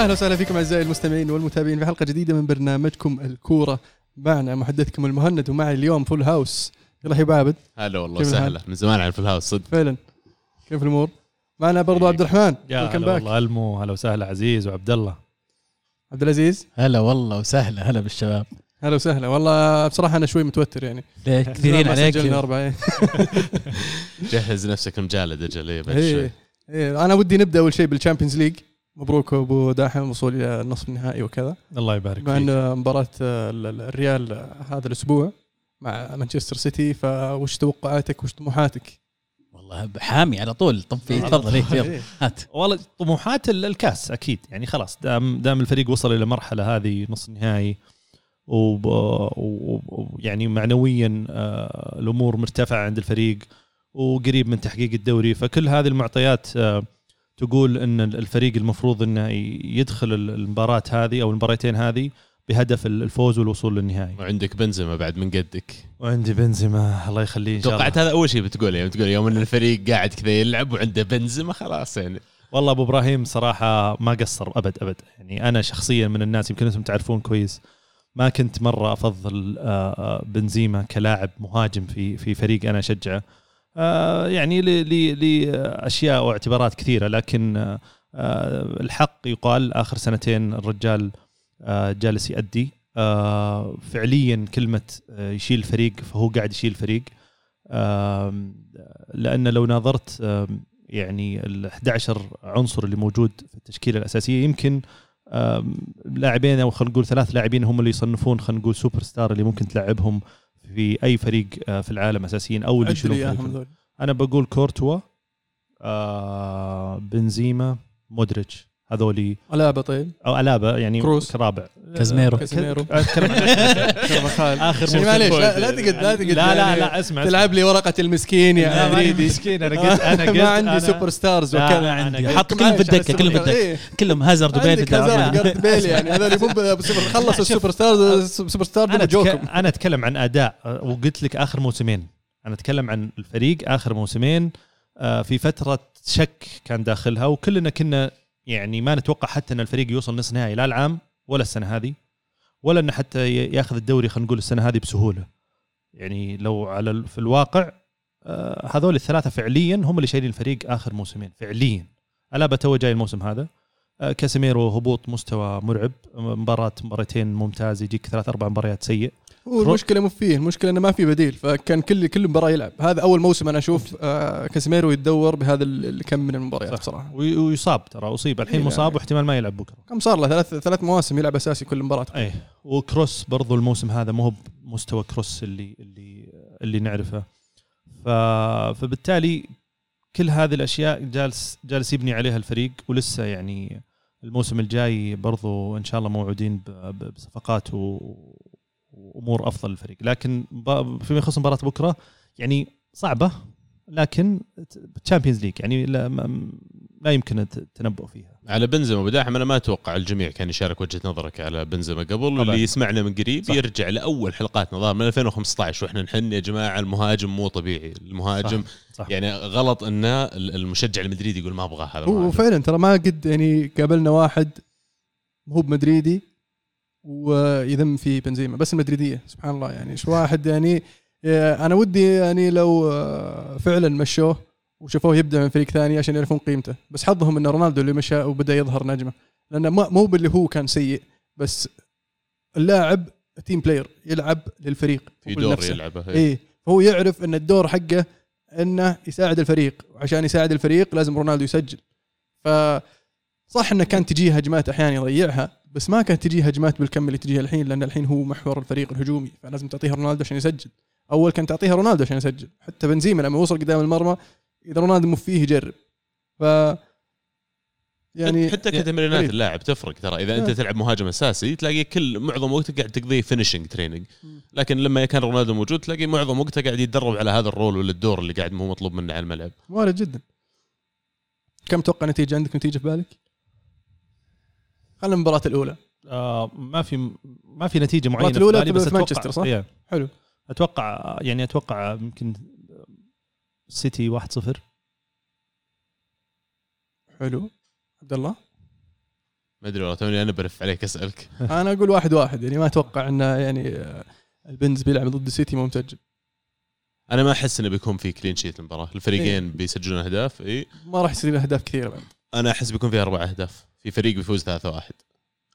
أهلا وسهلا فيكم أعزائي المستمعين والمتابعين في حلقة جديدة من برنامجكم الكورة. معنا محدثكم المهند ومعي اليوم فول هاوس يلا يا عابد. هلا والله؟ وسهلا. من زمان عن في الهاوس صدق. فعلا. كيف الأمور؟ معنا برضو عبد الرحمن. يا هلا والله ألمو. هلا وسهلا عزيز وعبد الله. عبد العزيز. هلا والله وسهلا هلا بالشباب. هلا وسهلا. والله بصراحة أنا شوي متوتر يعني. ليه؟ كثيرين عليك إيه. جهز نفسك مجالد أجل إيه بعد إيه. شوي إيه. أنا ودي نبدأ أول شيء بال Champions League مبروك أبو داحم الوصول إلى النصف النهائي وكذا. الله يبارك فيك أن مباراة آه، ال- ال- الريال آه، هذا الأسبوع مع مانشستر سيتي فوش توقعاتك وش طموحاتك؟ والله حامي على طول طفي على تفضل إيه، إيه. هات. والله طموحات ال- الكاس أكيد يعني خلاص دام دام الفريق وصل إلى المرحله هذه نص النهائي وب- و- و- يعني معنويا آه، الأمور مرتفعة عند الفريق وقريب من تحقيق الدوري فكل هذه المعطيات آه، تقول إن الفريق المفروض إنه يدخل المباراة هذه أو المباراتين هذه بهدف الفوز والوصول للنهائي. وعندك بنزيما بعد من قدك. وعندي بنزيما الله يخليه إن شاء الله. توقعت هذا أول شيء بتقول يعني بتقول يوم إن الفريق قاعد كذا يلعب وعنده بنزيما خلاص يعني. والله أبو إبراهيم صراحة ما قصر أبد أبد. يعني أنا شخصيا من الناس يمكن أنتم تعرفون كويس ما كنت مرة أفضل آه، آه، بنزيما كلاعب مهاجم في في فريق أنا أشجعه. يعني ل- ل- لأشياء واعتبارات كثيرة لكن آه، آه، الحق يقال آخر سنتين الرجال آه، جالس يأدي. آه، فعليا كلمة آه، يشيل الفريق فهو قاعد يشيل الفريق آم، لأن لو ناظرت يعني ال 11 عنصر اللي موجود في التشكيلة الأساسية يمكن لاعبين أو خلينا نقول ثلاث لاعبين هم اللي يصنفون خلينا نقول سوبر ستار اللي ممكن تلعبهم في اي فريق آه، في العالم اساسيين أو اللي يشيلون أنا بقول كورتوا آه بنزيما مودريتش. هذولي. ألابا طيب؟ أو ألابا يعني كروس. كرابع. كازميرو. عن كارفاخال. آخر يعني موسم معليش لا, كويس. لا تقعد لا لا لا يعني لا اسمع تلعب لي ورقة المسكين يا مدريدي مسكين أنا قلت أنا قلت ما عندي superstars وكذا. عندي. حط كلهم في الدكة كلهم في الدكه إيه. كلهم هازارد عندك وبيل هازارد جارد بيل يعني هذول مو خلص ال superstars superstar أنا أتكلم عن أداء أه، وقلت لك آخر موسمين. أنا أتكلم عن الفريق آخر موسمين آه، في فترة شك كان داخلها وكلنا كنا يعني ما نتوقع حتى إن الفريق يوصل نص نهائي لا العام ولا السنة هذه ولا إنه حتى ياخذ الدوري خلينا نقول السنة هذه بسهولة. يعني لو على في الواقع آه، هذول الثلاثة فعليا هم اللي شايلين الفريق آخر موسمين فعليا. ألابا تو جاي الموسم هذا. آه، كاسيميرو هبوط مستوى مرعب مباراة مباراتين ممتاز يجيك ثلاث أربع مباريات سيء. هو المشكلة مو فيه المشكلة إنه ما في بديل فكان كل كل مباراة يلعب. هذا أول موسم أنا أشوف آه كاسيميرو يتدور بهذا ال- الكم من المباريات. بصراحة. وي- ويصاب ترى أصيب. الحين إيه، مصاب. واحتمال ما يلعب بكرة. كم صار له؟ ثلاث ثلاث مواسم يلعب أساسي كل مباراة. إيه. وكروس برضو الموسم هذا مو بمستوى كروس اللي اللي اللي نعرفه. ف فبالتالي كل هذه الأشياء جالس جالس يبني عليها الفريق ولسه يعني الموسم الجاي برضو إن شاء الله موعودين بصفقات و- وامور افضل للفريق لكن فيما يخص مباراة بكرة يعني صعبة لكن Champions League يعني لا, ما- لا يمكن التنبؤ فيها على بنزيما بداحم أنا ما أتوقع الجميع كان يشارك وجهة نظرك على بنزيما قبل طبعاً. اللي يسمعنا من قريب صح. يرجع لأول حلقاتنا ظهر من 2015 وإحنا نحن يا جماعة المهاجم مو طبيعي المهاجم صح. يعني غلط إن المشجع المدريدي يقول ما أبغى هذا هو المهاجم فعلا ترى ما قد يعني قابلنا واحد مو بمدريدي ويذم في بنزيما بس المدريدية سبحان الله. يعني إيش واحد يعني آه، أنا ودي يعني لو آه، فعلا مشوه وشافوه يبدأ من فريق ثاني عشان يعرفون قيمته. بس حظهم إن رونالدو اللي مشى وبدأ يظهر نجمة. لأنه ما- مو باللي هو كان سيء بس اللاعب team player يلعب للفريق. في دور لنفسه. يلعبه إيه. إيه. فهو يعرف إن الدور حقه إنه يساعد الفريق. وعشان يساعد الفريق لازم رونالدو يسجل. ف صح إنه كانت تجيه هجمات أحيانا يضيعها بس ما كانت تجيه هجمات بالكم اللي تجيها الحين لأن الحين هو محور الفريق الهجومي فلازم تعطيها رونالدو عشان يسجل أول كان تعطيها رونالدو عشان يسجل حتى بنزيما لما وصل قدام المرمى إذا رونالدو مو فيه يجرب ف يعني حتى كتمرينات غريب. اللاعب تفرق ترى إذا أنت آه. تلعب مهاجم أساسي تلاقي كل معظم وقتك قاعد تقضيه finishing training. لكن لما كان رونالدو موجود تلاقي معظم وقته قاعد يتدرب على هذا الرول ولا الدور اللي قاعد مو مطلوب منه على الملعب وارد جدا كم توقع نتيجة عندك نتيجة في بالك؟ خلينا المباراة الأولى. آه ما في ما في نتيجة معينة المباراة الأولى بالي، بس مانشستر، صح؟ إيه. حلو. أتوقع يعني أتوقع يمكن سيتي 1-0 حلو. عبد الله؟ ما أدري والله توني أنا بلف عليك أسألك. أنا أقول واحد واحد يعني ما أتوقع إنه يعني البنز بيلعب ضد السيتي مو مسجل أنا ما أحس إنه بيكون في clean sheet المباراه الفريقين إيه. بيسجلون أهداف إي. ما راح يصير أهداف كثيرة بعد. أنا أحس بيكون في أربع أهداف. في فريق بيفوز 3 1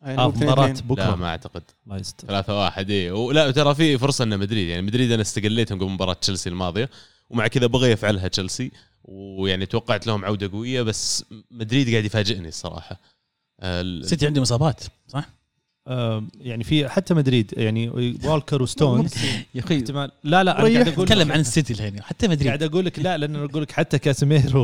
يعني آه مو باثنين مباراة اثنين. لا بكره ما أعتقد. الله يستر. 3 1 اي ولا ترى في فرصة إن مدريد يعني مدريد أنا استقليتهم قبل مباراة تشيلسي الماضية ومع كذا بغى يفعلها تشيلسي ويعني توقعت لهم عودة قوية بس مدريد قاعد يفاجئني الصراحة. ال- سيتي عندهم اصابات صح؟ آه يعني في حتى مدريد يعني والكر وستونز يا أخي احتمال. لا لا أنا. قاعد أقول نتكلم عن السيتي الحين حتى مدريد. قاعد أقول لك لا لأن أقول لك حتى كاسيميرو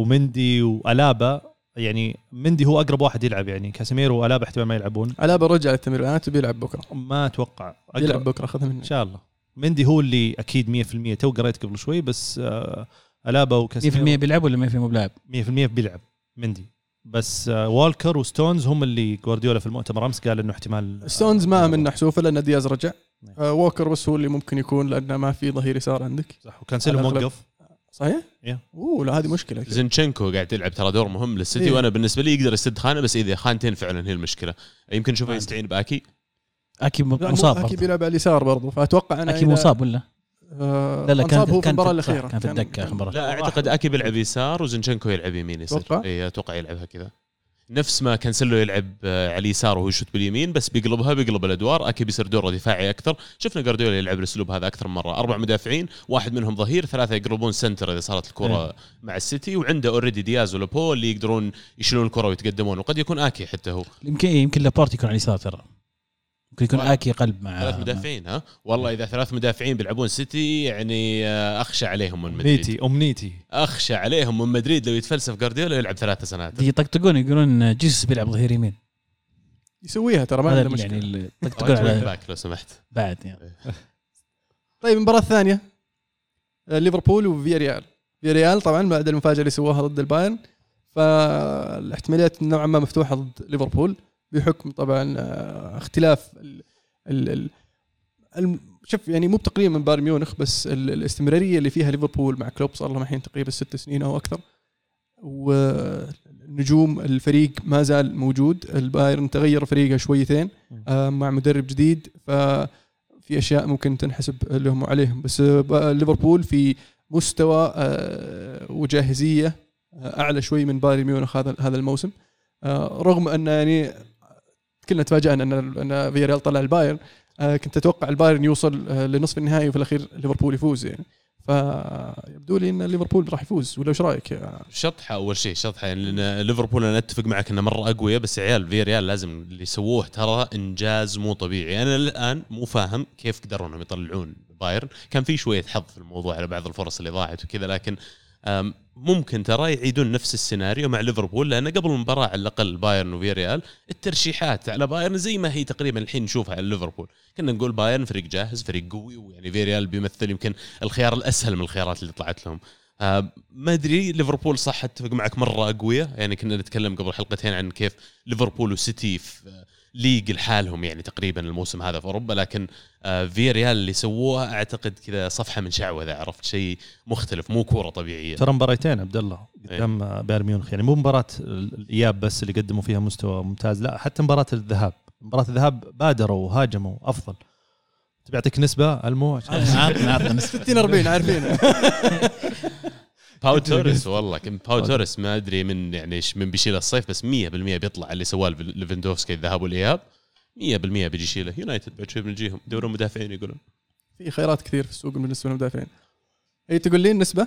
ومندي وألابا يعني مندي هو أقرب واحد يلعب يعني. كاسيميرو وألابا احتمال ما يلعبون. ألابا رجع للتمرينات وبيلعب بكرة. ما أتوقع. بيلعب بكرة خذها مني. إن شاء الله. مندي هو اللي أكيد 100% تو قريت قبل شوي بس آه ألابا 100% وكاسيميرو بيلعب ولا 100% مو بلاعب؟ 100% بيلعب مندي. بس آه والكر وستونز هم اللي جوارديولا في المؤتمر أمس قال إنه احتمال ستونز ما آه، منه حسوفه لأن دياز رجع. نعم. آه ووكر بس هو اللي ممكن يكون لأنه ما في ظهير يسار عندك. صح. وكانسيلو. موقف. صحيح؟ إيه. أوه لا هذه مشكلة كذا. زينشينكو قاعد يلعب ترى دور مهم للسيتي إيه. وأنا بالنسبة لي يقدر يسد خانة بس إذا خانتين فعلا هي المشكلة يمكن نشوفه ما يستعين بأكي أكي مصاب برضه. بيلعب على اليسار برضه فأتوقع أنا أكي مصاب ولا؟ آه لا لا أنصاب هو كان في المباراة كان الأخيرة كان في الدكه اخر مباراه لا أعتقد أكي بيلعب يسار وزينشينكو يلعب يمين يصير أتوقع. اي أتوقع يلعبها كذا نفس ما كانسلو يلعب آه، على اليسار وهو يشوت باليمين بس بيقلبها بيقلب الأدوار. أكي بيصير دوره دفاعي أكثر. شفنا جارديولا يلعب الاسلوب هذا أكثر من مرة. أربع مدافعين واحد منهم ظهير ثلاثة يقربون center إذا صارت الكرة مع السيتي وعنده already دياز ولابورت اللي يقدرون يشيلون الكرة ويتقدمون. وقد يكون آكي حتى هو. يمكن يمكن لابورت يكون على اليسار ترى. ممكن يكون. آكي قلب مع ثلاث مدافعين ها؟ والله إذا ثلاث مدافعين بيلعبون سيتي يعني آه، أخشى عليهم من مدريد. أمنيتي أمنيتي. أخشى عليهم من مدريد لو يتفلسف جارديولا يلعب ثلاثة سنترات. يطقطقون يقولون جيسوس بيلعب ظهير يمين. يسويها ترى ما عنده اللي مشكلة. يعني يطقطقون على back لو سمحت. بعد يعني. طيب المباراة الثانية. آه، ليفربول وفياريال. فياريال طبعا بعد المفاجأة اللي سووها ضد البايرن. فالاحتماليات نوعا ما مفتوحة ضد ليفربول. بحكم طبعا آه، اختلاف ال ال ال شوف يعني مو بتقليل من بايرن ميونخ بس ال- الاستمرارية اللي فيها ليفربول مع كلوب صار لهم الحين تقريبا ست سنين أو أكثر. ونجوم الفريق ما زال موجود البايرن تغير فريقه شويتين آه، مع مدرب جديد ففي أشياء ممكن تنحسب لهم وعليهم بس آه، ليفربول في مستوى وجاهزية أعلى شوي من بايرن ميونخ هذا هذا الموسم. رغم أن يعني كلنا تفاجأنا ان ان فياريال طلع البايرن آه، كنت أتوقع البايرن يوصل آه، لنصف النهائي وفي الأخير ليفربول يفوز يعني. فيبدو لي أن ليفربول راح يفوز ولا إيش رأيك يا شطحة أول شيء شطحة. يعني لأن ليفربول أنا أتفق معك إنه مرة أقوياء بس يعني فياريال لازم اللي سووه ترى إنجاز مو طبيعي. أنا الآن مو فاهم كيف قدروا إنهم يطلعون بايرن. كان في شوية حظ في الموضوع على بعض الفرص اللي ضاعت وكذا لكن أم، ممكن ترى يعيدون نفس السيناريو مع ليفربول لأن قبل المباراة على الأقل بايرن وفيريال الترشيحات على بايرن زي ما هي تقريبا الحين نشوفها على ليفربول. كنا نقول بايرن فريق جاهز فريق قوي ويعني فيريال بيمثل يمكن الخيار الأسهل من الخيارات اللي طلعت لهم. آه، ما أدري ليفربول صح أتفق معك مرة اقوياء يعني كنا نتكلم قبل حلقتين عن كيف ليفربول وسيتي في league لحالهم يعني تقريبا الموسم هذا في أوروبا لكن آه، فياريال اللي سووها أعتقد كذا صفحة من شعوذه عرفت شيء مختلف مو كورة طبيعية. ترى مباريتين عبد الله قدام بايرن ميونخ. يعني مو مباراة ال- الإياب بس اللي قدموا فيها مستوى ممتاز لا حتى مباراة الذهاب. مباراة الذهاب بادروا وهاجموا أفضل. تبي أعطيك نسبة المو عشان- عطنا عطنا نسبة. 60 40 عارفين باو توريس والله كم باو توريس ما أدري من يعني إيش من بيشيل الصيف بس 100% بيطلع اللي سواه ليف- ليفندوفسكي الذهاب والإياب. 100% بيجي يشيله. يونايتد بعد شوي بنجيهم. دوري مدافعين يقولون. في خيارات كثير في السوق بالنسبة للمدافعين. أي تقول لي النسبة؟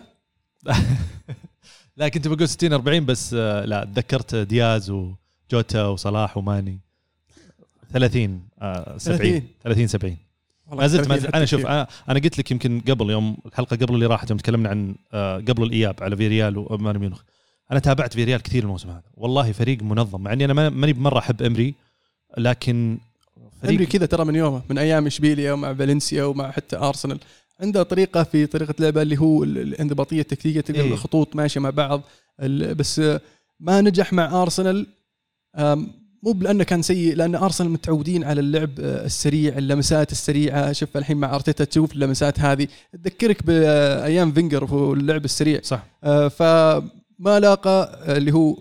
لا كنت بقول 60 40 بس آه، لا تذكرت دياز وجوتا وصلاح وماني. 30 آه، 70 30. 30 70 والله ما زلت ما 30 زلت أنا شوف. أنا أنا قلت لك يمكن قبل يوم الحلقة قبل اللي راحت يوم تكلمنا عن آه، قبل الإياب على فيريال وبايرن ميونخ أنا تابعت فيريال كثير الموسم هذا والله فريق منظم مع إني أنا ما- ماني بمره أحب إمري لكن إمري كذا ترى من يومه من أيام إشبيليا ومع فالنسيا ومع حتى أرسنال عنده طريقة في طريقة لعبه اللي هو ال- الانضباطية التكتيكية تلقى إيه. الخطوط ماشيه مع بعض بس ما نجح مع أرسنال مو لأنه كان سيء لأن أرسنال متعودين على اللعب آه، السريع اللمسات السريعة. شوف الحين مع أرتيتا تشوف اللمسات هذه. تذكرك بأيام فينجر واللعب السريع. صح. آه، فما لاقى آه، اللي هو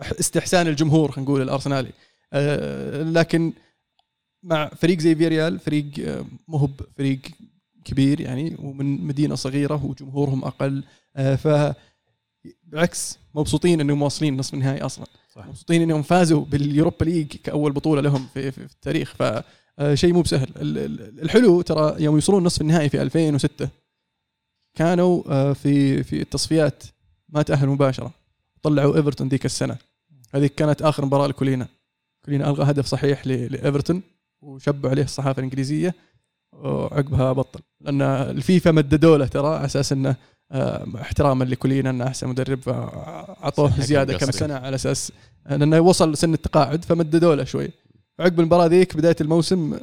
استحسان الجمهور خلينا نقول الأرسنالي. لكن مع فريق زي فيريال فريق مهب فريق كبير يعني ومن مدينة صغيرة وجمهورهم أقل. ف بالعكس مبسوطين إنهم واصلين نصف النهائي أصلا. صح. مبسوطين إنهم فازوا بال Europa League كأول بطولة لهم في, في, في التاريخ. ف آه، مو بسهل. ال- ال- الحلو ترى يوم يوصلون نصف النهائي في 2006 كانوا آه، في في التصفيات ما تأهلوا مباشرة. طلعوا إيفرتون ذيك السنة. هذيك كانت آخر مباراة لكولينا. كولينا ألغى هدف صحيح لإيفرتون وشبوا عليه الصحافة الإنجليزية وعقبها بطل. لأن الفيفا مددوا له ترى على أساس إنه احتراما لكولينا انه أحسن مدرب فاعطوه حكم زيادة كم. سنة على أساس لأنه وصل سن التقاعد فمددوا له شوي عقب المباراة ذيك بداية الموسم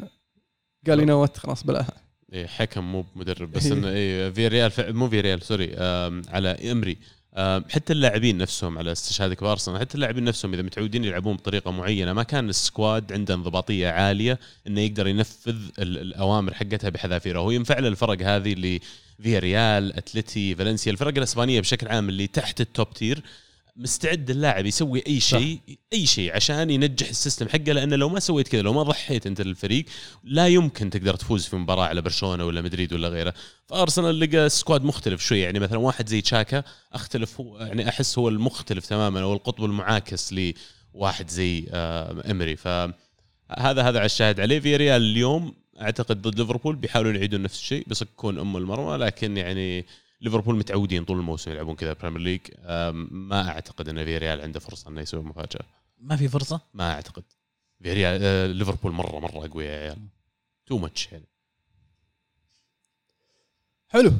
قال you know what خلاص بلاها إيه حكم مو بمدرب بس إيه. إنه إيه فياريال مو فياريال sorry على إيمري حتى اللاعبين نفسهم على استشهادك بارسنال حتى اللاعبين نفسهم إذا متعودين يلعبون بطريقة معينة ما كان ال squad عنده انضباطية عالية إنه يقدر ينفذ ال- الأوامر حقتها بحذافيره هو ينفع له الفرق هذه اللي في فياريال أتلتي فالنسيا الفرق الأسبانية بشكل عام اللي تحت ال top tier مستعد اللاعب يسوي أي شيء أي شيء عشان ينجح ال system حقه لأنه لو ما سويت كذا لو ما ضحيت أنت للفريق لا يمكن تقدر تفوز في مباراة على برشلونة ولا مدريد ولا غيره. فأرسنال لقى squad مختلف شوي يعني مثلا واحد زي تشاكا أختلف هو يعني أحس هو المختلف تماما أو القطب المعاكس لواحد زي آه، إيمري. فهذا هذا على الشاهد عليه. فياريال اليوم أعتقد ضد ليفربول بيحاولون يعيدون نفس الشيء بيصكون أم المرمى لكن يعني ليفربول متعودين طول الموسم يلعبون كذا بريمير ليج ما أعتقد إن فياريال عنده فرصة إنه يسوي مفاجأة. ما في فرصة؟ ما أعتقد. فياريال آه، ليفربول مرة مرة اقوياء يا عيال. too much يعني حلو.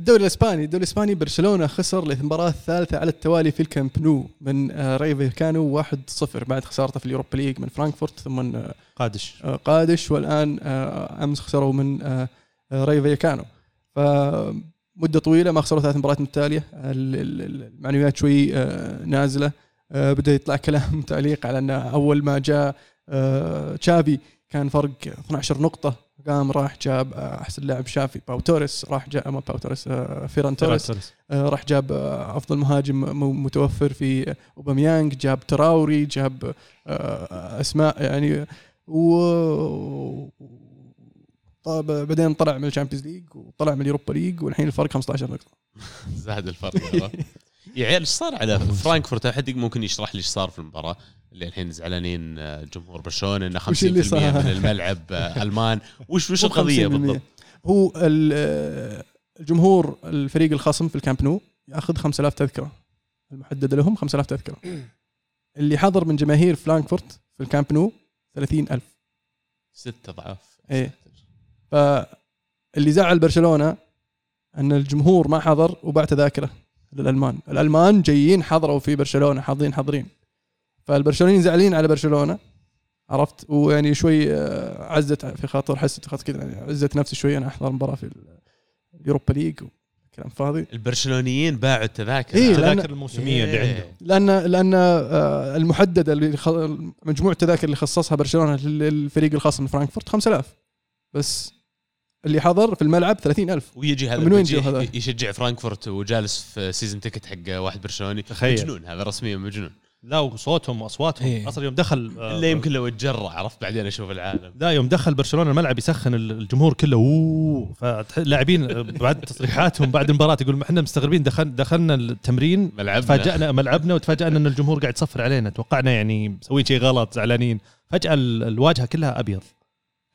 الدوري الإسباني. الدوري الإسباني برشلونة خسر للمباراة الثالثة على التوالي في الكامب نو من آه، رايو فاليكانو 1-0 بعد خسارته في اليوروبا ليج من فرانكفورت ثم آه، قادش. آه، قادش والآن أمس خسروا من رايو فاليكانو فمده طويلة ما خسروا ثلاث مباريات متتاليه ال- ال- ال- المعنويات شوي نازلة. بدأ يطلع كلام تعليق على أن أول ما جاء تشافي كان فرق 12 نقطة. قام راح جاب آه، احسن لاعب تشافي باو توريس راح جاء ما باو توريس آه، فيران توريس. آه، راح جاب أفضل مهاجم متوفر في اوباميانج جاب تراوري جاب أسماء يعني و طب بعدين طلع من الشامبيونز ليج وطلع من اليوروبا ليج والحين الفرق 15 نقطة. زاد الفرق. يا عيال إيش صار على فرانكفورت؟ أحد ممكن يشرح لي إيش صار في المباراة؟ اللي الحين زعلانين آه، جمهور برشلونة إنه 50% وش اللي صار؟ من الملعب آه، ألمان وش وش القضية 50%. بالضبط؟ هو آه، الجمهور الفريق الخصم في الكامب نو ياخذ 5000 تذكرة المحدده لهم 5000 تذكرة اللي حضر من جماهير فرانكفورت في الكامب نو 30000 ست أضعاف إيه. فاللي زعل برشلونة أن الجمهور ما حضر وباع تذاكره للألمان، الألمان جايين حضروا في برشلونة حاضرين حاضرين فالبرشلونيين زعلين على برشلونة عرفت؟ ويعني شوي آه، عزت في خاطر حسيت خاطر كذا يعني عزت نفسي شوي. أنا أحضر مباراة في اليوروبا ليج كلام فاضي. البرشلونيين باعوا التذاكر إيه، التذاكر الموسمية اللي إيه. عندهم. لأن لأن آه، المحددة اللي خ- مجموع التذاكر اللي خصصها برشلونة للفريق الخصم فرانكفورت 5000 بس اللي حضر في الملعب 30000 ويجي هذا من وين هذا؟ يشجع فرانكفورت وجالس في season ticket حق واحد برشلوني. تخيل. مجنون هذا رسميا مجنون. لا وصوتهم وأصواتهم. إيه. أصلا يوم دخل آه، إلا يمكن لو اتجرع عرفت؟ بعدين أشوف العالم. لا يوم دخل برشلونة الملعب يسخن الجمهور كله. أوه. فاللاعبين بعد تصريحاتهم بعد المباراة يقول إحنا مستغربين دخل دخلنا التمرين ملعبنا. تفاجأنا ملعبنا وتفاجأنا إن الجمهور قاعد يصفر علينا. توقعنا يعني مسوين شيء غلط زعلانين. فجأة ال- الواجهة كلها أبيض.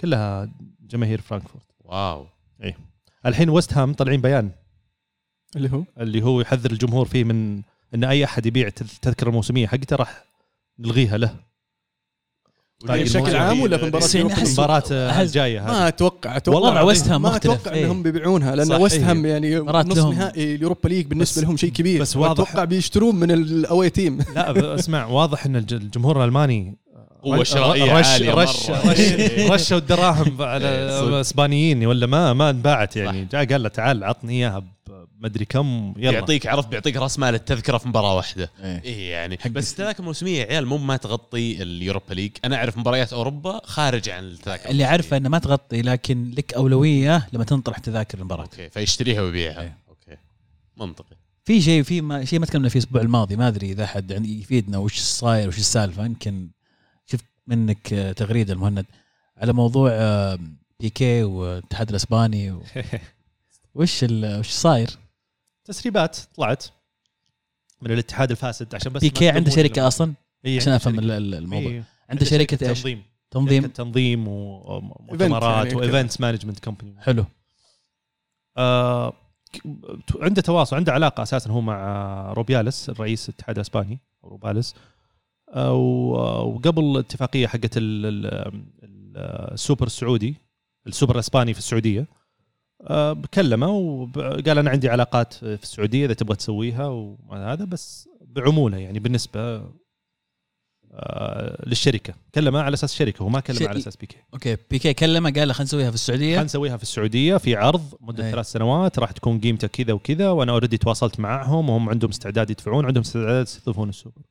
كلها جماهير فرانكفورت. واو. الحين ويست هام طالعين بيان. اللي هو؟ اللي هو يحذر الجمهور فيه من إن أي أحد يبيع تذ- التذكره الموسميه حقته راح نلغيها له باقي بشكل. عام ولا في مباراة أحس- الجايه هذه ما أتوقع أتوقع والله وضع ويست هام ما أتوقع إيه. إنهم بيبيعونها لأن ويست إيه. هام يعني نص. نهائي اليوروبا ليج بالنسبة لهم شيء كبير بس واضح أتوقع بيشترون من ال away team لا اسمع واضح إن الج- الجمهور الألماني قوة شرائية رش عالية رش مرة. رش رشوا الدراهم على. إسبانيين ولا ما ما انباعت يعني. جاء قال له تعال عطني إياها بمدري كم يلا. يعطيك عرف بيعطيك راس مال التذكرة في مباراة واحدة. إيه. إيه يعني. حق بس التذاكر الموسميه يا عيال مو ما تغطي اليوروبا ليج. أنا أعرف مباريات أوروبا خارج عن التذاكر. اللي. عارفه إنه ما تغطي لكن لك أولوية لما تنطرح تذاكر المباراة. أوكي. فيشتريها ويبيعها. إيه. okay. منطقي. في شيء في ما شيء ما تكلمنا فيه الأسبوع الماضي ما أدري إذا حد عندي يفيدنا وش صاير وش السالفة. يمكن شفت منك تغريدة المهند على موضوع بيكي والاتحاد الأسباني و... وش ال- وش صاير؟ تسريبات طلعت من الاتحاد الفاسد عشان بس بيكي عنده شركة أصلا؟ إيه، عشان أفهم شركة. ال- ال- الموضوع. إيه. عنده شركة إيش؟ تنظيم. تنظيم. شركة تنظيم ومؤتمرات يعني و events management company حلو. آه عنده تواصل عنده علاقة أساسا هو مع روبياليس الرئيس الاتحاد الإسباني روبياليس آه وقبل الاتفاقية حقت ال- ال- ال- السوبر السعودي السوبر الإسباني في السعودية آه بكلمه وقال أنا عندي علاقات في السعودية إذا تبغى تسويها وهذا بس بعموله يعني بالنسبة آه للشركة. كلمه على أساس شركة هو ما كلمه على أساس بيكي okay بيكي كلمه قال له خلينا نسويها في السعودية. حنسويها في السعودية في عرض مدة أي. ثلاث سنوات راح تكون قيمتها كذا وكذا وأنا already تواصلت معهم وهم عندهم استعداد يدفعون عندهم استعداد يستضيفون السوبر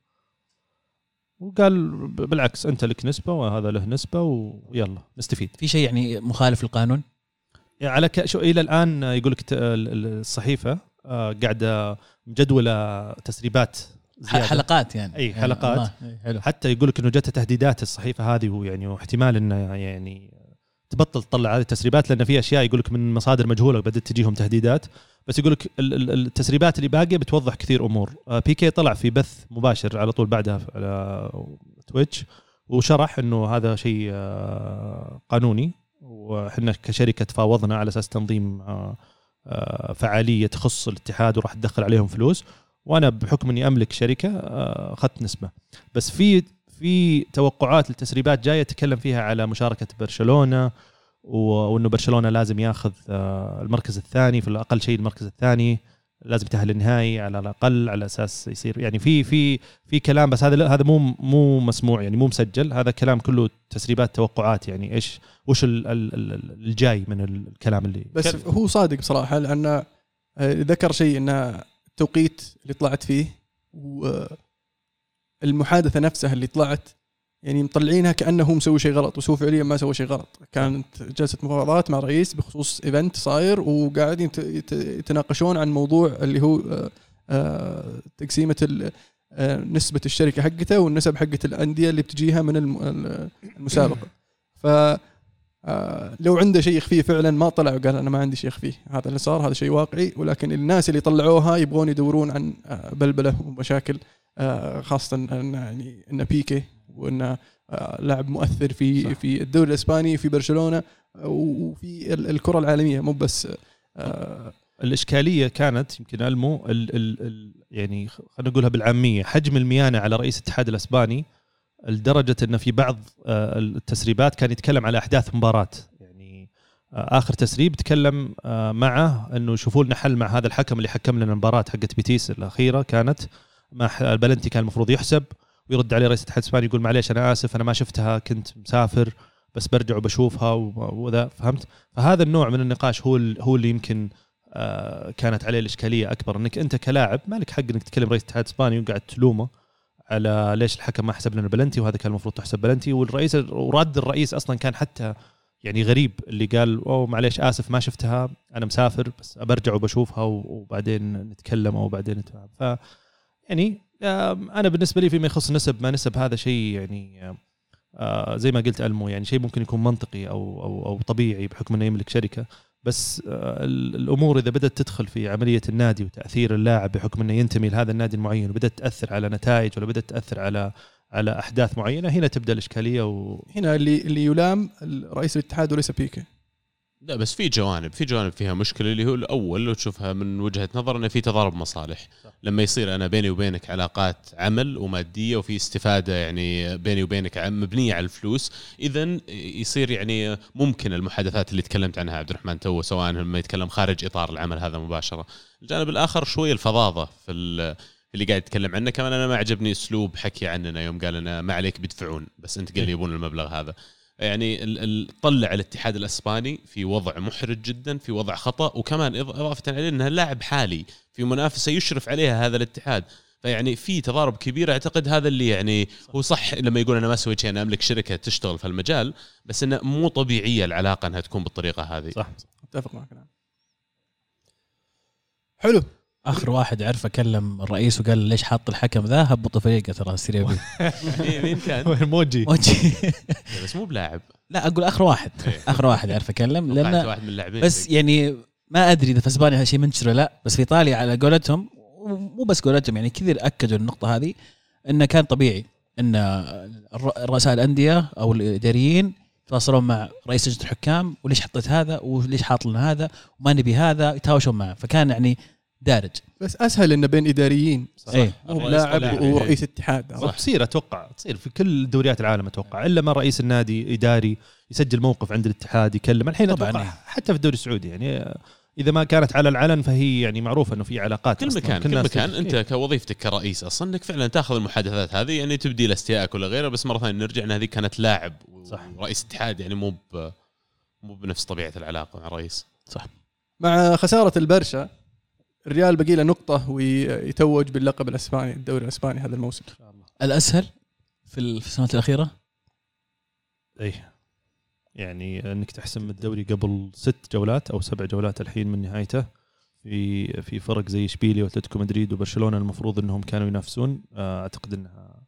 وقال بالعكس أنت لك نسبة وهذا له نسبة ويلا نستفيد. في شيء يعني مخالف للقانون؟ على ك... شو إلى الآن يقول لك الصحيفة آه، قاعدة مجدولة تسريبات زيادة. حلقات يعني. أي، حلقات. الله، أي، حلو. حتى يقول لك إنه جت تهديدات الصحيفة هذه ويعني واحتمال إنه يعني تبطل تطلع هذه التسريبات لأن في أشياء يقول لك من مصادر مجهولة بدات تجيهم تهديدات. بس يقول لك ال- ال- التسريبات اللي باقية بتوضح كثير أمور. آه، بيكي طلع في بث مباشر على طول بعدها على تويتش وشرح إنه هذا شيء آه، قانوني. وحنا كشركة تفاوضنا على أساس تنظيم آه، آه، فعالية تخص الاتحاد وراح تدخل عليهم فلوس. وأنا بحكم إني أملك شركة آه، أخذت نسبة. بس في في توقعات للتسريبات جاية تكلم فيها على مشاركة برشلونة وإنه برشلونة لازم ياخذ المركز الثاني في الأقل شيء المركز الثاني. لازم يتاهل النهائي على الأقل على أساس يصير يعني في في في كلام بس هذا هذا مو مو مسموع يعني مو مسجل هذا كلام كله تسريبات توقعات يعني إيش وش ال- ال- ال- الجاي من الكلام اللي بس كان- هو صادق بصراحة لأن آه، ذكر شيء إن التوقيت اللي طلعت فيه والمحادثه نفسها اللي طلعت يعني مطلعينها كأنه مسوي شيء غلط بس هو فعليا ما سوى شيء غلط. كانت جلسة مفاوضات مع رئيس بخصوص إيفنت صاير وقاعدين يت- يت- يتناقشون عن موضوع اللي هو آه، آه، تقسيمة آه، نسبة الشركة حقته والنسب حقت الأندية اللي بتجيها من الم- المسابقة. ف لو عنده شيء يخفيه فعلا ما طلع وقال أنا ما عندي شيء يخفيه. هذا اللي صار هذا شيء واقعي. ولكن الناس اللي طلعوها يبغون يدورون عن بلبلة ومشاكل خاصة إن يعني إن بيكي وإنه آه، لاعب مؤثر في صح. في الدوري الإسباني في برشلونة آه، وفي ال- الكرة العالمية مو بس آه، الإشكالية كانت يمكن ألمو ال ال ال يعني خلينا نقولها بالعامية حجم الميانة على رئيس الاتحاد الإسباني لدرجة إنه في بعض التسريبات كان يتكلم على أحداث مباراة يعني آخر تسريب تكلم معه إنه يشوفوا لنا حل مع هذا الحكم اللي حكم لنا المباراة حقت بيتيس الأخيرة كانت مع ح- البلنتي كان المفروض يحسب ويرد عليه رئيس الاتحاد الإسباني يقول معليش أنا آسف أنا ما شفتها كنت مسافر بس برجع وبشوفها وذا فهمت؟ فهذا النوع من النقاش هو هو اللي يمكن آه، كانت عليه الإشكالية أكبر. إنك أنت كلاعب ما لك حق إنك تكلم رئيس الاتحاد الإسباني وقاعد تلومه على ليش الحكم ما حسب لنا بلنتي وهذا كان المفروض تحسب بلنتي. والرئيس ورد الرئيس أصلا كان حتى يعني غريب اللي قال أوه معليش آسف ما شفتها أنا مسافر بس برجع وبشوفها وبعدين نتكلم أو بعدين ف يعني أنا بالنسبة لي فيما يخص نسب ما نسب هذا شيء يعني آه زي ما قلت ألمو يعني شيء ممكن يكون منطقي أو أو أو طبيعي بحكم إنه يملك شركة. بس آه ال- الأمور إذا بدأت تدخل في عملية النادي وتأثير اللاعب بحكم إنه ينتمي لهذا النادي المعين وبدأت تأثر على نتائج ولا بدأت تأثر على على أحداث معينة هنا تبدأ الإشكالية و هنا اللي اللي يلام رئيس الاتحاد وليس بيكي. لا بس في جوانب في جوانب فيها مشكلة اللي هو الأول لو تشوفها من وجهة نظر إنه في تضارب مصالح. صح. لما يصير أنا بيني وبينك علاقات عمل ومادية وفي استفادة يعني بيني وبينك عم- مبنية على الفلوس اذا يصير يعني ممكن المحادثات اللي تكلمت عنها عبد الرحمن تو سواء لما يتكلم خارج إطار العمل هذا مباشرة. الجانب الآخر شوي الفظاظة في ال- اللي قاعد يتكلم عنه. كمان أنا ما عجبني أسلوب حكي عننا يوم قال لنا ما عليك بيدفعون بس أنت قال لي يبون المبلغ هذا. يعني طلع الاتحاد الأسباني في وضع محرج جدا في وضع خطأ وكمان إضافة عليه إنه لاعب حالي في منافسة يشرف عليها هذا الاتحاد. فيعني في تضارب كبير أعتقد هذا اللي يعني هو صح لما يقول أنا ما سويت شيء أنا أملك شركة تشتغل في المجال بس إنه مو طبيعية العلاقة إنها تكون بالطريقة هذه. صح. أتفق معك. نعم. حلو. آخر واحد عرف أكلم الرئيس وقال ليش حاط الحكم ذا هبطوا فريقه ترى سيريا بي مين كان؟ موجي موجي. بس مو بلاعب لا أقول آخر واحد إيه. آخر واحد عرف أكلم توقعت لأن واحد من اللاعبين بس يعني ما أدري إذا في إسبانيا هالشيء منتشر ولا لا بس في إيطاليا على قولتهم مو بس قولتهم يعني كثير أكدوا النقطة هذه إنه كان طبيعي إن رؤساء الأندية أو الإداريين يتواصلون مع رئيس لجنة الحكام وليش حطيت هذا وليش حاط لنا هذا وما نبي هذا يتهاوشون معه فكان يعني دارج. بس أسهل إنه بين إداريين. إيه. مو الرئيس بلاعب ولاعب. ورئيس اتحاد. صح. تصير أتوقع تصير في كل دوريات العالم أتوقع إلا ما رئيس النادي إداري يسجل موقف عند الاتحاد يكلم. الحين طبعاً. أتوقع حتى في الدوري السعودي يعني إذا ما كانت على العلن فهي يعني معروفة إنه في علاقات كل. مكان كل مكان. أنت كوظيفتك كرئيس أصلا إنك فعلا تأخذ المحادثات هذه يعني تبدي لاستيائك ولا غيره بس مرة ثانية نرجع إن هذه كانت لاعب صح. ورئيس اتحاد يعني مو مو بنفس طبيعة العلاقة مع الرئيس مع خسارة البرشا الريال بقي له نقطة ويتوج باللقب الأسباني الدوري الأسباني هذا الموسم. الأسهل في ال- في السنوات الأخيرة؟ اي يعني إنك تحسم الدوري قبل ست جولات أو سبع جولات الحين من نهايته. في في فرق زي إشبيليا وأتلتيكو مدريد وبرشلونة المفروض إنهم كانوا ينافسون. آه، أعتقد إنها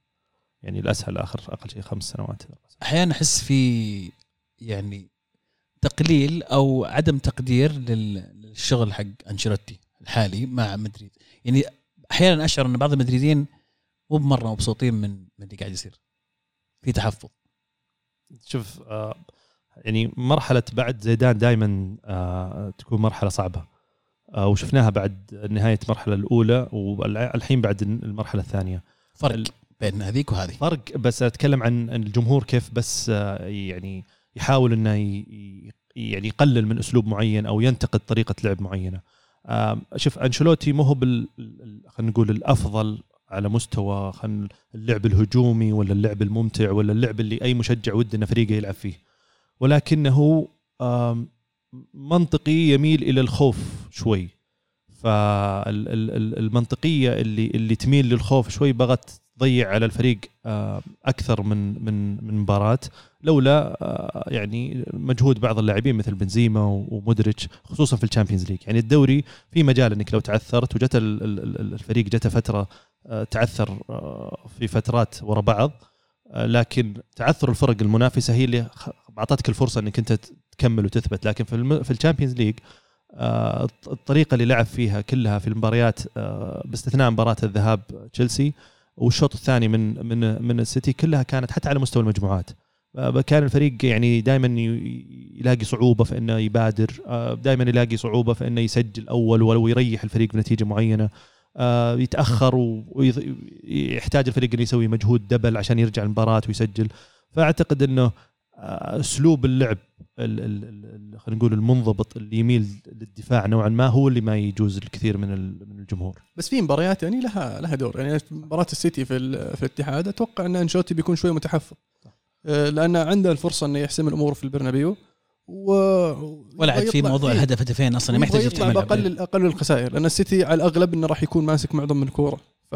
يعني الأسهل اخر أقل شيء خمس سنوات. أحيانا أحس في يعني تقليل أو عدم تقدير لل- للشغل حق أنشيلوتي. الحالي مع مدريد. يعني أحيانا أشعر أن بعض المدريدين مو بمرة مبسوطين من من اللي قاعد يصير. في تحفظ. شوف آه، يعني مرحلة بعد زيدان دائما تكون مرحلة صعبة. آه، وشفناها بعد نهاية المرحلة الأولى والحين بعد المرحلة الثانية. فرق بين هذيك وهذه. فرق بس أتكلم عن الجمهور كيف بس آه، يعني يحاول إنه يعني يقلل من أسلوب معين أو ينتقد طريقة لعب معينة. شوف أنشيلوتي مو هو بال ال- خلينا نقول الأفضل على مستوى خلينا اللعب الهجومي ولا اللعب الممتع ولا اللعب اللي أي مشجع وده ان فريقه يلعب فيه. ولكنه منطقي يميل إلى الخوف شوي. فالمنطقيه اللي اللي تميل للخوف شوي بغت تضيع على الفريق آه، أكثر من من من مباراة. لولا آه، يعني مجهود بعض اللاعبين مثل بنزيما ومودريتش خصوصا في ال Champions League. يعني الدوري في مجال إنك لو تعثرت وجت ال- ال- ال- الفريق جته فترة آه، تعثر في فترات ورا بعض. لكن تعثر الفرق المنافسة هي اللي أعطتك الفرصة إنك أنت تكمل وتثبت. لكن في في ال Champions League الط- الطريقة اللي لعب فيها كلها في المباريات باستثناء مباراة الذهاب تشيلسي والشوط الثاني من من من السيتي كلها كانت حتى على مستوى المجموعات. آه، كان الفريق يعني دائما يلاقي صعوبة في إنه يبادر. دائما يلاقي صعوبة في إنه يسجل أول ولو يريح الفريق بنتيجة معينة. آه، يتأخر ويحتاج الفريق إنه يسوي مجهود دبل عشان يرجع المباراة ويسجل. فأعتقد إنه آه، أسلوب اللعب ال- ال- ال- خلينا نقول المنضبط اللي يميل للدفاع نوعا ما هو اللي ما يجوز الكثير من ال- من الجمهور. بس في مباريات يعني لها لها دور. يعني مباراة السيتي في ال- في الاتحاد أتوقع أن انشوتي بيكون شوي متحفظ. آه، لأن عنده الفرصة إنه يحسم الأمور في البرنابيو. و ولا عاد في موضوع. الهدف هدفين أصلا ما يحتاج يطلع. باقل أقل الخسائر. لأن السيتي على الأغلب إنه راح يكون ماسك معظم من الكورة. ف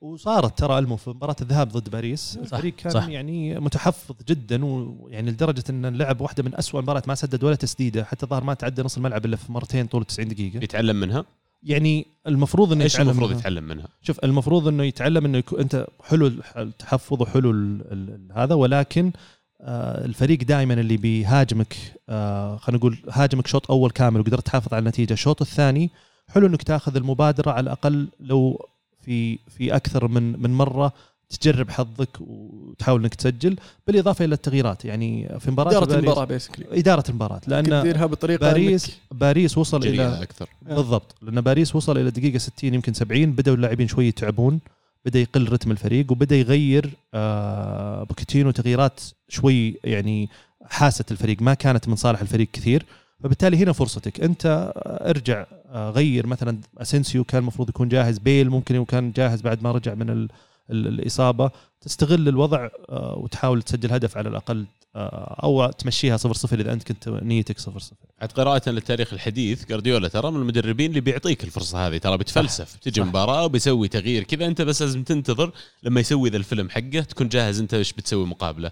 وصارت ترى ألمو في مباراة الذهاب ضد باريس صح، الفريق كان صح. يعني متحفظ جدا ويعني لدرجة إن لعب واحدة من أسوأ المباريات ما سدد ولا تسديدة حتى ظهر ما تعدى نص الملعب إلا في مرتين طول 90 دقيقة يتعلم منها يعني المفروض إنه إيش يتعلم المفروض منها. يتعلم منها شوف المفروض إنه يتعلم إنه يكون أنت حلو التحفظ وحلو ال ال هذا ولكن آه الفريق دائما اللي بيهاجمك آه خلينا نقول هاجمك شوط أول كامل وقدرت تحافظ على النتيجة الشوط الثاني حلو إنك تاخذ المبادرة على الأقل لو في في أكثر من من مرة تجرب حظك وتحاول إنك تسجل بالإضافة إلى التغييرات. يعني في مباراة إدارة المباراة بيسكلي إدارة المباراة لأن تديرها بطريقة باريس باريس وصل إلى أكثر. بالضبط. لأن باريس وصل إلى دقيقة 60 يمكن 70 بدأوا اللاعبين شوي يتعبون بدأ يقل رتم الفريق وبدأ يغير آه بوكيتينو تغييرات شوي يعني حاست الفريق. ما كانت من صالح الفريق كثير. فبالتالي هنا فرصتك. انت ارجع آه، غير مثلا أسينسيو كان المفروض يكون جاهز بيل ممكن يكون كان جاهز بعد ما رجع من ال ال الإصابة. تستغل الوضع آه، وتحاول تسجل هدف على الأقل آه، أو تمشيها 0 0 إذا أنت كنت نيتك 0 0 عاد قراءة للتاريخ الحديث جارديولا ترى من المدربين اللي بيعطيك الفرصة هذه. ترى بتفلسف تجي صح. مباراة وبيسوي تغيير كذا أنت بس لازم تنتظر لما يسوي ذا الفيلم حقه تكون جاهز أنت إيش بتسوي مقابلة.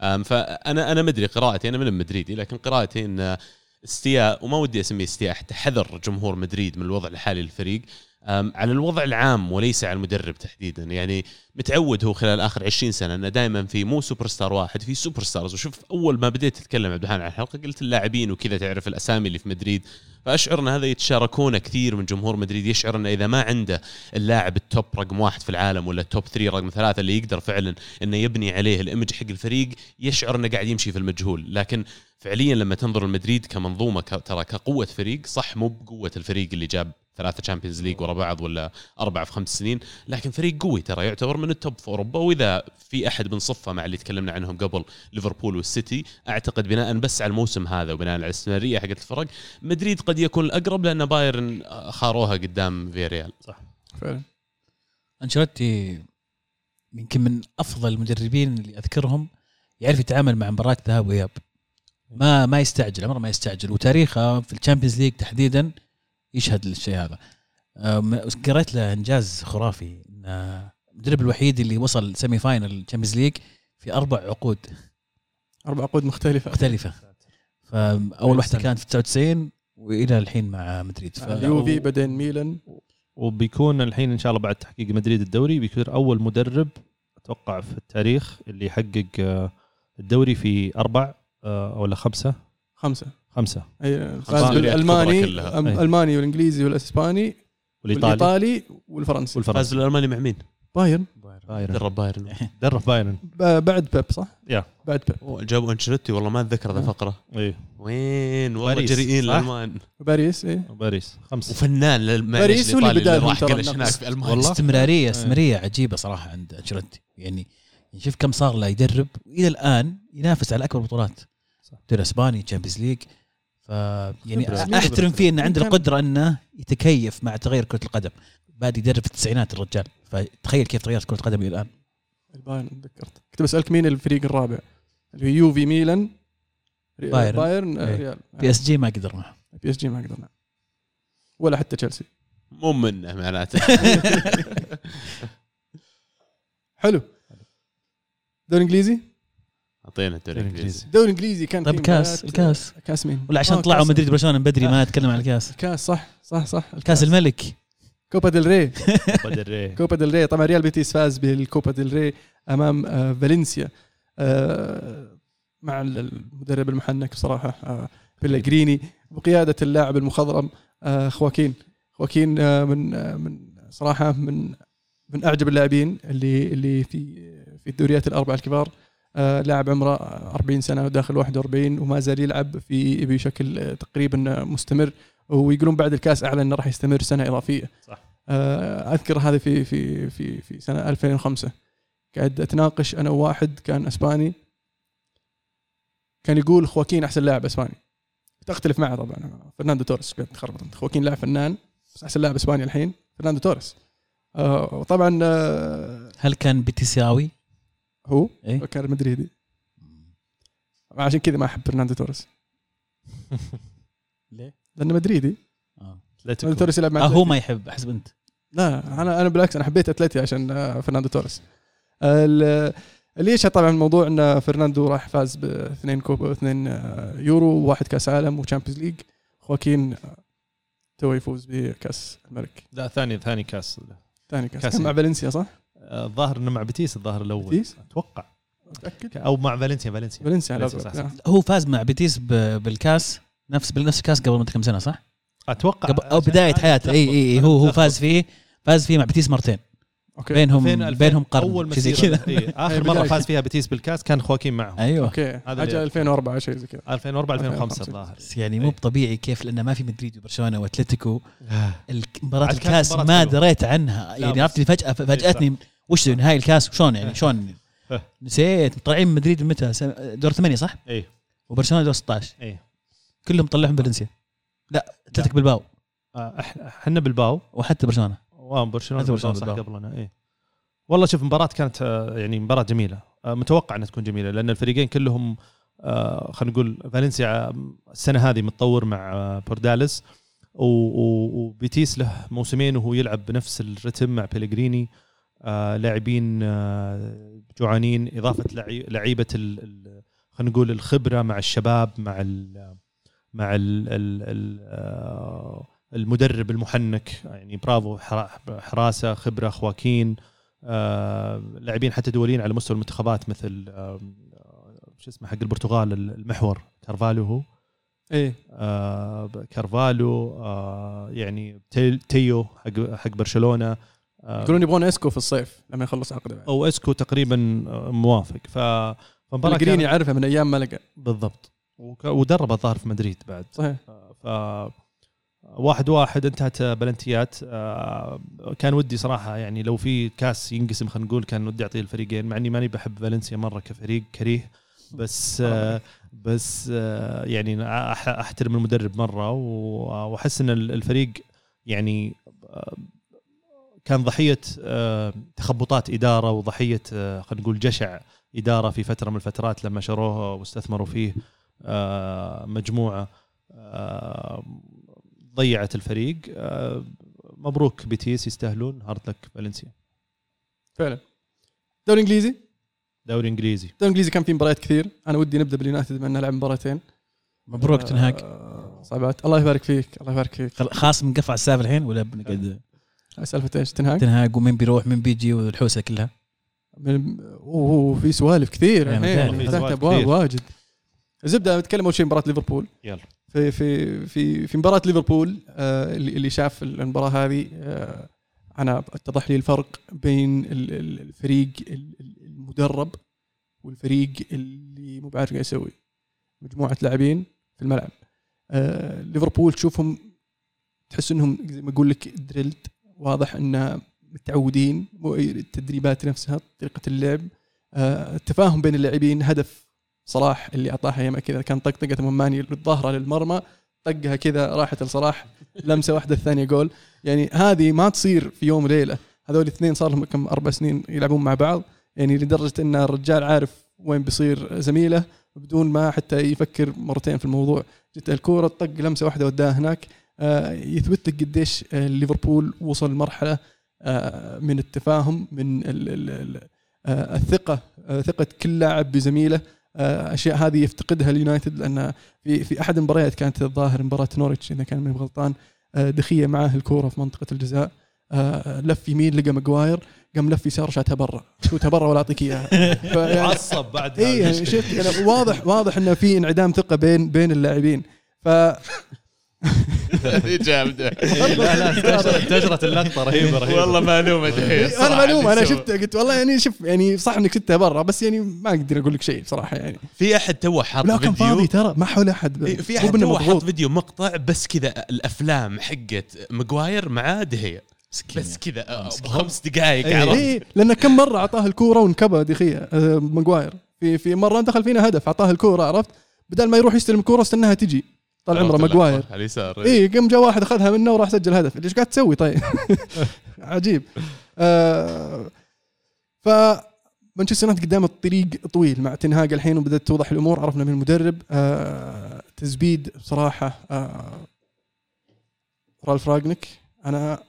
فأنا أنا مدري قراءتي أنا من مدريدي لكن قراءتي إن استياء وما ودي أسميه استياء حتى حذر جمهور مدريد من الوضع الحالي للفريق. على الوضع العام وليس على المدرب تحديدا. يعني متعود هو خلال آخر 20 سنة إنه دائما في مو super star واحد في super stars وشوف أول ما بديت تتكلم عبد الرحمن عن الحلقة قلت اللاعبين وكذا تعرف الأسامي اللي في مدريد. فأشعر إن هذا يتشاركونه كثير من جمهور مدريد. يشعر إنه إذا ما عنده اللاعب ال top رقم واحد في العالم ولا ال top 3 رقم ثلاثة اللي يقدر فعلا إنه يبني عليه ال image حق الفريق يشعر إنه قاعد يمشي في المجهول. لكن فعليا لما تنظر لمدريد كمنظومة ترى كقوة فريق صح مو بقوة الفريق اللي جاب ثلاثة Champions League ورا بعض ولا أربعة في خمس سنين. لكن فريق قوي ترى يعتبر من ال top في أوروبا. وإذا في أحد بنصفه مع اللي تكلمنا عنهم قبل ليفربول والسيتي أعتقد بناء بس على الموسم هذا وبناء على الاستمراريه حقت الفرق مدريد قد يكون الأقرب لأن بايرن خاروها قدام فيريال فعلا. أنشيلوتي يمكن من أفضل المدربين اللي أذكرهم يعرف يتعامل مع مباراة ذهاب وإياب. ما ما يستعجل عمره ما يستعجل. وتاريخه في ال Champions League تحديدا يشهد للشيء هذا. أم، قريت له إنجاز خرافي. إنه المدرب الوحيد اللي وصل semi final ال Champions League في أربع عقود. أربع عقود مختلفة. مختلفة. فاول واحدة كانت في 99 وإلى الحين مع مدريد. ف... اليوفي بعدين ميلان. وبيكون الحين إن شاء الله بعد تحقيق مدريد الدوري بيكون أول مدرب أتوقع في التاريخ اللي يحقق آه، الدوري في أربع آه، ولا خمسة؟ خمسة. خمسة أي فاز دوريات بالألماني كبرى كلها. أم- أي. الالماني والإنجليزي والإسباني والإيطالي والإيطالي والفرنسي فاز والفرنسي بالألماني مع مين؟ بايرن بايرن درب بايرن درب بايرن ب- بعد بيب صح؟ يا. بعد بيب أوه، جابوا أنشيلوتي والله ما أتذكر ذا آه. فقره إيه وين والله باريس، جريئين صح؟ الألمان باريس إيه باريس خمسة وفنان باريس هو اللي الإيطالي بداهم راح ترى قلش النقص. هناك في ألمانيا والله. استمرارية استمرارية عجيبة صراحة عند أنشيلوتي يعني شوف كم صار له يدرب وإلى الآن ينافس على أكبر بطولات. دوري إسباني تشامبيونز ليج ف يعني. أحترم فيه انه عنده القدرة إنه يتكيف مع تغير كرة القدم. بادي يدرب في التسعينات الرجال. فتخيل كيف تغيرت كرة القدم إلى الآن. البايرن تذكرت. كنت بسألك مين الفريق الرابع؟ اللي هو يوفي ميلان بايرن. بايرن آه، إيه. ريال. بي إس جي ما قدر معه بي إس جي ما قدرنا. ولا حتى تشيلسي. مو منه معناته. حلو. دوري إنجليزي؟ أعطينا الدوري الإنجليزي. الانجليزي دوري إنجليزي كان طيب كاس الكاس كاس. مين؟ ولا عشان آه، طلعوا مدريد برشلونة من بدري ما نتكلم عن الكاس. الكاس صح صح صح. كاس الملك. كوبا ديل ري. كوبا ديل ري. طبعا ريال بيتيس فاز بالكوبا ديل ري أمام آه، فالنسيا. آه، مع المدرب المحنك بصراحة بيلغريني. بقياده اللاعب المخضرم خواكين. خواكين من من صراحة من من أعجب اللاعبين اللي اللي في في الدوريات الأربعة الكبار. لاعب عمره 40 سنة وداخل 41 وما زال يلعب في بشكل آه، تقريبا مستمر. ويقولون بعد الكاس أعلن إنه راح يستمر سنة إضافية. صح. آه، أذكر هذا في في في في سنة 2005 قاعد أتناقش أنا وواحد كان إسباني. كان يقول خواكين أحسن لاعب إسباني. تختلف معه طبعا. فرناندو توريس قاعد تخربط. انت خواكين لاعب فنان بس أحسن لاعب إسباني الحين. فرناندو توريس. آه، وطبعا آه، هل كان بيتيساوي؟ هو؟ إيه؟ كان مدريدي عشان كذا ما أحب فرناندو توريس. ليه؟ لأنه مدريدي آه. فرناندو توريس يلعب مع آه هو. ما يحب حسب أنت. لا أنا أنا بالعكس أنا حبيت اتلتي عشان آه، فرناندو توريس. ال- اللي يشهد طبعا الموضوع إن فرناندو راح فاز باثنين كوب اثنين آه، يورو وواحد كأس عالم و Champions League. خواكين آه، تو يفوز بكأس الملك. لا ثاني ثاني كأس. ثاني كأس. كأس. كان مع فالنسيا صح؟ آه، الظاهر إنه مع بيتيس الظاهر الأول. بيتيس؟ أتوقع. متاكد؟ أو مع فالنسيا فالنسيا. فالنسيا على صح،. صح. آه. هو فاز مع بيتيس ب- بالكاس نفس بنفس الكاس قبل كم سنة صح؟ أتوقع. قبل أو بداية حياته. إي إي هو هو فاز فيه فاز فيه مع بيتيس مرتين. okay. بينهم بينهم قرن أول مسيرة كذا. إيه، آخر إيه، مرة. فاز فيها بيتيس بالكاس كان خواكين معهم. أيوه. okay. هذا حاجة اللي- 2004 شيء زي كذا. 2004 2005 2005. الظاهر. بس يعني مو طبيعي كيف لأنه ما في مدريد وبرشلونة وأتلتيكو. الك- مباراة الكاس ما. دريت عنها. يعني عرفت فجاه فاجاتني وش نهائي الكاس؟ شلون يعني؟ شلون. نسيت. طالعين مدريد متى؟ دور ثمانية صح؟ إيه وبرشلونة دور 16 إيه كلهم طلعهم فالنسيا. لا أتلتيك بالباو آه، إحنا بالباو وحتى برشلونة. حتى برشلونة برشلونة صح. قبلنا إيه والله شوف المباراه كانت آه، يعني مباراة جميلة. آه، متوقع إنها تكون جميلة لأن الفريقين كلهم خلينا نقول فالنسيا السنة هذه متطور مع بورداليس. وبيتيس له موسمين وهو يلعب بنفس الرتم مع بيلغريني لاعبين آه، جوعانين. إضافة لعي- لعيبة خلينا نقول الخبرة مع الشباب مع ال- مع ال ال ال آه، المدرب المحنك. يعني برافو حرا- حراسة خبرة خواكين. آه، لاعبين حتى دوليين على مستوى المنتخبات مثل آه، شو اسمه حق البرتغال المحور. كارفالو هو. إيه. آه، كارفالو آه، يعني تي- تيو حق حق برشلونة. آه، يقولون يبغون إسكو في الصيف لما يخلص عقده بعد. أو إسكو تقريبا آه، موافق. ف كانت- يعرفه من أيام ما لقى. بالضبط. ودرب الظاهر في مدريد بعد. صحيح. ف واحد واحد انتهت بلنتيات. آه، كان ودي صراحة يعني لو في كاس ينقسم خلينا نقول كان ودي اعطيه الفريقين. مع إني ماني بحب فالنسيا مرة كفريق كريه بس آه، بس آه، يعني أحترم المدرب مرة وأحس إن الفريق يعني آه، كان ضحية آه، تخبطات إدارة وضحية آه، خلينا نقول جشع إدارة في فترة من الفترات لما شروه واستثمروا فيه آه، مجموعة ضيعت الفريق. مبروك بيتيس يستاهلون. hard luck فالنسيا. فعلا. دوري إنجليزي؟ دوري إنجليزي. الدوري الانجليزي كان فيه مباريات كثير. أنا ودي نبدأ باليونايتد بما إنه لعب مباراتين. مبروك تنهاج آه، صعبات. الله يبارك فيك. الله يبارك فيك. خل- خلاص على السالفة الحين ولا بنقعد؟ سالفه إيش تنهاج تنهاج ومين بيروح مين بيجي والحوسة كلها. من- أوه في سوالف كثير سوالف ابواب. واجد. الزبده نتكلم أول شيء مباراة ليفربول. يلا. في في في في مباراة ليفربول آه، اللي اللي شاف المباراة هذه آه، أنا أتضح لي الفرق بين ال- ال- الفريق ال- ال- المدرب والفريق اللي مو بعارف قاعد يسوي. مجموعة لاعبين في الملعب. آه، ليفربول تشوفهم تحس إنهم زي ما أقول لك دريلد واضح أن متعودين التدريبات نفسها طريقة اللعب آه، التفاهم بين اللاعبين هدف صلاح اللي أعطاها يما كذا كان طقطقه مماني الظاهره للمرمى طقها كذا راحت لصلاح لمسة واحدة الثانية جول. يعني هذه ما تصير في يوم وليلة. هذول الاثنين صار لهم كم أربع سنين يلعبون مع بعض. يعني لدرجة أن الرجال عارف وين بيصير زميله بدون ما حتى يفكر مرتين في الموضوع. جت الكورة طق لمسة واحدة وداها هناك. يثبت لك قديش آه، ليفربول وصل لمرحلة آه، من التفاهم من ال- ال- ال- آه، الثقة آه، ثقة كل لاعب بزميله. آه، أشياء هذه يفتقدها اليونايتد لأن في في أحد المباريات كانت الظاهر مباراة نوريتش إذا كان ماني غلطان آه، دخية معاه الكورة في منطقة الجزاء. آه، لف يمين لقى ماجواير قام لف يسار شاتها برا. شوتها برا ولا أعطيك إياها. فيعني- عصب بعد اي يعني شفت يعني واضح واضح إنه في انعدام ثقة بين بين اللاعبين. ف جامده لا لا انتشرت- انتشرت اللقطة رهيبة رهيبة. والله معلومة. دحين أنا معلوم أنا شفت قلت والله يعني شوف يعني صح إنك شفتها برا بس يعني ما أقدر أقول لك شيء بصراحة يعني. في أحد تو حاط لا كان فاضي فيديو ترى ما حول أحد. إيه، في أحد تو حاط. فيديو مقطع بس كذا الأفلام حقت ماجواير مع دهيا مسكين بس كذا مسكين. بخمس دقائق اي عرفت؟ إيه لأنه كم مرة أعطاه الكورة وانكبى دخيه آه، ماجواير. في في مرة دخل فينا هدف أعطاه الكورة عرفت؟ بدل ما يروح يستلم الكوره استناها تجي. طال عمره ماجواير. على اليسار. اي قام جاء واحد أخذها منه وراح سجل هدف. إيش قاعد تسوي؟ طيب. عجيب. آه ف مانشستر يونايتد قدام الطريق طويل مع تنهاج الحين وبدأت توضح الأمور. عرفنا من المدرب. آه تزبيد بصراحة آه رالف راجنك أنا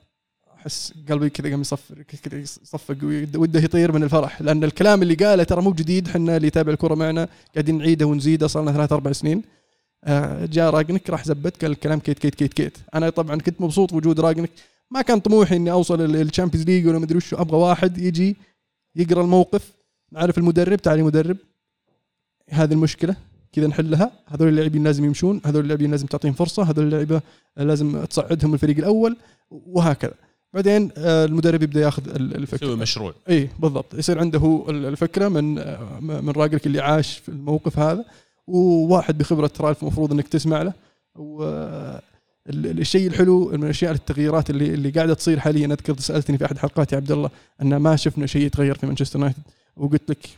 أحس قلبي كذا قام يصفر كذا يصفق وده يطير من الفرح. لأن الكلام اللي قاله ترى مو جديد إحنا اللي يتابع الكرة معنا قاعدين نعيده ونزيده. صار لنا ثلاث أربع سنين. جاء راجنك راح زبط قال الكلام كيت كيت كيت كيت. أنا طبعا كنت مبسوط بوجود راجنك. ما كان طموحي إني أوصل ال Champions League ولا مدري وش أبغى واحد يجي يقرأ الموقف نعرف المدرب تعال يا مدرب. هذه المشكلة. كذا نحلها. هذول اللاعبين لازم يمشون. هذول اللاعبين لازم تعطيهم فرصة. هذول اللعيبة لازم تصعدهم الفريق الأول وهكذا. بعدين آه، المدرب يبدأ ياخذ ال- الفكرة. سوي مشروع. اي بالضبط. يصير عنده الفكرة من آه، من راجلك اللي عاش في الموقف هذا. وواحد بخبرة رالف المفروض إنك تسمع له. و ال- ال- الشيء الحلو من الأشياء التغييرات اللي اللي قاعدة تصير حاليا. أذكر سألتني في أحد حلقات يا عبد الله أن ما شفنا شيء يتغير في مانشستر يونايتد وقلت لك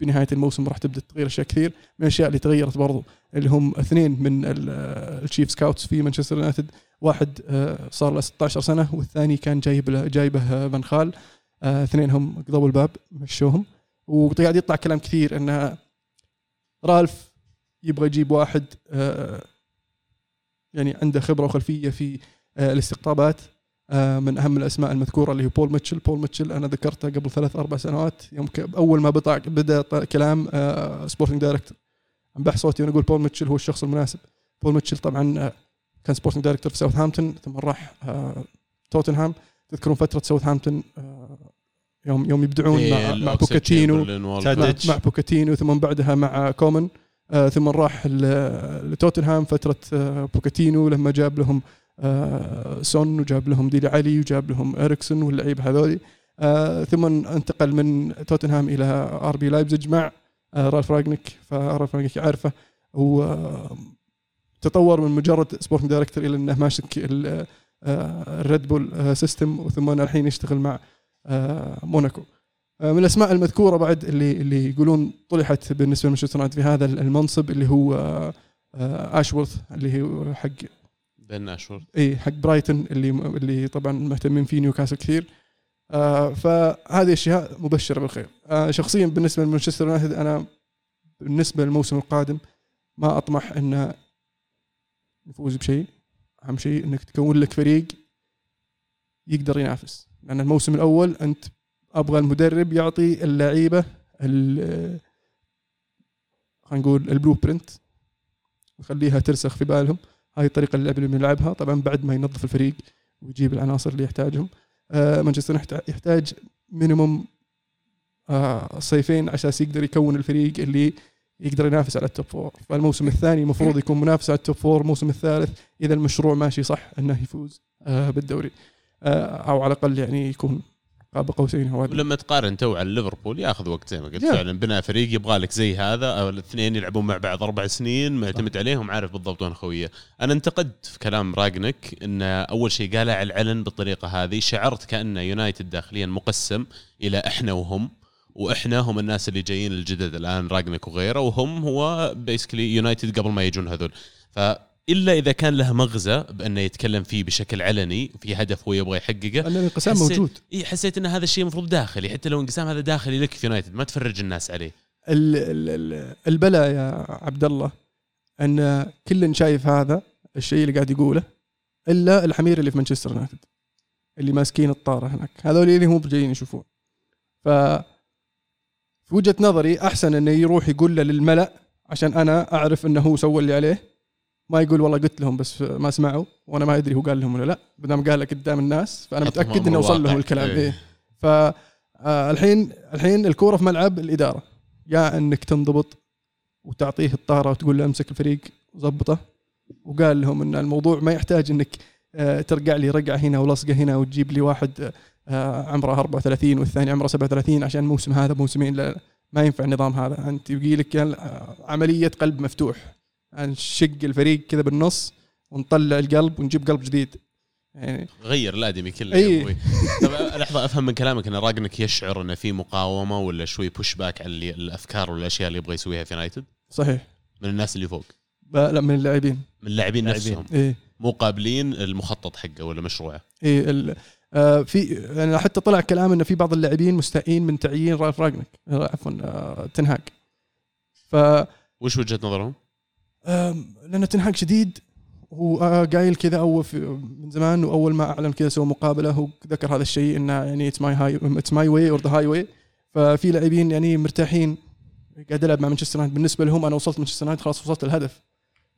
بنهاية الموسم راح تبدأ تغير أشياء كثير من الأشياء اللي تغيرت برضو اللي هم اثنين من ال chief scouts في مانشستر يونايتد. واحد آه، صار له 16 سنة والثاني كان جايب له جايبه فان خال. آه، اثنينهم عطوهم الباب مشوهم. وقاعد يطلع كلام كثير إن رالف يبغى يجيب واحد آه، يعني عنده خبرة وخلفية في آه، الاستقطابات آه، من أهم الأسماء المذكورة اللي هو بول ميتشل. بول ميتشل أنا ذكرته قبل ثلاث أربع سنوات يوم أول ما بدأ كلام sporting director لين انبح صوتي وأنا أقول بول ميتشل هو الشخص المناسب. بول ميتشل طبعا كان sporting director في ساوثهامبتون ثم راح توتنهام. تذكرون فترة ساوثهامبتون يوم يوم يبدعون مع, بيل، مع أوكسيد بوتشيتينو. مع. مع بوتشيتينو ثم بعدها مع كومن. آه ثم راح لتوتنهام فترة آه بوتشيتينو لما جاب لهم آه سون وجاب لهم ديلي علي وجاب لهم إريكسون واللعيبة هذولي. ثم انتقل من توتنهام إلى آر بي لايبزيج مع رالف راجنيك. فرالف راجنيك يعرفه هو آه، تطور من مجرد sporting director إلى إنه ماسك ال- ال Red Bull system وثم الحين يشتغل مع موناكو. من الأسماء المذكورة بعد اللي اللي يقولون طرحت بالنسبة لمانشستر يونايتد في هذا المنصب اللي هو آه، آه، اشورث اللي هو حق بين اشهر اي حق برايتون اللي اللي طبعا مهتمين فيه نيوكاسل كثير. آه فهذه أشياء مبشرة بالخير. آه شخصيا بالنسبة لمانشستر يونايتد أنا بالنسبة للموسم القادم ما أطمح إن نفوز بشيء. أهم شيء إنك تكون لك فريق يقدر ينافس. لأن الموسم الأول أنت أبغى المدرب يعطي اللعيبة ال- خلينا نقول ال blueprint يخليها ترسخ في بالهم. هاي الطريقة اللعب اللي بنلعبها طبعا بعد ما ينظف الفريق ويجيب العناصر اللي يحتاجهم. آه مانشستر يحت- يحتاج minimum آه صيفين أساس يقدر يكون الفريق اللي يقدر ينافس على ال top four فالموسم الثاني المفروض يكون منافس على ال top four الموسم الثالث إذا المشروع ماشي صح إنه يفوز آه بالدوري. أو على الأقل يعني يكون قاب قوسين أدنى. ولما تقارن تو على ليفربول ياخذ وقت زي ما قلت Yeah. فعلا بناء فريق يبغى لك زي هذا أو الاثنين يلعبون مع بعض أربع سنين معتمد عليهم عارف بالضبط وين خويه أنا انتقدت في كلام راجنك إن أول شيء قالها على العلن بالطريقة هذه شعرت كأن يونايتد داخليا مقسم إلى إحنا وهم وإحنا هم الناس اللي جايين الجدد الآن راجنك وغيره وهم هو بيسكلي يونايتد قبل ما يجون هذول فالا إذا كان له مغزى بأنه يتكلم فيه بشكل علني في هدف هو يبغى يحققه. لأن الانقسام حسيت- موجود. إي حسيت إن هذا الشيء المفروض داخلي حتى لو انقسام هذا داخلي لك في يونايتد ما تفرج الناس عليه. ال- ال- ال- البلاء يا عبد الله أن كل شايف هذا الشيء اللي قاعد يقوله إلا الحمير اللي في مانشستر يونايتد اللي ماسكين الطاره هناك. هذول اللي هم جايين يشوفون. ف في وجهة نظري أحسن إنه يروح يقول له للملأ عشان أنا أعرف إنه هو سوى اللي عليه. ما يقول والله قلت لهم بس ما سمعوا وأنا ما ادري هو قال لهم ولا لا بدام قال لك قدام الناس فأنا متأكد إنه وصل لهم. الكلام إيه. إيه. فالحين الحين الكورة في ملعب الإدارة يا إنك تنضبط وتعطيه الطاره وتقول له امسك الفريق ظبطه وقال لهم إن الموضوع ما يحتاج إنك آه، ترقع لي رقعة هنا ولصقة هنا وتجيب لي واحد آه، عمره 34 والثاني عمره 37 عشان الموسم هذا موسمين لا ما ينفع النظام هذا أنت يبقي لك عملية قلب مفتوح نشق الفريق كذا بالنص ونطلع القلب ونجيب قلب جديد. يعني غير الأدمن كله إي. يا أبوي. طب لحظة أفهم من كلامك إن راجنك يشعر إنه في مقاومة ولا شوي push back على اللي- الأفكار والاشياء اللي يبغى يسويها في يونايتد صحيح. من الناس اللي فوق. لا من اللاعبين. من اللاعبين لاعبين. نفسهم. إيه. مو قابلين المخطط حقه ولا مشروعه. إيه ال- آه في يعني حتى طلع كلام إنه في بعض اللاعبين مستائين من تعيين رالف راجنك آه، عفوا آه تنهاج ف وش وجهة نظرهم؟ آم، لأن تنهاج شديد هو آه، قايل كذا أول في من زمان وأول ما أعلن كذا سوى مقابلة هو ذكر هذا الشيء إنه يعني it's my high it's my way or the highway ففي لاعبين يعني مرتاحين قاعد ألعب مع مانشستر يونايتد بالنسبة لهم أنا وصلت مانشستر يونايتد خلاص وصلت الهدف.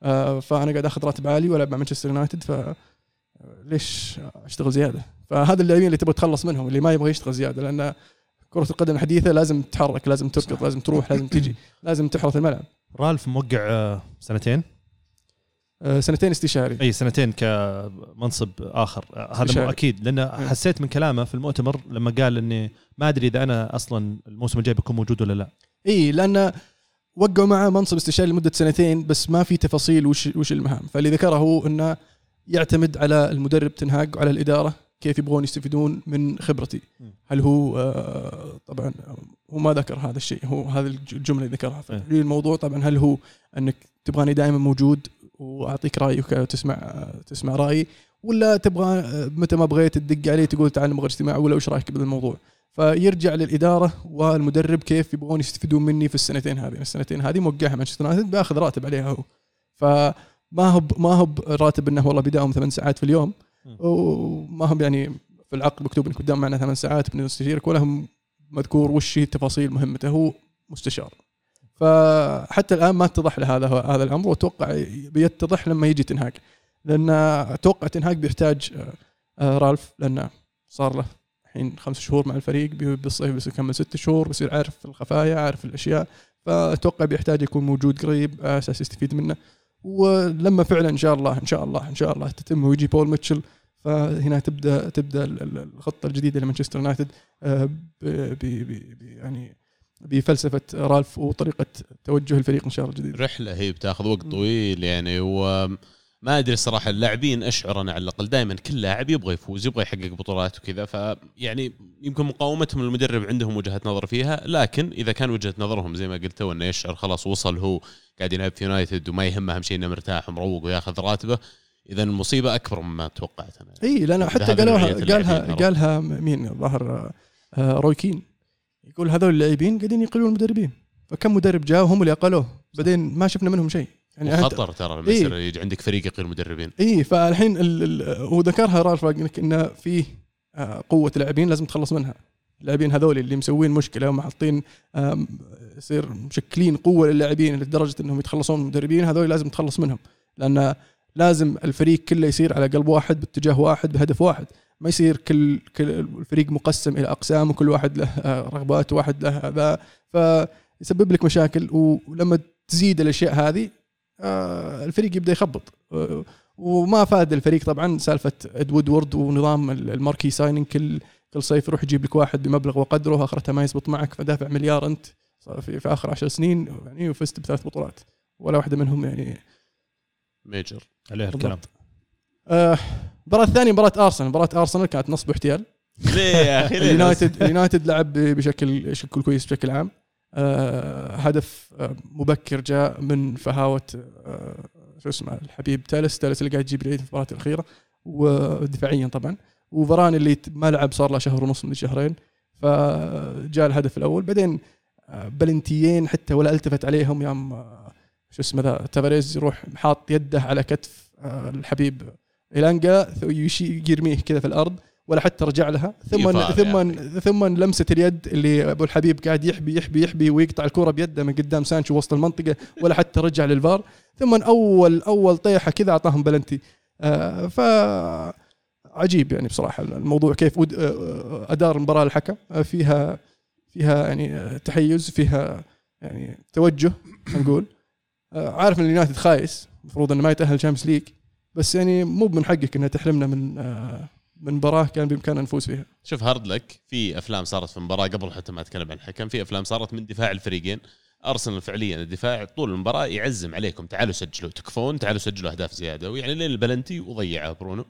آه، فأنا قاعد آخذ راتب عالي وألعب مع مانشستر يونايتد ف ليش أشتغل زيادة؟ فهذا اللاعبين اللي تبغى تخلص منهم اللي ما يبغى يشتغل زيادة لأن كرة القدم الحديثة لازم تتحرك لازم تركض لازم تروح لازم تجي لازم تحرث الملعب. رالف موقع آه، سنتين؟ آه، سنتين استشاري. إي سنتين كمنصب آخر. آه، هذا مو استشاري. أكيد لأن حسيت من كلامه في المؤتمر لما قال إني ما أدري إذا أنا أصلا الموسم الجاي بكون موجود ولا لا. إي لأن وقعوا معه منصب استشاري لمدة سنتين بس ما في تفاصيل وش وش المهام. فاللي ذكره هو إنه يعتمد على المدرب تنهاج وعلى الإدارة. كيف يبغون يستفيدون من خبرتي. هل هو آه، طبعا هو ما ذكر هذا الشيء هو هذه الجملة اللي ذكرها إيه. فهي الموضوع طبعا هل هو أنك تبغاني دائما موجود وأعطيك رأيك وتسمع آه، تسمع رأيي ولا تبغى آه، متى ما بغيت تدق عليه تقول تعال نبغى اجتماع ولا وش رأيك بالموضوع فيرجع للإدارة والمدرب كيف يبغون يستفيدون مني في السنتين هذه السنتين هذه موقعها مانشستر يونايتد باخذ راتب عليها هو فما هو ما هو براتب إنه والله بداهم ثمان ساعات في اليوم. وما هم يعني في العقد مكتوب إنك قدام معنا ثمان ساعات بنستشيرك ولا هم مذكور وش هي تفاصيل مهمته هو مستشار. فحتى الآن ما اتضح له هذا هذا الأمر وأتوقع بيتضح لما يجي تنهاج لأن أتوقع تنهاج بيحتاج آه، آه، رالف لأنه صار له الحين خمس شهور مع الفريق بالصيف بس يكمل ست شهور بيصير عارف الخفايا عارف الأشياء. فأتوقع بيحتاج يكون موجود قريب على أساس يستفيد منه. ولما فعلا إن شاء الله إن شاء الله إن شاء الله تتم ويجي بول ميتشل فهنا تبدأ تبدأ ال- ال- الخطة الجديدة لمانشستر يونايتد آه، يعني بفلسفة رالف وطريقة توجه الفريق إن شاء الله الجديد. رحلة هي بتاخذ وقت طويل يعني وما أدري الصراحه اللاعبين اشعر أنا على الأقل دائما كل لاعب يبغى يفوز يبغى يحقق بطولات وكذا فيعني يمكن مقاومتهم للمدرب عندهم وجهة نظر فيها لكن إذا كان وجهة نظرهم زي ما قلت تو إنه يشعر خلاص وصل هو قاعد يلعب في يونايتد وما يهمه أهم شيء إنه مرتاح ومروق وياخذ راتبه اذا المصيبة أكبر مما توقعت أنا. إي لأنه حتى قالوها قالها. قالها مين؟ الظاهر آه، روي كين. يقول هذول اللاعبين قاعدين يقلون المدربين. فكم مدرب جاء وهم اللي أقلوه؟ بعدين ما شفنا منهم شيء. يعني خطر ترى المساله يجي عندك فريق يقيل مدربين اي فالحين ال- ال- هو ذكرها رالف راجنك إنه في آه، قوة لاعبين لازم تخلص منها. اللاعبين هذول اللي مسوين مشكلة ومحطين يصير مشكلين قوة للاعبين لدرجة إنهم يتخلصون من المدربين هذول لازم تخلص منهم. لأن لازم الفريق كله يصير على قلب واحد باتجاه واحد بهدف واحد. ما يصير كل كل الفريق مقسم إلى أقسام وكل واحد له آه، رغبات وواحد له هذا. فيسبب لك مشاكل ولما تزيد الأشياء هذه الفريق يبدأ يخبط. آه، وما فاد الفريق طبعا سالفة إد وودورد ونظام ال marquee signing كل كل صيف يروح يجيب لك واحد بمبلغ وقدره اخرتها ما يزبط معك فدافع مليار أنت. في, في آخر عشر سنين يعني وفزت بثلاث بطولات. ولا واحدة منهم يعني major. عليه الكلام. آه، المباراة الثانية مباراة أرسنال، مباراة أرسنال كانت نصب واحتيال، ليه يا أخي؟ اليونايتد اليونايتد لعب بشكل بشكل كويس بشكل عام. آه، هدف آه، مبكر جاء من فهاوة آه، شو اسمه الحبيب تالس، تالس اللي قاعد يجيب العيد في المباراة الأخيرة ودفاعيا طبعا. وفران اللي ما لعب صار له شهر ونص من شهرين فجاء الهدف الأول. بعدين بلنتيين حتى ولا ألتفت عليهم. يوم شو اسمه ذا تافاريز يروح حاط يده على كتف الحبيب يشيله يرميه كذا في الأرض. ولا حتى رجع لها. ثم ثم يا ثم لمسه اليد اللي أبو الحبيب قاعد يحبي يحبي يحبي ويقطع الكرة بيده من قدام سانشو وسط المنطقة ولا حتى رجع للفار. ثم اول أول طيحة كذا أعطاهم بلنتي. آه ف عجيب يعني بصراحة الموضوع كيف ود- آه، أدار المباراه الحكم. آه، فيها فيها يعني آه، تحيز فيها يعني توجه نقول. آه، عارف إن اليونايتد خايس المفروض إنه ما يتأهل Champions League بس يعني مو من حقك إنها تحرمنا من آه، من مباراه كان بإمكاننا نفوز فيها. شوف hard luck في أفلام صارت في المباراه قبل حتى ما أتكلم عن الحكم في أفلام صارت من دفاع الفريقين. أرسنال فعليا الدفاع طول المباراة يعزم عليكم تعالوا سجلوا تكفون تعالوا سجلوا أهداف زيادة ويعني لين البلنتي وضيعها برونو.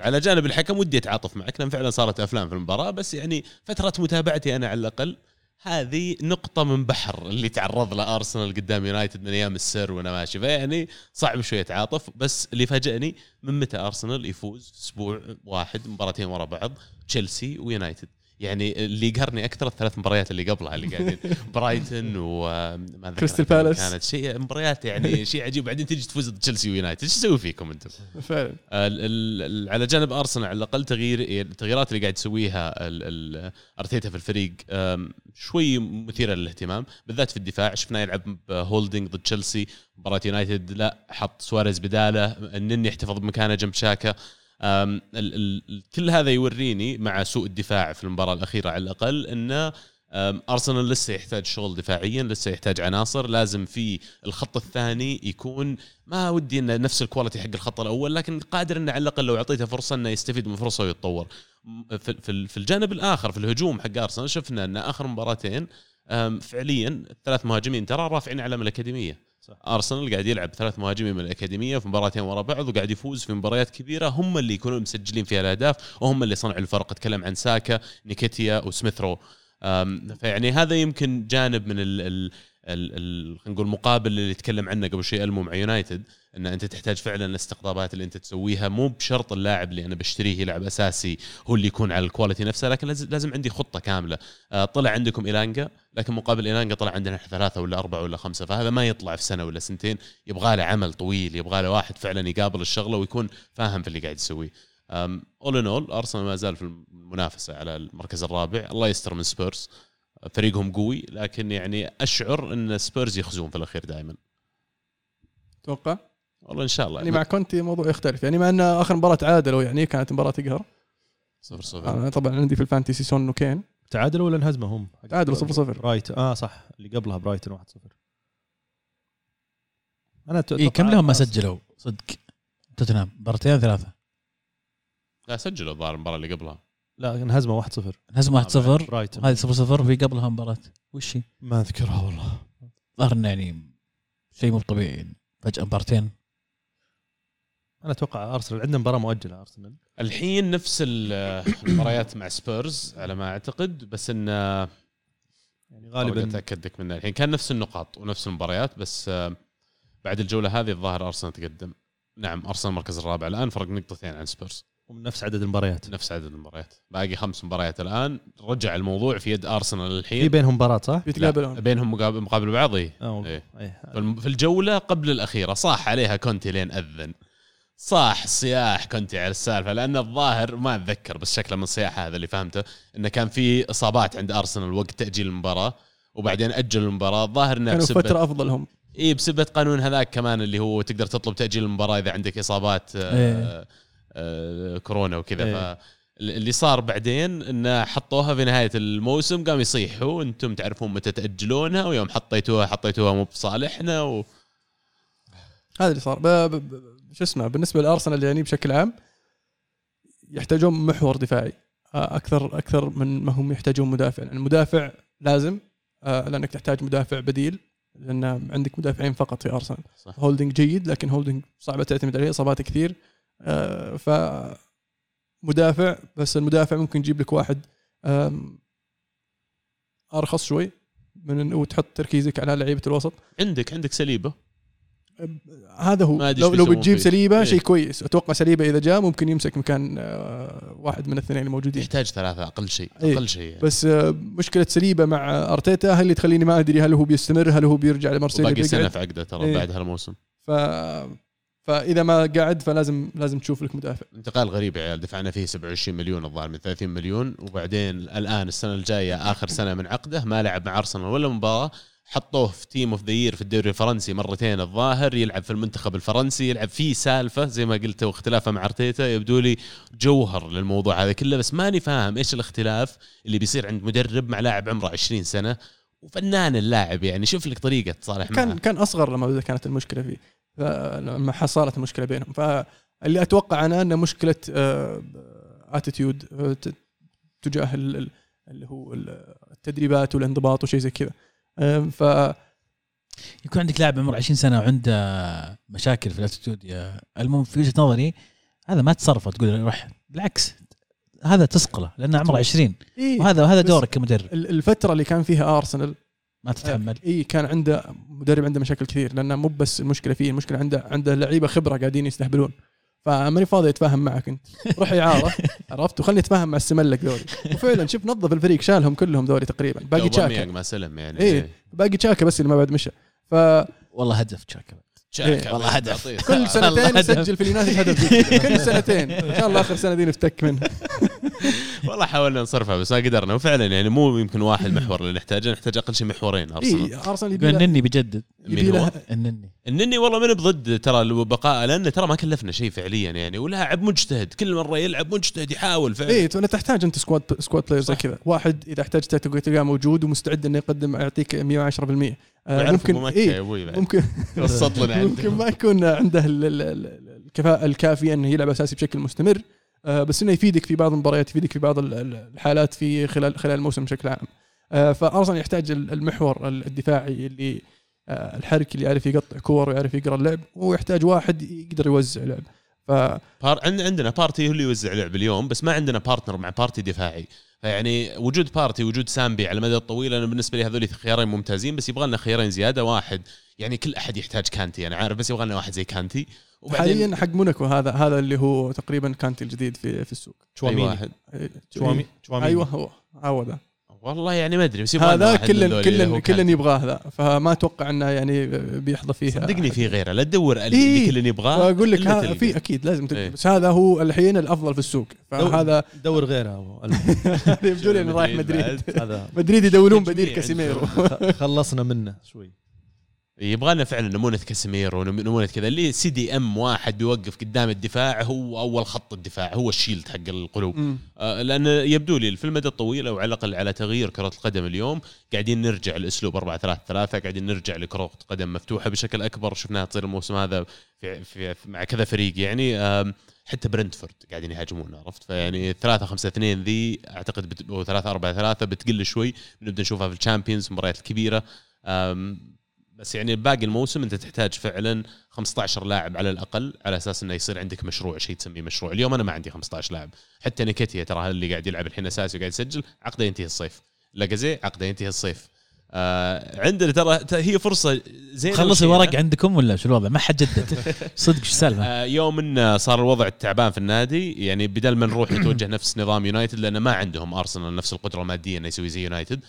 على جانب الحكم ودي أتعاطف معك لأن فعلا صارت أفلام في المباراة بس يعني فترة متابعتي أنا على الأقل. هذه نقطة من بحر اللي تعرض له أرسنال قدام يونايتد من أيام السير وأنا ماشي. فيعني صعب شوي اتعاطف بس اللي فاجأني من متى أرسنال يفوز أسبوع واحد مباراتين ورا بعض تشيلسي ويونايتد. يعني اللي يقهرني أكثر الثلاث مباريات اللي قبلها اللي قاعدين برايتون وما ذكر كريستال بالاس. كانت. شيء مباريات يعني شيء عجيب. بعدين تجي تفوز ضد تشيلسي ويونايتد. إيش تسوي فيكم أنتم؟ فعلا. ال- على جانب أرسنال على الأقل تغيير التغييرات اللي قاعد يسويها ال- ال- أرتيتا في الفريق شوي مثيرة للاهتمام بالذات في الدفاع. شفناه يلعب بهولدنج ضد تشيلسي مباراة يونايتد لا حط سواريز بدالة. النني احتفظ بمكانه جنب شاكا. كل هذا يوريني مع سوء الدفاع في المباراة الأخيرة على الأقل إنه أرسنال لسه يحتاج شغل دفاعيا لسه يحتاج عناصر لازم في الخط الثاني يكون ما ودي انه نفس الكواليتي حق الخط الأول لكن قادر إنه على الأقل لو أعطيته فرصة إنه يستفيد من فرصة ويتطور. في الجانب الآخر في الهجوم حق أرسنال شفنا إن آخر مباراتين فعليا الثلاث مهاجمين ترى رافعين علم الأكاديمية. صح. أرسنال قاعد يلعب ثلاث مهاجمين من الأكاديمية في مباراتين ورا بعض وقاعد يفوز في مباريات كبيرة. هم اللي يكونون مسجلين فيها الأهداف وهم اللي صنعوا الفرق. أتكلم عن ساكا نيكيتيا وسميثرو. فيعني هذا يمكن جانب من ال ال ال- ال- خلينا نقول المقابل اللي يتكلم عنه قبل شوي المو مع يونايتد إن أنت تحتاج فعلا الاستقطابات اللي أنت تسويها مو بشرط اللاعب اللي أنا بشتريه يلعب أساسي هو اللي يكون على ال quality نفسها لكن لازم, عندي خطة كاملة. آه، طلع عندكم إيلانجا لكن مقابل إيلانجا طلع عندنا ثلاثة ولا أربعة ولا خمسة فهذا ما يطلع في سنة ولا سنتين. يبغى له عمل طويل يبغى له واحد فعلا يقابل الشغلة ويكون فاهم في اللي قاعد يسويه. اول ان اول أرسنال ما زال في المنافسة على المركز الرابع. الله يستر من سبيرز. فريقهم قوي لكن يعني أشعر إن سبيرز يخزون في الأخير دائما أتوقع والله إن شاء الله. يعني مع كونتي الموضوع يختلف. يعني مع إن آخر مباراة تعادلوا يعني كانت مباراة تقهر صفر صفر. أنا طبعا عندي في ال fantasy سون وكين. تعادلوا ولا انهزموا هم؟ تعادلوا 0-0. رايت آه صح. اللي قبلها برايتون 1-0 أنا اي أتوقع كم لهم ما سجلوا؟ صدق. توتنهام مباراتين ثلاثة. لا سجلوا الظاهر المباراة اللي قبلها. لا انهزموا 1-0 انهزموا 1-0 برايتون. هذه 0-0 وفي قبلها مباراة. وش هي؟ ما أذكرها والله. ظهر انه يعني شيء مو طبيعي. فجأة مبارتين. أنا أتوقع أرسنال عندنا مباراة مؤجلة أرسنال. الحين نفس ال- المباريات مع سبيرز على ما أعتقد بس ان يعني غالبا غالبا أتأكد لك منه الحين كان نفس النقاط ونفس المباريات بس آه، بعد الجولة هذه الظاهر أرسنال تقدم. نعم أرسنال المركز الرابع. الآن فرق نقطتين عن سبيرز. نفس عدد المباريات نفس عدد المباريات باقي خمس مباريات الآن رجع الموضوع في يد أرسنال في الحين بينهم مباراة صح؟ بيتقابلون بينهم مقابل مقابل بعض إيه. آه إيه. إيه. في الجولة قبل الأخيرة صاح عليها كونتي لين أذن صاح صياح كونتي على السالفة لأن الظاهر ما أتذكر بس شكله من الصياح هذا اللي فهمته إنه كان في إصابات عند أرسنال وقت تأجيل المباراة وبعدين اجلوا المباراة الظاهر إنه كانوا في فترة افضل هم اي بسبب قانون هذاك كمان اللي هو تقدر تطلب تأجيل المباراة إذا عندك إصابات آه إيه. آه كورونا وكذا. إيه. فاللي صار بعدين انه حطوها في نهاية الموسم قام يصيحوا أنتم تعرفون متى تأجلونها ويوم حطيتوها حطيتوها مو بصالحنا و... هذا اللي صار. ب... ب... شو اسمه بالنسبة لأرسنال يعني بشكل عام يحتاجون محور دفاعي آه، أكثر أكثر من ما هم يحتاجون مدافع. يعني المدافع لازم آه، لأنك تحتاج مدافع بديل لأن عندك مدافعين فقط في أرسنال. هولدنج جيد لكن هولدنج صعبة تعتمد عليه اصاباته كثير. آه، ف مدافع بس المدافع ممكن يجيب لك واحد أرخص شوي من وتحط تركيزك على لعيبة الوسط عندك عندك سليبة هذا هو لو, لو بتجيب فيه. سليبة إيه. شيء كويس أتوقع سليبة إذا جاء ممكن يمسك مكان آه، واحد من الاثنين الموجودين يحتاج ثلاثة أقل شيء إيه. أقل شيء يعني. بس آه، مشكلة سليبة مع أرتيتا هل اللي تخليني ما أدري هل هو بيستمر هل هو بيرجع لمارسيليا وباقي سنة في عقده ترى إيه. بعد هالموسم ف فإذا ما قعد فلازم لازم تشوف لك مدافع. انتقال غريب يا عيال. دفعنا فيه 27 مليون الظاهر من 30 مليون. وبعدين الآن السنة الجاية آخر سنة من عقده ما لعب مع أرسنال ولا مباراة. حطوه في team of the year في الدوري الفرنسي مرتين الظاهر. يلعب في المنتخب الفرنسي يلعب في سالفة زي ما قلت واختلافه مع أرتيتا. يبدو لي جوهر للموضوع هذا كله بس ماني فاهم إيش الاختلاف اللي بيصير عند مدرب مع لاعب عمره 20 سنة. وفنان اللاعب يعني شوف لك طريقة تصالح معه. كان كان أصغر لما كانت المشكلة فيه. لما حصلت المشكلة بينهم. فاللي أتوقع أنا أنه مشكلة attitude تجاه ال- ال- اللي هو ال- التدريبات والانضباط وشيء زي كذا. آه، ف يكون عندك لاعب عمره 20 سنة وعنده مشاكل في ال attitude يا المهم في وجهة نظري هذا ما تصرفه تقول روح. بالعكس هذا تسقله لأنه عمره 20 إيه وهذا وهذا دورك كمدرب. ال- الفترة اللي كان فيها ارسنال ما تتحمل. اي كان عنده مدرب عنده مشاكل كثير لأنه مو بس المشكلة فيه المشكلة عنده عنده لعيبة خبرة قاعدين يستهبلون. فماني فاضي أتفاهم معك أنت. روح اعاره عرفت؟ وخلني أتفاهم مع السملك ذولي. وفعلا شوف نظف الفريق شالهم كلهم ذولي تقريبا. باقي تشاكا. ما سلم يعني. إيه. باقي تشاكا بس اللي ما بعد مشى. ف والله هدف تشاكا. تشاكا والله هدف. كل سنتين. يسجل في اليونايتد هدف. كل سنتين. إن شاء الله آخر سنة دي نفتك منه. والله حاولنا نصرفها بس ما قدرنا. وفعلا يعني مو يمكن واحد محور اللي نحتاجه نحتاج أقل شيء محورين أرسنال. اي أرسنال يبي النني بيجدد يبي؟ له النني. النني والله مني بضد ترى بقاء لأنه ترى ما كلفنا شيء فعليا يعني. ولاعب مجتهد كل مرة يلعب مجتهد يحاول فعلا. اي انت تحتاج أنت squad squad player زي كذا. واحد إذا احتجته تلقى- تلقاه موجود ومستعد إنه يقدم يعطيك 110% آه، ويعرف ممكن أبو مكة يا اي أبوي ممكن وسط لنا ممكن ما يكون عنده ال- ال- ال- الكفاءة الكافية إنه يلعب أساسي بشكل مستمر. آه، بس إنه يفيدك في بعض المباريات يفيدك في بعض ال- ال- الحالات في خلال خلال الموسم بشكل عام. آه، فأرسنال يحتاج ال- المحور الدفاعي اللي آه، الحركي اللي يعرف يقطع كور ويعرف يقرأ اللعب ويحتاج واحد يقدر يوزع لعب. ف بار... عند- عندنا بارتي هو اللي يوزع لعب اليوم بس ما عندنا partner مع بارتي دفاعي. فيعني وجود بارتي وجود سامبي على المدى الطويل أنا بالنسبة لي هذول خيارين ممتازين بس يبغى لنا خيارين زيادة واحد. يعني كل أحد يحتاج كانتي أنا عارف بس يبغى لنا واحد زي كانتي. حاليا حق موناكو هذا هذا اللي هو تقريبا كانتي الجديد في في السوق. تشواميني. واحد إيه، تشوامي تشواميني. أيوه هو هو ذا والله يعني ما أدري بس يبغى هذا كلن كان- كلن يبغاه ذا فما أتوقع إنه يعني بيحظى فيها صدقني في غيره لا تدور اللي إيه. اللي كلن يبغاه أقول لك. في أكيد لازم تلقى. إيه. بس هذا هو الحين الأفضل في السوق فهذا دور غيره. يبدو لي إنه رايح مدريد مدريد هذا مدريد يدورون بديل كاسيميرو خلصنا منه شوي يبغى لنا فعلا نمونة كاسيميرو نم- نمونه كذا اللي CDM واحد بيوقف قدام الدفاع هو أول خط الدفاع هو ال shield حق القلوب. مم. آه، لأن يبدو لي في المدى الطويل أو على الأقل على تغيير كرة القدم اليوم. قاعدين نرجع لأسلوب 4 3 3 قاعدين نرجع لكرة قدم مفتوحة بشكل أكبر. شفناها تصير الموسم هذا في, في, في مع كذا فريق يعني حتى برنتفورد قاعدين يهاجمون عرفت؟ فيعني 3 5 2 ذي أعتقد بت... أو 3 4 3 بتقل شوي. نبدأ نشوفها في ال Champions المباريات الكبيره بس يعني باقي الموسم انت تحتاج فعلا 15 لاعب على الأقل على أساس إنه يصير عندك مشروع شيء تسميه مشروع. اليوم أنا ما عندي 15 لاعب. حتى نكيتيا ترى اللي قاعد يلعب الحين أساسي وقاعد يسجل عقده ينتهي الصيف. لاكازيت عقده ينتهي الصيف. آه عندنا ترى هي فرصة زين خلص الورق عندكم ولا شو الوضع؟ ما حد جدد صدق شو السالفة؟ آه يوم إن صار الوضع تعبان في النادي يعني بدل ما نروح نتوجه نفس نظام يونايتد لأن ما عندهم أرسنال نفس القدرة المادية إنه يسوي زي يونايتد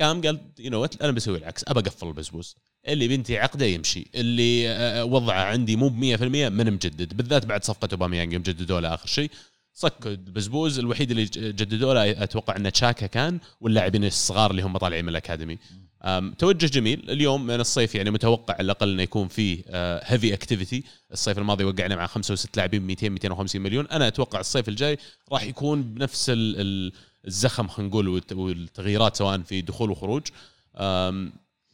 قام قال you know أنا بسوي العكس أبى أقفل البزبوز. اللي بينتهي عقده يمشي اللي آه، وضعه عندي مو ب 100% من مجدد بالذات بعد صفقة أوباميانج يوم جددوا له آخر شيء. صك البزبوز الوحيد اللي جددوا له أتوقع إنه تشاكا كان واللاعبين الصغار اللي هم طالعين من ال academy. توجه جميل اليوم من الصيف يعني متوقع على الأقل إنه يكون فيه heavy activity الصيف الماضي وقعنا مع خمسة وست لاعبين 200 250 مليون. أنا أتوقع الصيف الجاي راح يكون بنفس ال- الزخم خلينا نقول والت- والتغييرات سواء في دخول وخروج.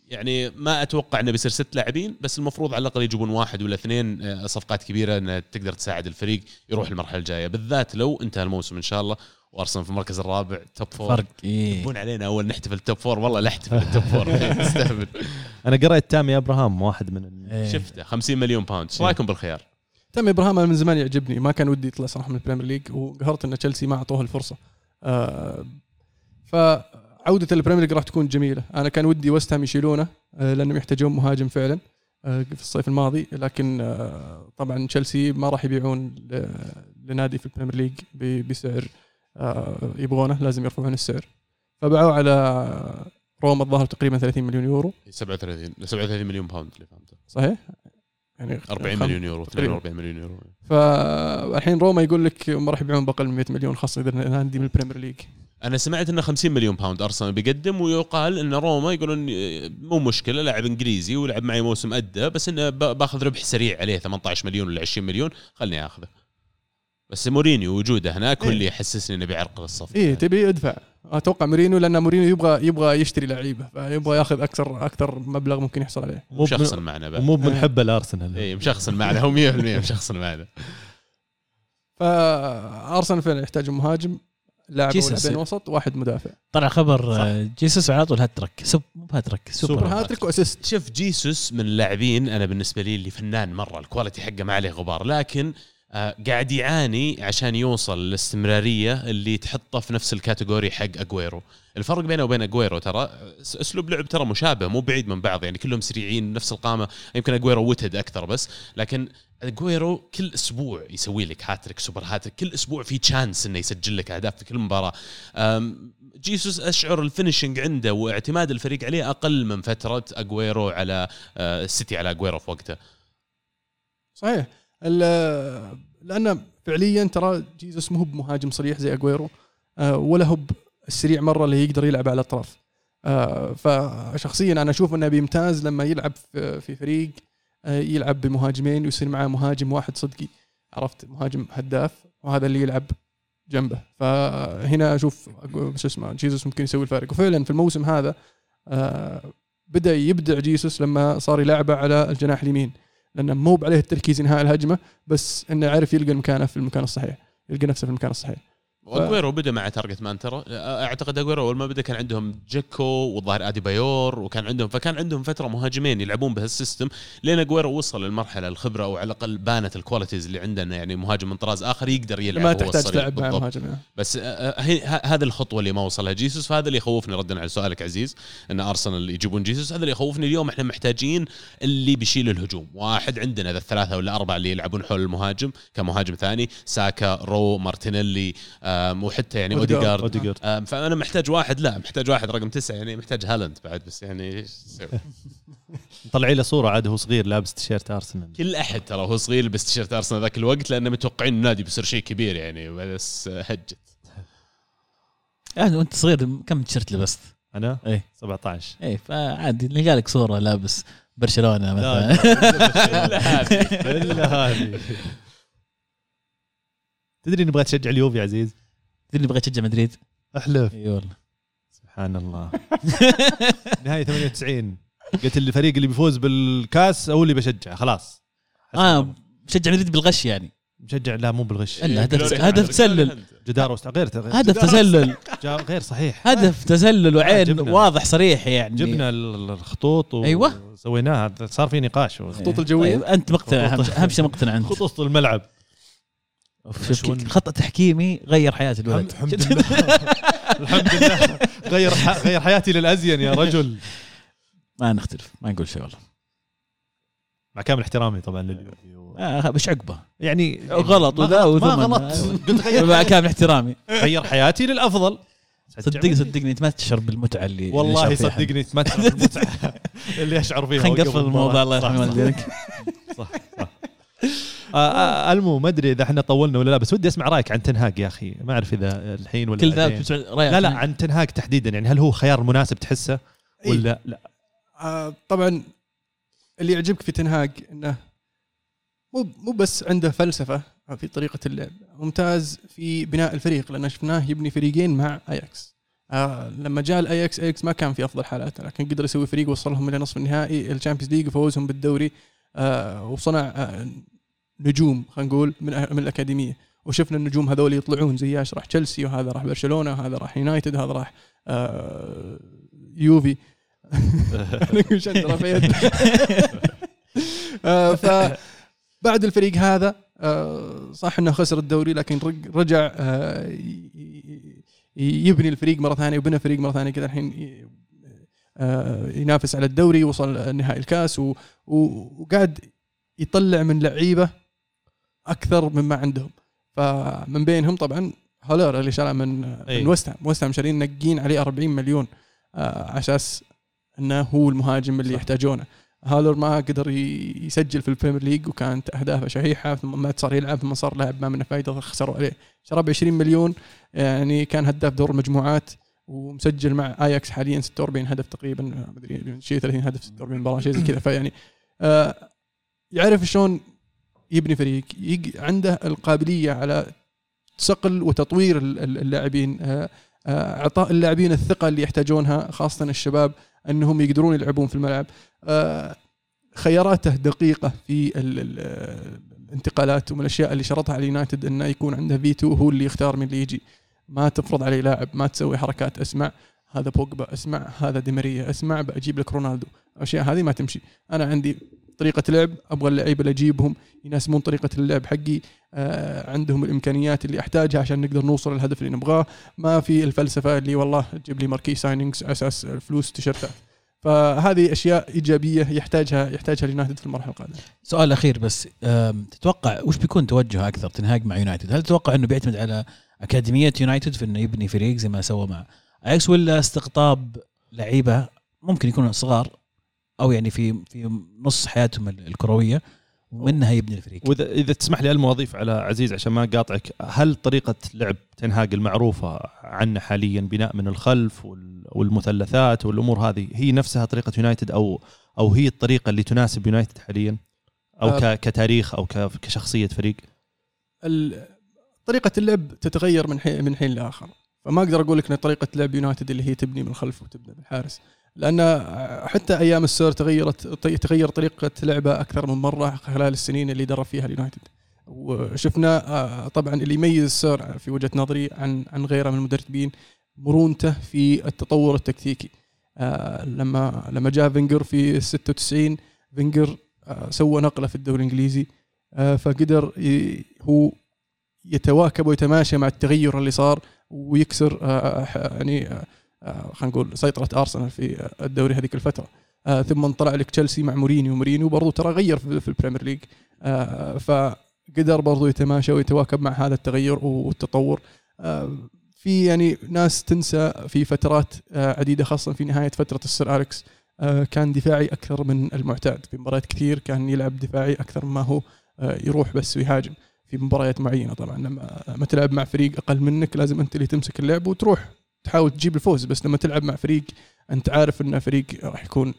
يعني ما أتوقع إنه بيصير ست لاعبين بس المفروض على الأقل يجيبون واحد ولا اثنين آه، صفقات كبيرة انها تقدر تساعد الفريق يروح المرحلة الجاية. بالذات لو انتهى الموسم إن شاء الله وأرسنال في المركز الرابع top four فرق إيه. يبون علينا أول نحتفل top four والله لا أحتفل top four استهبل. أنا قريت تامي أبراهام واحد من. إيه. شفته. 50 مليون pound إيش رأيكم بالخيار؟ تامي إبراهام أنا من زمان يعجبني. ما كان ودي يطلع صراحة من ال Premier League وقهرت إن تشيلسي ما أعطوه الفرصة. فعودة ال Premier League راح تكون جميلة. أنا كان ودي وست هام يشيلونه آه لأنهم يحتاجون مهاجم فعلا آه في الصيف الماضي. لكن آه طبعا تشيلسي ما راح يبيعون لنادي في ال Premier League بسعر آه يبغونه لازم يرفعون السعر. فباعوه على روما الظاهر تقريبا 30 مليون يورو. 37 37 مليون pound اللي فهمته. صحيح؟ يعني 40 خم- مليون يورو تقريباً. 42 مليون يورو. فالحين روما يقول لك ما راح يبيعون بأقل من 100 مليون خاصة إذا نادي من ال Premier League. أنا سمعت إنه 50 مليون pound أرسنال بيقدم ويقال إن روما يقولون مو مشكلة لاعب إنجليزي ولعب معي موسم أدى بس إنه باخذ ربح سريع عليه 18 مليون ولا 20 مليون خلني آخذه. بس مورينيو وجوده هناك هو إيه. اللي يحسسني انه بيعرقل الصفقة تبي ادفع أتوقع مورينيو لأن مورينيو يبغى يبغى يشتري لعيبة فيبغى ياخذ أكثر أكثر مبلغ ممكن يحصل عليه. مو مشخصن معنا بعد. مو من حب الأرسنال. اي مشخصن معنا هو 100% مشخصن معنا. فأرسنال فعلا يحتاج مهاجم لاعب. لاعبين وسط واحد مدافع. طلع خبر آه، جيسوس على طول هاترك سوب مو ب hat-trick super super hat-trick و assist. شوف جيسوس من اللاعبين أنا بالنسبة لي اللي فنان مرة ال quality حقه ما عليه غبار لكن قاعد يعاني عشان يوصل للاستمراريه اللي تحطه في نفس ال category حق أجويرو. الفرق بينه وبين أجويرو ترى أسلوب لعب ترى مشابه مو بعيد من بعض يعني كلهم سريعين نفس القامة يمكن أجويرو وتد أكثر بس لكن أجويرو كل أسبوع يسوي لك hat-trick super hat-trick كل أسبوع في chance إنه يسجل لك أهداف في كل مباراة. جيسوس أشعر ال finishing عنده واعتماد الفريق عليه أقل من فترة أجويرو على آه، السيتي على أجويرو في وقته. صحيح. لأن فعليا ترى جيسوس مو بمهاجم صريح زي اجويرو آه، ولا هو السريع مرة اللي يقدر يلعب على الأطراف. آه، فشخصيا أنا أشوف إنه بيمتاز لما يلعب في فريق آه، يلعب بمهاجمين ويصير معاه مهاجم واحد صدقي عرفت؟ مهاجم هداف وهذا اللي يلعب جنبه. فهنا أشوف شو اسمه جيسوس ممكن يسوي الفارق. وفعلا في الموسم هذا بدأ يبدع جيسوس لما صار يلعبه على الجناح اليمين. لأنه مو عليه التركيز إنهاء الهجمة بس إنه عارف يلقى مكانه في المكان الصحيح يلقى نفسه في المكان الصحيح. واجويرو بدأ مع target man ترى أعتقد أجويرو أول ما بدأ كان عندهم جيكو والظاهر أديبايور وكان عندهم فكان عندهم فترة مهاجمين يلعبون بهال system لين أجويرو وصل للمرحلة الخبرة أو على الأقل بانت ال qualities اللي عندنا يعني مهاجم من طراز آخر يقدر يلعب ما تحتاج تلعب مع. مهاجم. بس آه، آه، هي- ه- هذه الخطوة اللي ما وصلها جيسوس فهذا اللي يخوفني ردا على سؤالك عزيز إن أرسنال يجيبون جيسوس هذا اللي يخوفني اليوم إحنا محتاجين اللي بيشيل الهجوم واحد عندنا ذا الثلاثة ولا اربعه اللي يلعبون حول المهاجم كمهاجم ثاني ساكا سميث رو مارتينيلي آم، وحتى يعني. اوديجارد اوديجارد آم، فأنا محتاج واحد لا محتاج واحد رقم تسعة يعني محتاج هالاند بعد بس يعني؟ طلعي له صورة عاد هو صغير لابس تيشيرت أرسنال. كل أحد ترى وهو صغير يلبس تيشيرت أرسنال ذاك الوقت لأنه متوقعين النادي بيصير شيء كبير يعني بس هجت. يعني وأنت صغير كم تيشرت لبست؟ أنا؟ إيه. 17 إيه فعادي نلقى لك صورة لابس برشلونة لا، مثلا. إلا هذه. إلا هذه. تدري نبغى تشجع اليوفي عزيز؟ تدري نبغى تشجع مدريد؟ أحلف. إي والله. سبحان الله نهايه 98 قلت الفريق اللي بيفوز بالكاس هو اللي بشجعه خلاص. آه شجع مدريد بالغش يعني. مشجع لا مو بالغش. إلا هدف- هدف هالاند. تسلل. جدار. غير هدف تسلل. غير صحيح. هدف تسلل وعين. واضح صريح يعني. جبنا ال- الخطوط أيوة. وسويناها. صار في نقاش. الخطوط الجوية. طيب أنت مقتنع اهم أهم شيء مقتنع أنت. خطوط الملعب. خطأ تحكيمي غير حياه الولد. الحمد لله. الحمد لله. غير ح... غير حياتي للأزين يا رجل. ما نختلف ما نقول شيء والله. مع كامل احترامي طبعا لليوفي و... آه مش عقبة. يعني غلط وذا غلط ما غلط قلت غير مع كامل احترامي. غير حياتي للأفضل. صدقني صدقني انت ما تشعر بالمتعة اللي والله. صدقني ما تعرف المتعه اللي اشعر فيها خلينا نقفل الموضوع الله يرحم. والديك صح. ألمو ما أدري إذا إحنا طولنا ولا لا بس ودي أسمع رأيك عن تنهاج يا أخي. ما أعرف إذا الحين ولا كل رأيك لا لا عن تنهاج تحديدا. يعني هل هو خيار مناسب تحسه إيه. ولا لا؟ آه طبعا اللي يعجبك في تنهاج إنه مو مو بس عنده فلسفة في طريقة اللعب ممتاز في بناء الفريق لأن شفناه يبني فريقين مع اياكس آه لما جاء الاياكس اياكس ما كان في أفضل حالاته لكن قدر يسوي فريق وصلهم إلى نصف النهائي ال Champions League وفوزهم بالدوري آه وصنع آه نجوم خلينا نقول من من الأكاديمية. وشفنا النجوم هذول يطلعون زي زياش راح تشيلسي وهذا راح برشلونه وهذا راح يونايتد هذا راح آه يوفي يد آه، ف بعد الفريق هذا آه، صح إنه خسر الدوري لكن رج- رجع آه، يبني الفريق مرة ثانية وبنى فريق مرة ثانية كذا الحين آه، ينافس على الدوري وصل نهائي الكاس وقاعد يطلع من لعيبة أكثر مما عندهم فمن بينهم طبعا هولر اللي شرى من أي. من ويست هام ويست هام شارين نقين عليه 40 مليون آه، على أساس إنه هو المهاجم اللي صح. يحتاجونه هالر ما قدر يسجل في ال Premier League وكانت أهدافه شحيحة ثم ما صار يلعب ثم صار لاعب ما منه فائده خسروا عليه شرى ب 20 مليون يعني كان هداف دور المجموعات ومسجل مع آياكس حاليا 46 هدف تقريبا ما أدري شيء 30 هدف 46 مباراة شيء زي كذا فيعني آه يعرف شلون يبني فريق يق- عنده القابلية على صقل وتطوير ال- ال- اللاعبين آه، آه، إعطاء اللاعبين الثقة اللي يحتاجونها خاصة الشباب أنهم يقدرون يلعبون في الملعب. آه، خياراته دقيقة في ال- ال- الانتقالات ومن الأشياء اللي شرطها على اليونايتد انه يكون عنده فيتو هو اللي يختار من اللي يجي. ما تفرض عليه لاعب ما تسوي حركات اسمع هذا بوجبا اسمع هذا ديماريا اسمع بجيب لك رونالدو. الأشياء هذه ما تمشي. أنا عندي طريقة لعب أبغى اللعيبة اللي أجيبهم يناسبون طريقة اللعب حقي. آه عندهم الإمكانيات اللي أحتاجها عشان نقدر نوصل للهدف اللي نبغاه. ما في الفلسفة اللي والله تجيب لي marquee signings على أساس فلوس تيشيرتات فهذه أشياء إيجابية يحتاجها يحتاجها اليونايتد في المرحلة القادمة. سؤال أخير بس تتوقع وش بيكون توجهه أكثر تنهاج مع يونايتد؟ هل تتوقع إنه بيعتمد على أكاديمية يونايتد في إنه يبني فريق زي ما سوى مع أياكس ولا استقطاب لعيبة ممكن يكونوا صغار أو يعني في في نص حياتهم ال- الكروية ومنها يبني الفريق. واذا إذا تسمح لي اضيف على عزيز عشان ما أقاطعك. هل طريقة لعب تنهاج المعروفة عنا حاليا بناء من الخلف وال- والمثلثات والأمور هذه هي نفسها طريقة يونايتد أو أو هي الطريقة اللي تناسب يونايتد حاليا؟ أو. ك- كتاريخ أو ك- كشخصية فريق؟ ال- طريقة اللعب تتغير من حين من حين لآخر. فما أقدر أقول لك إن طريقة لعب يونايتد اللي هي تبني من الخلف وتبدا بالحارس لأن حتى أيام السير تغيرت تغير طريقة لعبه أكثر من مرة خلال السنين اللي درب فيها اليونايتد. وشفنا آه، طبعا اللي يميز السير في وجهة نظري عن عن غيره من المدربين مرونته في التطور التكتيكي. آه، لما لما جاء فينجر في 96 فينجر آه، سوى نقلة في الدوري الإنجليزي. فقدر هو يتواكب ويتماشى مع التغير اللي صار ويكسر يعني خلينا نقول سيطرة أرسنال في الدوري هذيك الفترة. آه، ثم طلع لك تشيلسي مع مورينيو. مورينيو برضو ترى غير في البريمير ليج. آه، فقدر برضو يتماشى ويتواكب مع هذا التغير والتطور. آه، في يعني ناس تنسى في فترات آه، عديدة خاصة في نهاية فترة السير أليكس. آه، كان دفاعي أكثر من المعتاد. في مباريات كثير كان يلعب دفاعي أكثر ما هو آه، يروح بس ويهاجم. في مباريات معينة طبعا لما لما تلعب مع فريق أقل منك لازم أنت اللي تمسك اللعب وتروح. تحاول تجيب الفوز بس لما تلعب مع فريق أنت عارف انه فريق راح يكون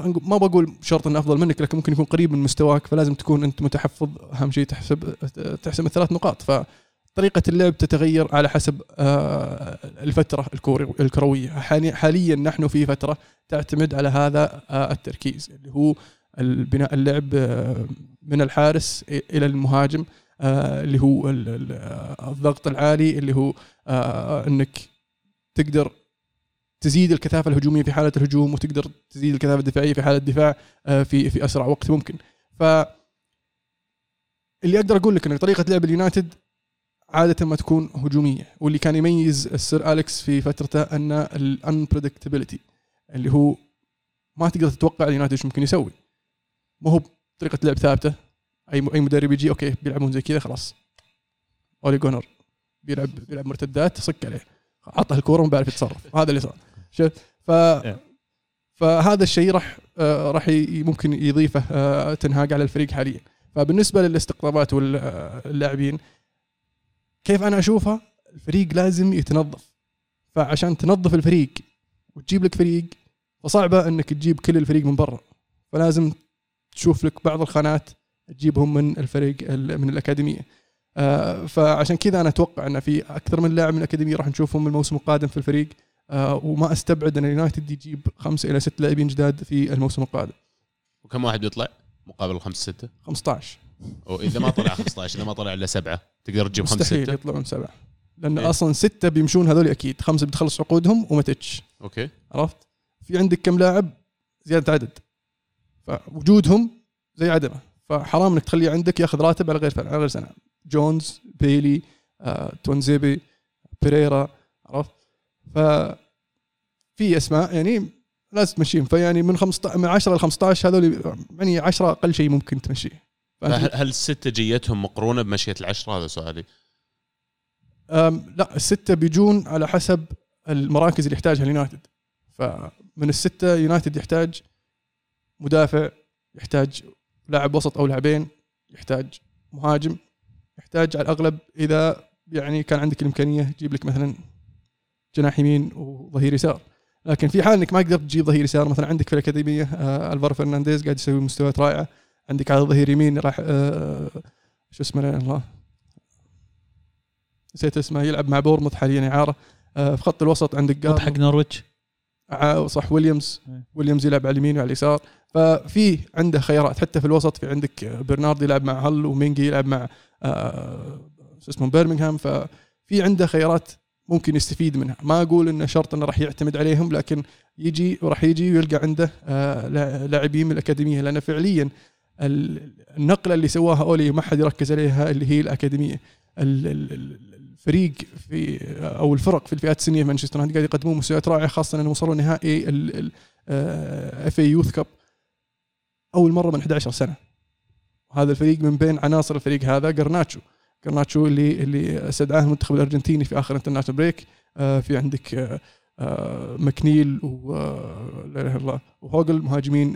ما بقول شرط إنه أفضل منك لكن ممكن يكون قريب من مستواك فلازم تكون أنت متحفظ. أهم شيء تحسب تحسب الثلاث نقاط. فطريقة اللعب تتغير على حسب آه، الفترة الكروية. حالي- حاليا نحن في فترة تعتمد على هذا آه، التركيز اللي هو البناء اللعب آه، من الحارس إلى المهاجم. اللي هو آه، الضغط العالي اللي هو آه، إنك تقدر تزيد الكثافة الهجومية في حالة الهجوم وتقدر تزيد الكثافة الدفاعية في حالة الدفاع آه، في في أسرع وقت ممكن. ف اللي أقدر أقول لك إن طريقة لعب اليونايتد عادة ما تكون هجومية واللي كان يميز السير أليكس في فترته أن الانبريدكتبيلتي اللي هو ما تقدر تتوقع اليونايتد إيش ممكن يسوي. ما هو طريقة لعب ثابتة أي أي مدرب يجي okay بيلعبون زي كذا خلاص. أولي جونر بيلعب بيلعب مرتدات صك عليه. عطه الكورة وما بيعرف يتصرف. هذا اللي صار. شفت؟ ف فهذا الشيء راح آه، راح ممكن يضيفه آه، تنهاج على الفريق حاليا. فبالنسبة للاستقطابات واللاعبين كيف أنا أشوفها؟ الفريق لازم يتنظف. فعشان تنظف الفريق وتجيب لك فريق فصعبة إنك تجيب كل الفريق من برا. فلازم تشوف لك بعض الخانات تجيبهم من الفريق ال- من الأكاديمية. آه، فعشان كذا أنا أتوقع إن في أكثر من لاعب من الأكاديمية راح نشوفهم الموسم القادم في الفريق. آه، وما أستبعد إن اليونايتد يجيب خمسة إلى ست لاعبين جداد في الموسم القادم. وكم واحد بيطلع مقابل الخمسه ستة؟ 15 واذا ما طلع 15 إذا ما طلع إلا سبعة تقدر تجيب خمسة مستحيل ستة؟ يطلعون سبعة. لأن إيه. أصلا ستة بيمشون هذول أكيد. خمسة بتخلص عقودهم وماتيتش okay. عرفت؟ في عندك كم لاعب زيادة عدد. فوجودهم زي عدمه. فحرام إنك تخليه عندك ياخذ راتب على غير على غير سنه جونز بيلي آه، تونزيبي بيريرا عرفت؟ ف في أسماء يعني لازم تمشيهم. فيعني من 15 من 10 ل 15 هذول يعني 10 أقل شيء ممكن تمشيه هل هل الستة جيتهم مقرونة بمشية العشرة؟ هذا سؤالي. لا الستة بيجون على حسب المراكز اللي يحتاجها اليونايتد. فمن الستة يونايتد يحتاج مدافع يحتاج لاعب وسط أو لاعبين يحتاج مهاجم يحتاج على الأغلب إذا يعني كان عندك الإمكانية تجيب لك مثلا جناح يمين وظهير يسار. لكن في حال إنك ما قدرت تجيب ظهير يسار مثلا عندك في الأكاديمية آه ألفارو فرنانديز قاعد يسوي مستويات رائعة عندك على ظهير يمين راح آه شو اسمه الله نسيت اسمه يلعب مع بورموث حاليا إعارة آه، في خط الوسط عندك مو جارنر بحق نورويتش. صح ويليامز. إيه. ويليامز يلعب على اليمين وعلى اليسار. ففي عنده خيارات حتى في الوسط في عندك برنارد يلعب مع هل ومينجي يلعب مع آه، شو اسمه بيرمنغهام. ففي عنده خيارات ممكن يستفيد منها. ما أقول إنه شرط إنه راح يعتمد عليهم لكن يجي وراح يجي ويلقى عنده آه، لا- لاعبين من الأكاديمية. لأن فعليا ال- النقلة اللي سواها أولي ما حد يركز عليها اللي هي الأكاديمية. الفريق في أو الفرق في الفئات السنية في مانشستر يونايتد قاعد يقدمون مستويات رائعة خاصة أنهم وصلوا نهائي FA Youth Cup أول مرة من 11 سنة. هذا الفريق من بين عناصر الفريق هذا قرناتشو قرناتشو اللي اللي استدعاه المنتخب الأرجنتيني في آخر international break آه، في عندك آه، آه، مكنيل وهوجل مهاجمين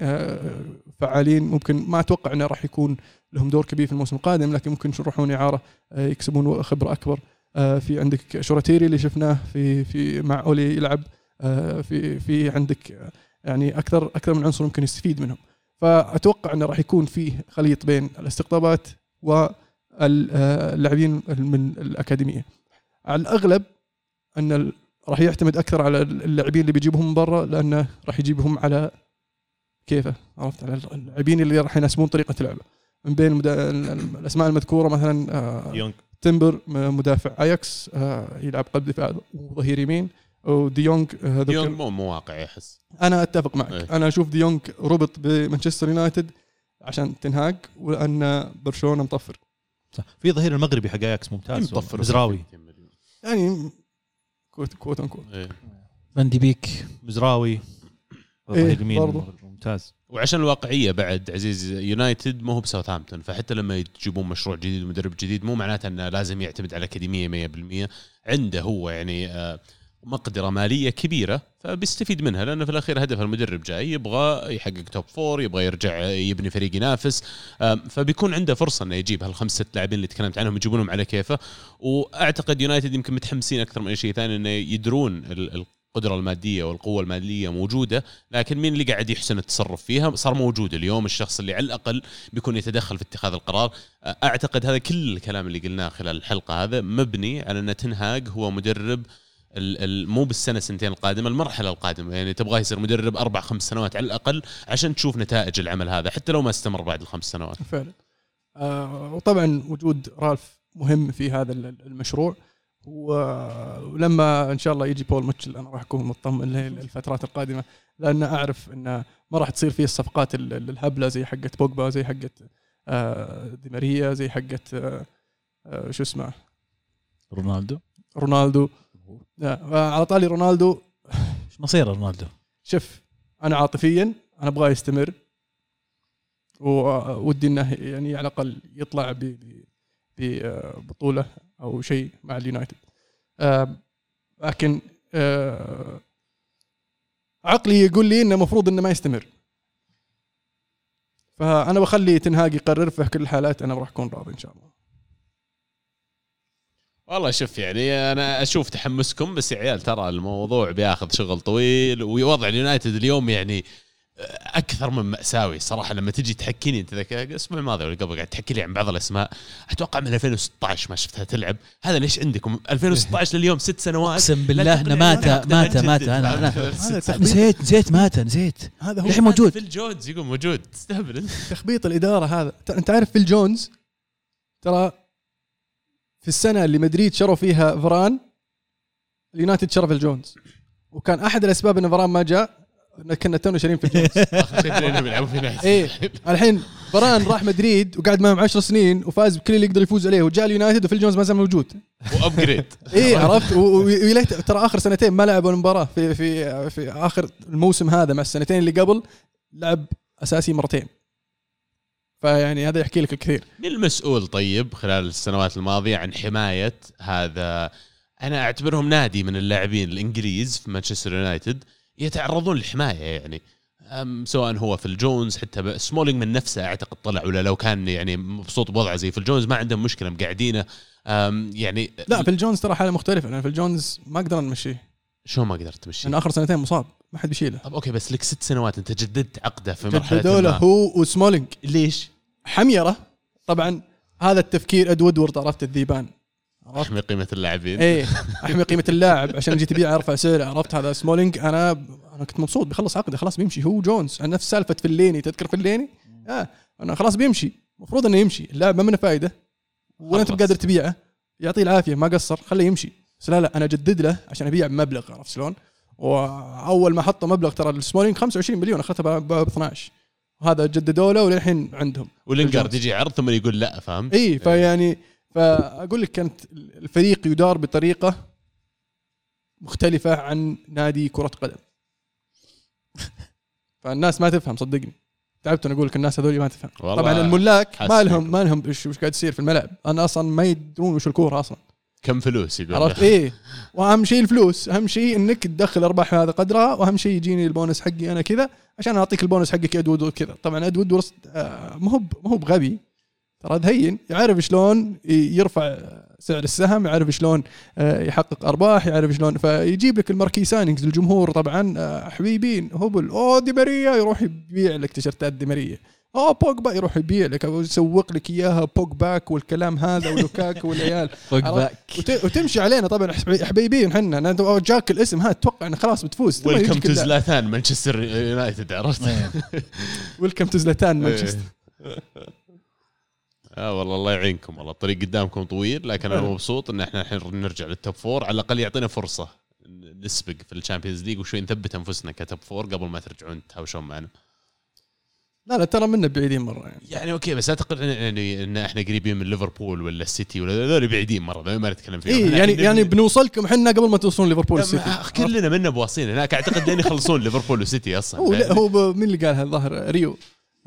فعالين. ممكن ما أتوقع إنه راح يكون لهم دور كبير في الموسم القادم لكن ممكن يروحون إعارة يكسبون خبرة أكبر. في عندك شوراتيري اللي شفناه في في مع أولي يلعب آه، في في عندك آه، يعني أكثر أكثر من عنصر ممكن يستفيد منهم. فأتوقع إنه راح يكون فيه خليط بين الاستقطابات واللاعبين من الأكاديمية. على الأغلب إن راح يعتمد أكثر على اللاعبين اللي بيجيبهم من برا لأنه راح يجيبهم على كيفه عرفت؟ على اللاعبين اللي راح يناسبون طريقة لعبه. من بين. الأسماء المذكورة مثلا آه، يونغ. تمبر مدافع اياكس آه، يلعب قلب دفاع وظهير يمين. وديونج آه، ذكر- يونغ مو مو واقعي احس أنا أتفق معك. إيه. أنا أشوف ديونج ربط بمانشستر يونايتد عشان تنهاج ولان برشلونة مطفر. صح. في ظهير المغربي حق اياكس ممتاز مطفر مزراوي. يعني quote quote unquote. إيه. فان دي بيك مزراوي إيه، ظهير يمين. برضو. ممتاز. وعشان الواقعية بعد عزيز يونايتد مو هو بساوثهامبتون فحتى لما تجيبون مشروع جديد ومدرب جديد مو معناته إنه لازم يعتمد على أكاديمية 100% عنده هو يعني آه، مقدرة مالية كبيرة فبيستفيد منها لأنه في الأخير هدف المدرب جاي يبغى يحقق top four يبغى يرجع يبني فريق ينافس آم، فبيكون عنده فرصة إنه يجيب هالخمس ست لاعبين اللي تكلمت عنهم يجيبونهم على كيفه وأعتقد يونايتد يمكن متحمسين أكثر من أي شيء ثاني إنه يدرون القدرة المادية والقوة الماليه موجودة لكن مين اللي قاعد يحسن التصرف فيها؟ صار موجود اليوم الشخص اللي على الأقل بيكون يتدخل في اتخاذ القرار. أعتقد هذا كل الكلام اللي قلناه خلال الحلقة هذا مبني على أن تنهاج هو مدرب مو بالسنة سنتين القادمة المرحلة القادمة. يعني تبغاه يصير مدرب أربع خمس سنوات على الأقل عشان تشوف نتائج العمل هذا حتى لو ما استمر بعد الخمس سنوات. فعلا. آه وطبعا وجود رالف مهم في هذا ال- المشروع. ولما إن شاء الله يجي بول ميتشل أنا راح أكون مطمن له الفترات القادمة. لأن أعرف انه ما راح تصير فيه الصفقات ال- ال- الهبلة زي حقت بوجبا زي حقت آه دي ماريا زي حقت آه آه شو اسمه؟ رونالدو. رونالدو. على طاري رونالدو. إيش مصيره رونالدو؟ شوف أنا عاطفيا أنا أبغاه يستمر. وودي إنه يعني على الأقل يطلع ببطوله أو شيء مع اليونايتد. آه، لكن آه، عقلي يقول لي إنه المفروض إنه ما يستمر. فأنا بخلي تنهاج يقرر في كل الحالات أنا راح أكون راضي إن شاء الله. والله شوف يعني أنا أشوف تحمسكم بس يا عيال ترى الموضوع بياخذ شغل طويل ووضع اليونايتد اليوم يعني أكثر من ماساوي صراحة لما تجي تحكيني أنت ذاك الأسبوع الماضي ولا قبل قاعد تحكي لي عن بعض الأسماء أتوقع من 2016 ما شفتها تلعب. هذا ليش عندكم؟ 2016 لليوم ست سنوات. أقسم بالله انه مات مات مات أنا أنا. نسيت نسيت مات نسيت. هذا هو الحين موجود؟ في الجودز يقول موجود. تستهبل تخبيط الإدارة هذا. أنت عارف فيل جونز؟ ترى في السنة اللي مدريد شروا فيها فران اليونايتد شرى فيل جونز. وكان أحد الأسباب إن فران ما جاء كنا تونا شارين فيل جونز اخر شيء بيلعبوا في ناس إيه الحين فران راح مدريد وقعد معهم 10 سنين وفاز بكل اللي يقدر يفوز عليه وجاء اليونايتد وفيل جونز ما زال موجود. و upgrade. إيه عرفت؟ و- و- ويليت ترى آخر سنتين ما لعب ولا مباراه في في في آخر الموسم هذا مع السنتين اللي قبل لعب أساسي مرتين. فيعني هذا يحكي لك الكثير. مين المسؤول طيب خلال السنوات الماضية عن حماية هذا أنا أعتبرهم نادي من اللاعبين الإنجليز في مانشستر يونايتد. يتعرضون للحماية يعني. سواء هو فيل جونز حتى سمولينج من نفسه أعتقد طلع ولا لو كان يعني مبسوط بوضعه زي فيل جونز ما عندهم مشكلة مقعدينه. يعني لا فيل جونز ترى حالة مختلفة لأن فيل جونز ما قدرنا نمشيه. شو ما قدرت تمشي لأن آخر سنتين مصاب ما حد بيشيله. طب أوكي بس لك ست سنوات أنت جددت عقده في مرحلة جددوا له. هو وسمولينج. ليش؟ حميرة. طبعا هذا التفكير إد وودورد عرفت الذيبان. أحمي قيمة اللاعبين. إيه أحمي قيمة اللاعب. عشان أجي تبيع ارفع سعر عرفت؟ هذا سمولينج. أنا أنا كنت مبسوط. بيخلص عقده خلاص بيمشي. هو جونز. عن نفس سالفة فليني تذكر فليني؟ آه أنا خلاص بيمشي. المفروض إنه يمشي. اللاعب ما منه فائده ولا أنت. بقادر تبيعه. يعطيه العافية. ما قصر. خليه يمشي. بس لا لا أنا أجدد له عشان أبيع بمبلغ عرفت شلون؟ وأول ما حطوا مبلغ ترى السمولينج 25 مليون. اخذته ب 12 وهذا جددوا له وللحين عندهم. ولينجارد يجي عرض ثم يقول لا فهمت؟ اي فيعني فأقول لك كانت الفريق يدار بطريقة مختلفة عن نادي كرة قدم. فالناس ما تفهم صدقني. تعبت أنا أقول لك الناس هذول ما تفهم. طبعا الملاك ما لهم ما لهم إيش وش قاعد يصير في الملعب. أنا أصلا ما يدرون وش الكورة أصلا. كم فلوس يقول عرفت؟ إيه. وأهم شيء الفلوس. أهم شيء إنك تدخل أرباح هذا قدرها. وأهم شيء يجيني البونس حقي أنا كذا عشان أعطيك البونس حقك يا إد وودورد كذا طبعا إد وودورد آه، ما هو ما هو بغبي. ترى هين يعرف شلون يرفع سعر السهم يعرف شلون آه، يحقق أرباح يعرف شلون فيجيب لك ال marquee signings الجمهور طبعا آه، حبيبين هبل أوه دي ماريا يروح يبيع لك تيشرتات دي ماريا أوه بوجبا يروح يبيع لك أو يسوق لك إياها back والكلام هذا ولوكاكو والعيال؟ back وتمشي علينا طبعا حبي- حبيبين إحنا جاك الاسم ها تتوقع إنه خلاص بتفوز welcome to. زلاتان مانشستر يونايتد عرفت؟ welcome to زلاتان. مانشستر آه والله الله يعينكم. والله الطريق قدامكم طويل لكن أنا حلو. مبسوط إن إحنا الحين نرجع لل top four على الأقل يعطينا فرصة نسبق في ال Champions League وشوي نثبت أنفسنا ك top four قبل ما ترجعون تهاوشون معنا. لا لا ترى منا بعيدين مرة يعني. يعني أوكي بس أعتقد يعني إن إحنا قريبين من ليفربول ولا السيتي ولا هذول بعيدين مرة ما نتكلم فيهم. إحنا يعني يعني بنوصلكم إحنا قبل ما توصلون ليفربول يا السيتي ما- كلنا منا بواصلين هناك. أعتقد لين يخلصون ليفربول والسيتي أصلا. هو لا هو مين اللي قالها الظاهر؟ ريو.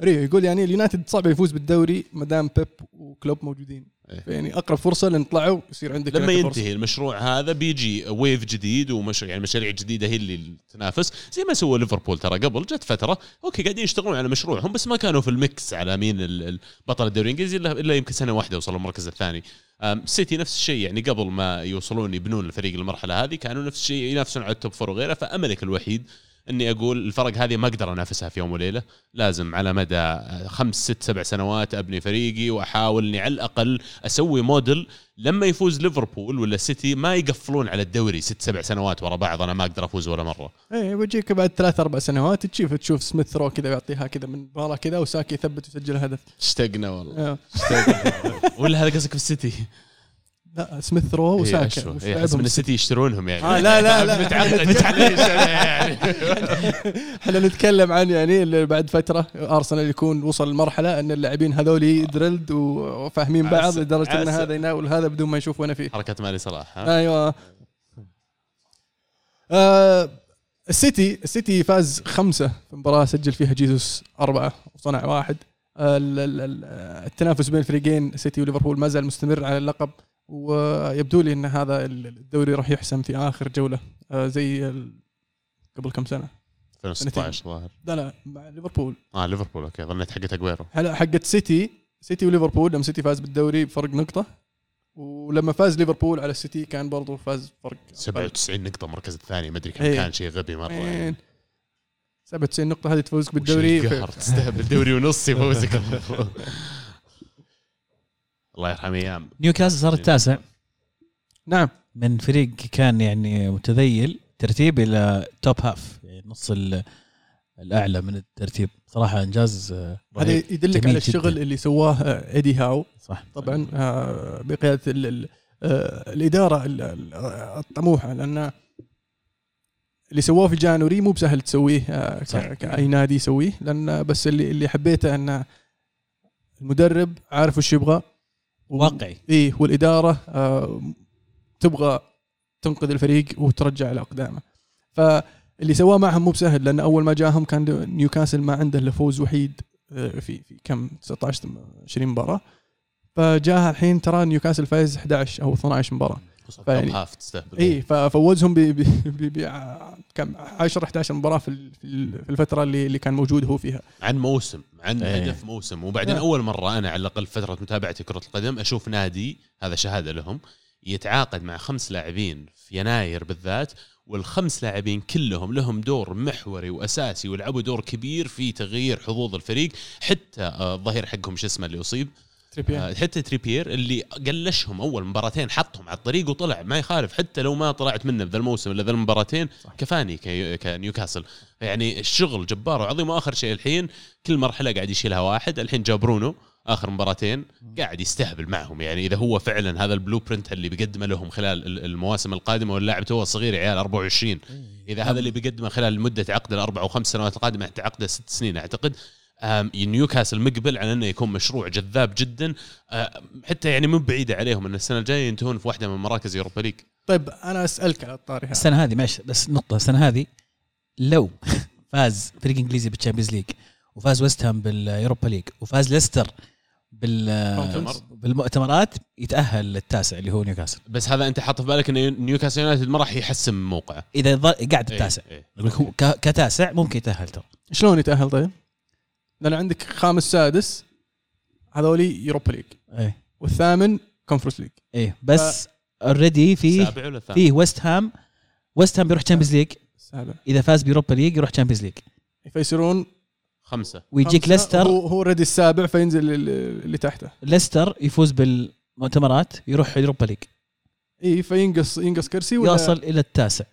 ريو يقول يعني اليونايتد صعب يفوز بالدوري ما دام بيب وكلوب موجودين إيه. يعني أقرب فرصة لأن طلعوا يصير عندك لما هناك فرصة. ينتهي المشروع هذا بيجي wave جديد ومش يعني مشاريع جديدة هي اللي تنافس زي ما سوى ليفربول ترى قبل جت فترة أوكي قاعدين يشتغلون على مشروعهم بس ما كانوا في ال mix على مين بطل الدوري الإنجليزي الا يمكن سنة واحدة وصلوا المركز الثاني سيتي نفس الشيء يعني قبل ما يوصلون يبنون الفريق المرحله هذه كانوا نفس الشيء ينافسون على ال top four وغيره فأملك الوحيد إني أقول الفرق هذه ما أقدر أنافسها في يوم وليلة. لازم على مدى خمس ست سبع سنوات أبني فريقي وأحاول إني على الأقل أسوي موديل لما يفوز ليفربول ولا السيتي ما يقفلون على الدوري ست سبع سنوات ورا بعض أنا ما أقدر أفوز ولا مرة. إيه بيجيك بعد ثلاث أربع سنوات تشوف تشوف سميث رو كذا يعطيها كذا من ورا كذا وساكا يثبت ويسجل هدف. اشتقنا والله. آه. ولا هذا قصدك في السيتي؟ لا سميث رو وساكا لعبهم احس من السيتي يشترونهم يعني آه لا لا لا متعقد أنا يعني إحنا نتكلم عن يعني اللي بعد فترة أرسنال يكون وصل لمرحلة إن اللاعبين هذول drilled وفاهمين بعض. لدرجة إن. هذا يناول هذا بدون ما يشوف وين فيه حركة مالي صلاح؟ أيوه آه السيتي السيتي فاز خمسة في مباراة سجل فيها جيسوس أربعة وصنع واحد آه، ال- ال- ال- التنافس بين الفريقين سيتي وليفربول ما زال مستمر على اللقب ويبدو لي إن هذا الدوري راح يحسم في آخر جولة آه، زي قبل كم سنة. 2016 ظاهر. لا لا مع ليفربول. آه ليفربول أوكي ظنيت حقت أجويرو. لا لا حقت سيتي. سيتي وليفربول لما سيتي فاز بالدوري بفرق نقطة. ولما فاز ليفربول على السيتي كان برضو فاز فرق 97 نقطة المركز الثاني. ما أدري كم إيه. كان شيء غبي مرة يعني. وين 97 نقطة هذه تفوزك بالدوري. تستهبل الدوري ونص يفوزك. الله يرحم أيام نيوكاسل صار التاسع نعم. من فريق كان يعني متذيل ترتيب إلى top half يعني نص ال- الأعلى من الترتيب. صراحة إنجاز آه، هذا. يدلك على الشغل جداً. اللي سواه آه، إيدي هاو صح. طبعا آه، بقيادة ال- ال- آه، الإدارة ال- ال- الطموحة لأن اللي سووه في جانوري مو بسهل تسويه آه، صح. كأي نادي يسويه لأن بس اللي اللي حبيته أن المدرب عارف وش يبغى واقعي. إيه والإدارة آه تبغى تنقذ الفريق وترجع إلى أقدامه. فاللي سواه معهم مو بسهل لأن أول ما جاهم كان نيوكاسل ما عنده إلا فوز وحيد آه، في في كم 19 20 مباراة. فجاها الحين ترى نيوكاسل فايز 11 أو 12 مباراة. top half تستهبل اي ففوزهم ب ب- ب- ب- كم 10 11 مباراة في ال- في ال- في الفترة اللي اللي كان موجود هو فيها. عن موسم عن إيه. هدف موسم. وبعدين آه. أول مرة أنا على الأقل فترة متابعتي كرة القدم أشوف نادي هذا شهادة لهم يتعاقد مع خمس لاعبين في يناير بالذات والخمس لاعبين كلهم لهم دور محوري وأساسي ولعبوا دور كبير في تغيير حظوظ الفريق حتى آه، الظهير حقهم شو اسمه اللي أصيب؟ آه، حتى تريبير اللي قلشهم أول مباراتين حطهم على الطريق وطلع ما يخالف حتى لو ما طلعت منه بذا الموسم ولا ذا المباراتين صح. كفاني كنيوكاسل. يعني الشغل جبار وعظيم. وآخر شيء الحين كل مرحلة قاعد يشيلها واحد. الحين جاء برونو آخر مباراتين قاعد يستهبل معهم. يعني إذا هو فعلا هذا ال blueprint اللي بيقدمه لهم خلال ال- المواسم القادمة واللاعب تو صغير يا عيال 24 إذا هذا اللي بيقدمه خلال مدة عقد الأربع أو خمس سنوات القادمة حتى عقده ست سنين أعتقد. نيوكاسل مقبل على أنه يكون مشروع جذاب جدا. حتى يعني مو بعيدة عليهم إن السنة الجاية ينتهون في واحدة من مراكز Europa League طيب أنا أسألك على الطاري هذا. السنة هذه معلش بس نقطة. السنة هذه لو فاز فريق إنجليزي بال Champions League وفاز ويست هام بال Europa League وفاز ليستر بالمؤتمر. بالمؤتمرات يتأهل للتاسع اللي هو نيوكاسل. بس هذا أنت حاط في بالك إن نيوكاسل يونايتد ما راح يحسن موقعه. إذا ظل قاعد التاسع. إيه، إيه. كتاسع ممكن يتأهل ترى. شلون يتأهل طيب؟ لأن عندك خامس سادس هذولي Europa League إيه. والثامن Conference League إيه. بس already في السابع ولا الثامن؟ فيه ويست هام ويست هام بيروح Champions League السابع إذا فاز ب Europa League يروح Champions League فيصيرون خمسة. ويجيك خمسة، ليستر هو هو already السابع فينزل ال- اللي تحته. ليستر يفوز بالمؤتمرات يروح Europa League اي فينقص ينقص كرسي ولا يوصل إلى التاسع.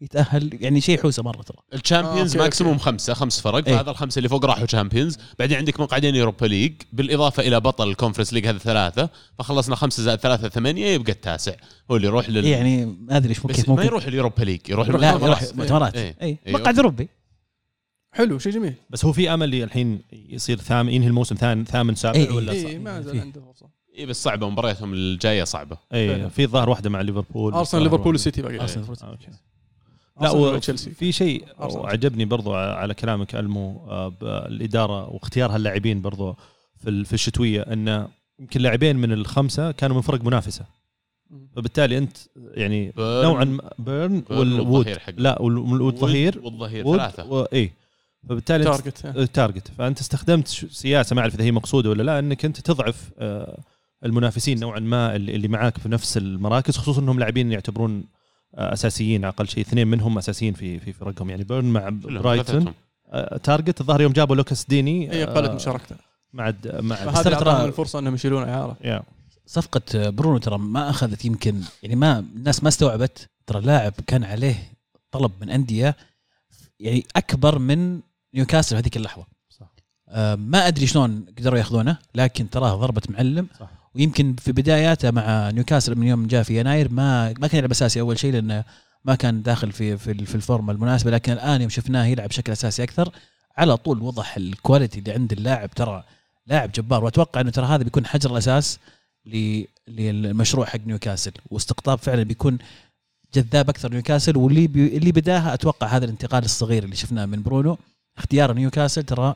يتأهل يعني شيء حوسه مرة ترى ال Champions آه، maximum. خمسة خمس فرق إيه. فهذا الخمسة اللي فوق راحوا Champions بعدين عندك مقعدين Europa League بالإضافة إلى بطل ال Conference League هذا ثلاثة فخلصنا خمسة زائد ثلاثة ثمانية يبقى التاسع هو اللي يروح لل يعني ما أدري إيش كيف ما ممكن يروح ال Europa League يروح لا يروح المؤتمرات. مؤتمرات إيه. اي إيه. مقعد أوروبي حلو شيء جميل بس هو في أمل الحين يصير ثامن ينهي الموسم ثامن ثامن سابع إيه، ولا اي إيه ما زال في- عنده فرصة اي بس صعبة مبارياتهم الجاية صعبة اي. في ظاهر واحدة مع ليفربول أرسنال ليفربول. والسيتي باقي. أوكي. لا في شيء. عجبني برضو على كلامك ألمو آه، بالاداره واختيار هاللاعبين برضو في في الشتوية انه يمكن لاعبين من الخمسة كانوا من فرق منافسة. فبالتالي أنت يعني بيرن- نوعا ما بيرن بيرن والوود. لا وال- والظهير والظهير ثلاثة. و... اي فبالتالي أنت target ال target فأنت استخدمت سياسة ما أعرف إذا هي مقصودة ولا لا إنك أنت تضعف آه، المنافسين نوعا ما اللي اللي معاك في نفس المراكز خصوصا إنهم لاعبين يعتبرون آه، أساسيين على أقل شيء اثنين منهم أساسيين في في فرقهم. يعني بيرن مع برايتون. آه، تارجت الظاهر يوم جابوا لوكاس ديني اي آه، قلت مشاركته. مع مع فهذا أعطاهم الفرصة إنهم يشيلون اعاره يا صفقة برونو ترى ما أخذت يمكن يعني ما الناس ما استوعبت ترى لاعب كان عليه طلب من أندية يعني أكبر من نيوكاسل في هذيك اللحظة. صح. آه ما أدري شلون قدروا ياخذونه لكن تراه ضربة معلم. صح. ويمكن في بداياته مع نيوكاسل من يوم جاء في يناير ما ما كان يلعب أساسي أول شيء لأنه ما كان داخل في في, في الفورمة المناسبة لكن الآن يوم شفناه يلعب بشكل أساسي أكثر على طول وضح ال quality اللي عند اللاعب ترى لاعب جبار. وأتوقع إنه ترى هذا بيكون حجر الأساس للمشروع حق نيوكاسل. واستقطاب فعلا بيكون جذاب أكثر نيوكاسل واللي بي اللي بداها أتوقع هذا الانتقال الصغير اللي شفناه من برونو. اختيار نيوكاسل ترى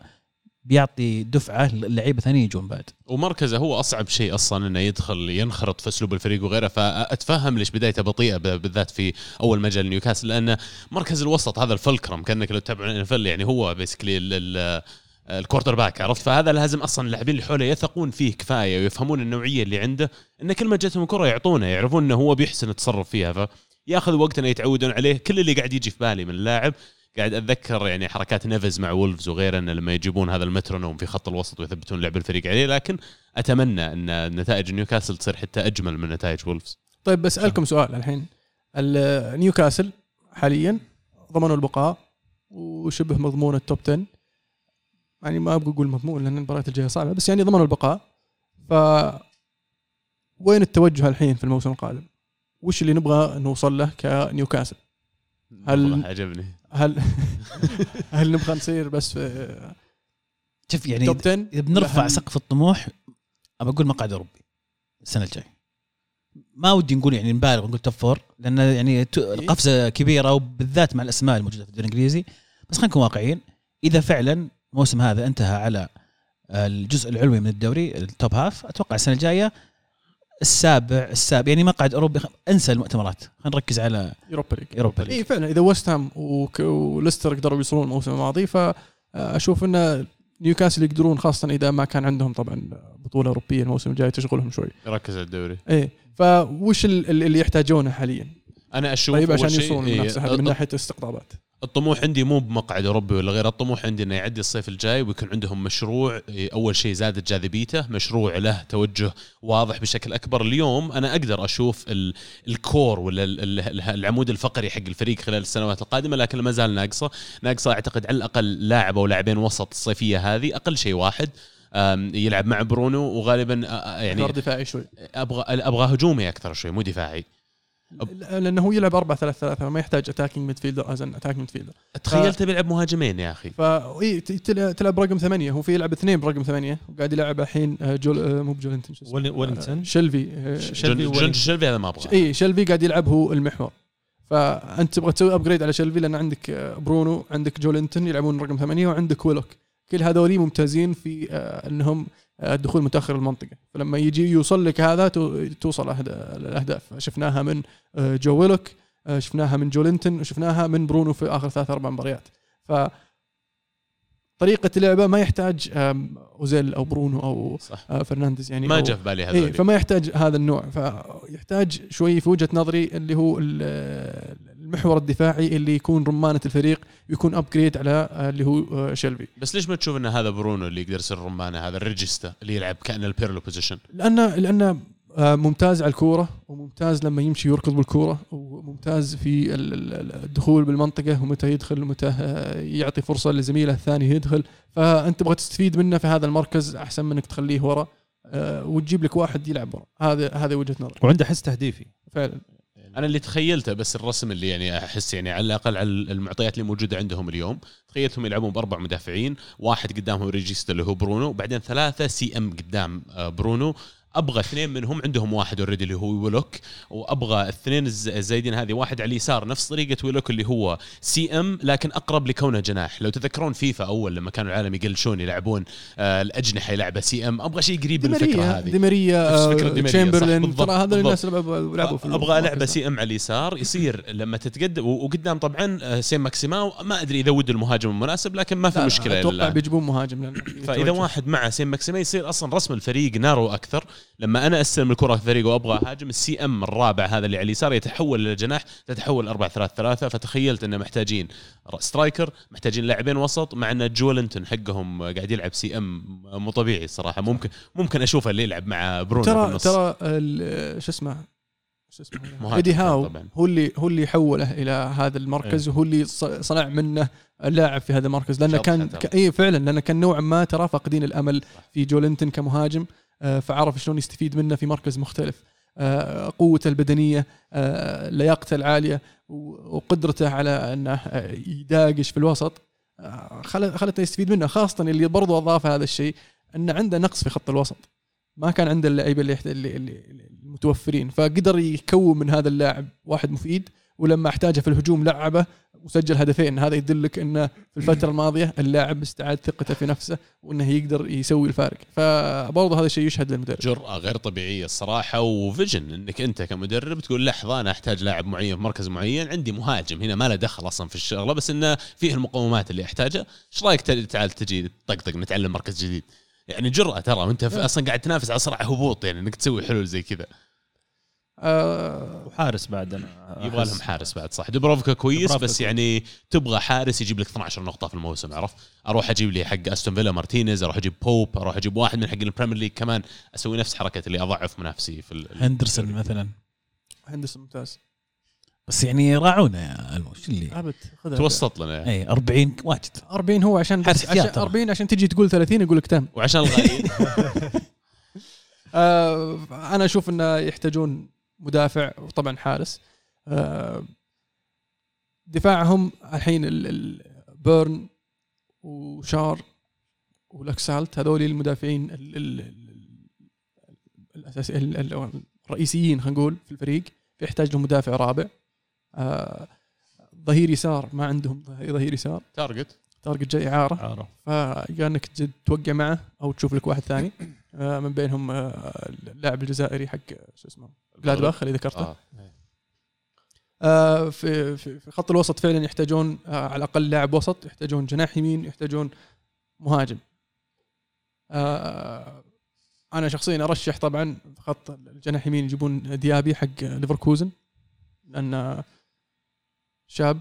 بيعطي دفعة للعيبة ثانيين يجون بعد. ومركزه هو أصعب شيء أصلا إنه يدخل ينخرط في أسلوب الفريق وغيره فأتفهم ليش بدايته بطيئة بالذات في أول مجال نيوكاسل لأن مركز الوسط هذا ال fulcrum كأنك لو تتابعون ال NFL يعني هو basically ال quarterback عرفت؟ فهذا لازم أصلا اللاعبين اللي حوله يثقون فيه كفاية ويفهمون النوعية اللي عنده إن كل ما جتهم كرة يعطونه يعرفون إنه هو بيحسن التصرف فيها فياخذ وقت إنه يتعودون عليه كل اللي قاعد يجي في بالي من اللاعب قاعد أتذكر يعني حركات نيفز مع وولفز وغيره انه لما يجيبون هذا المترونوم في خط الوسط ويثبتون لعب الفريق عليه لكن أتمنى إن نتائج نيوكاسل تصير حتى أجمل من نتائج وولفز. طيب بسالكم سؤال الحين. ال- نيوكاسل حاليا ضمنوا البقاء وشبه مضمون ال top 10 يعني ما أبغى أقول مضمون لأن المباريات الجاية صعبة بس يعني ضمنوا البقاء. ف وين التوجه الحين في الموسم القادم؟ وش اللي نبغى نوصل له كنيوكاسل؟ هل- عجبني. هل هل نبغى نصير بس في شوف يعني توب 10 اذا بنرفع سقف الطموح ابى أقول مقعد أوروبي السنة الجاية. ما ودي نقول يعني نبالغ ونقول توب فور لأن يعني ت- قفزة كبيرة وبالذات مع الأسماء الموجودة في الدوري الإنجليزي. بس خلينا نكون واقعيين إذا فعلا الموسم هذا انتهى على الجزء العلوي من الدوري ال top half أتوقع السنة الجاية السابع السابع يعني مقعد أوروبي انسى المؤتمرات. خلينا نركز على Europa League Europa League إي فعلا إذا ويست هام وليستر قدروا يوصلون الموسم الماضي فاشوف إن نيوكاسل يقدرون خاصة إذا ما كان عندهم طبعا بطولة أوروبية الموسم الجاي تشغلهم شوي. ركز على الدوري. إيه فوش ال- ال- اللي يحتاجونه حاليا؟ أنا أشوف طيب عشان يوصلون إيه، من ناحية استقطابات الطموح عندي مو بمقعد اوروبي ولا غير الطموح عندي إنه يعدي الصيف الجاي ويكون عندهم مشروع أول شيء زادت جاذبيته مشروع له توجه واضح بشكل أكبر. اليوم أنا أقدر أشوف ال- الكور ولا ال- ال- العمود الفقري حق الفريق خلال السنوات القادمة لكن ما زال ناقصة. ناقصة أعتقد على الأقل لاعب أو لاعبين وسط الصيفية هذه أقل شيء واحد يلعب مع برونو وغالبا يعني يعني دفاعي شوي. أبغى أبغى هجومي أكثر شوي مو دفاعي. لأنه هو يلعب 4 3 3 ما يحتاج attacking midfielder as attacking midfielder تخيلت بيلعب مهاجمين يا أخي. إيه، تل- تلعب رقم ثمانية. هو في يلعب اثنين برقم ثمانية وقاعد يلعب الحين آه، جول آه، مو بجولنتون شو اسمه؟ ويل- ويلينغتون. آه، شلفي شلفي جون. شلفي هذا ما أبغاه. إي شلفي قاعد يلعب هو المحور. فأنت تبغى تسوي upgrade على شلفي لأن عندك برونو عندك جولنتون يلعبون رقم ثمانية وعندك ويلوك. كل هذولي ممتازين في إنهم آه، الدخول متأخر المنطقة فلما يجي يوصل لك هذا تو- توصل الأهداف. شفناها من آه، جو ويلوك آه، شفناها من جولنتون وشفناها من برونو في آخر ثلاث أربع مباريات. ف طريقة اللعبة ما يحتاج أوزيل أو برونو أو صح. آه، فرنانديز يعني ما جاء في بالي إيه هذول فما يحتاج هذا النوع. فيحتاج شوي في وجهة نظري اللي هو ال- المحور الدفاعي اللي يكون رمانة الفريق ويكون upgrade على آه، اللي هو آه، شلفي بس ليش ما تشوف إن هذا برونو اللي يقدر يصير رمانة هذا ال regista اللي يلعب كأنه البيرلو position لأنه لأنه آه، ممتاز على الكورة وممتاز لما يمشي يركض بالكورة وممتاز في ال- ال- الدخول بالمنطقة ومتى يدخل ومتى آه، يعطي فرصة لزميله الثاني يدخل. فأنت تبغى تستفيد منه في هذا المركز أحسن من إنك تخليه ورا آه، وتجيب لك واحد يلعب ورا. هذا هذا وجهة نظري. وعنده حس تهديفي. فعلا. أنا اللي تخيلته بس الرسم اللي يعني أحس يعني على الأقل على المعطيات اللي موجودة عندهم اليوم. تخيلتهم يلعبون بأربع مدافعين واحد قدامهم regista اللي هو برونو وبعدين ثلاثة CM قدام آه، برونو. أبغى اثنين منهم عندهم واحد already اللي هو ويلوك وأبغى الاثنين الز- الزايدين هذه واحد على اليسار نفس طريقة ويلوك اللي هو CM لكن أقرب لكونه جناح لو تتذكرون فيفا أول لما كانوا العالم يقلتشون يلعبون آه الأجنحة يلعبها CM أبغى شيء قريب من الفكرة هذه ديماريا آه، تشامبرلين بالضبط، ترى بالضبط. الناس لعبوا في أبغى المركز. CM على اليسار يصير لما تتقدم وقدام طبعا آه، سان ماكسيمان ما أدري إذا وود المهاجم المناسب لكن ما في لا، مشكلة أتوقع. بيجيبون مهاجم فإذا. واحد مع سين ماكسيمي يصير أصلا رسم الفريق narrow أكثر لما أنا أستلم الكرة في فريق وأبغى أهاجم ال CM الرابع هذا اللي على اليسار يتحول إلى جناح تتحول 4 3 3 فتخيلت إنه محتاجين striker محتاجين لاعبين وسط مع إن جولينتون حقهم قاعد يلعب CM مو طبيعي الصراحه ممكن ممكن أشوفه اللي يلعب مع برونو ترى. ترى شو اسمه؟ شو اسمه؟ إيدي هاو طبعاً. هو اللي هو اللي حوله إلى هذا المركز وهو اللي صنع منه اللاعب في هذا المركز. لأنه كان اي فعلا لأنه كان نوعا ما ترى فاقدين الأمل في جولنتن كمهاجم. فعرف شلون يستفيد منه في مركز مختلف. آه، قوته البدنية آه، لياقته العالية وقدرته على أنه آه، يداقش في الوسط. آه، خل- خلته يستفيد منه خاصة اللي برضو أضاف هذا الشيء أنه عنده نقص في خط الوسط. ما كان عنده اللعيبة اللي, اللي اللي المتوفرين. فقدر يكون من هذا اللاعب واحد مفيد ولما احتاجه في الهجوم لعبه وسجل هدفين هذا يدلك إنه في الفترة الماضية اللاعب استعاد ثقته في نفسه وإنه يقدر يسوي الفارق. فبرضه هذا الشيء يشهد للمدرب. جرأة غير طبيعية الصراحة وفيجن إنك أنت كمدرب تقول لحظة أنا أحتاج لاعب معين في مركز معين عندي مهاجم هنا ما له دخل أصلا في الشغلة بس إنه فيه المقومات اللي أحتاجها. إيش رأيك تعال تجي طقطق نتعلم مركز جديد؟ يعني جرأة ترى وأنت في- أصلا قاعد تنافس على صراع هبوط يعني إنك تسوي حلول زي كذا. آه وحارس بعد أنا يبغى. لهم حارس بعد صح. دبروفكا كويس دبروفكا بس كويس. يعني تبغى حارس يجيب لك 12 نقطة في الموسم عرفت؟ أروح أجيب لي حق أستون فيلا مارتينيز أروح أجيب بوب أروح أجيب واحد من حق البريمير ليج كمان. أسوي نفس حركة اللي أضعف منافسي في هندرسون مثلا. هندرسون ممتاز. بس يعني راعونا يا المو شو اللي؟ ابد خذها. توسط لنا. يعني. اي 40 واجد. 40 هو عشان حارس بس عشان ترى. 40 عشان تجي تقول 30 يقول لك تم. وعشان الغايب آه أنا أشوف إنه يحتاجون مدافع وطبعا حارس. آه دفاعهم الحين ال- ال- بيرن وشار ولاسيلز هذول المدافعين ال- ال- ال- الاساسي ال- ال- الرئيسيين خلينا نقول في الفريق. يحتاج لهم مدافع رابع. آه ظهير يسار ما عندهم ظهير يسار. تارجت. تارجت جاي إعارة. عارف فيا انك توقع معه أو تشوف لك واحد ثاني. آه، من بينهم اللاعب الجزائري حق شو اسمه جلادباخ اللي ذكرته. آه. آه، في في في خط الوسط فعلا يحتاجون آه، على الأقل لاعب وسط يحتاجون جناح يمين يحتاجون مهاجم. آه، أنا شخصيا أرشح طبعا خط الجناح يمين يجيبون ديابي حق ليفركوزن لأنه شاب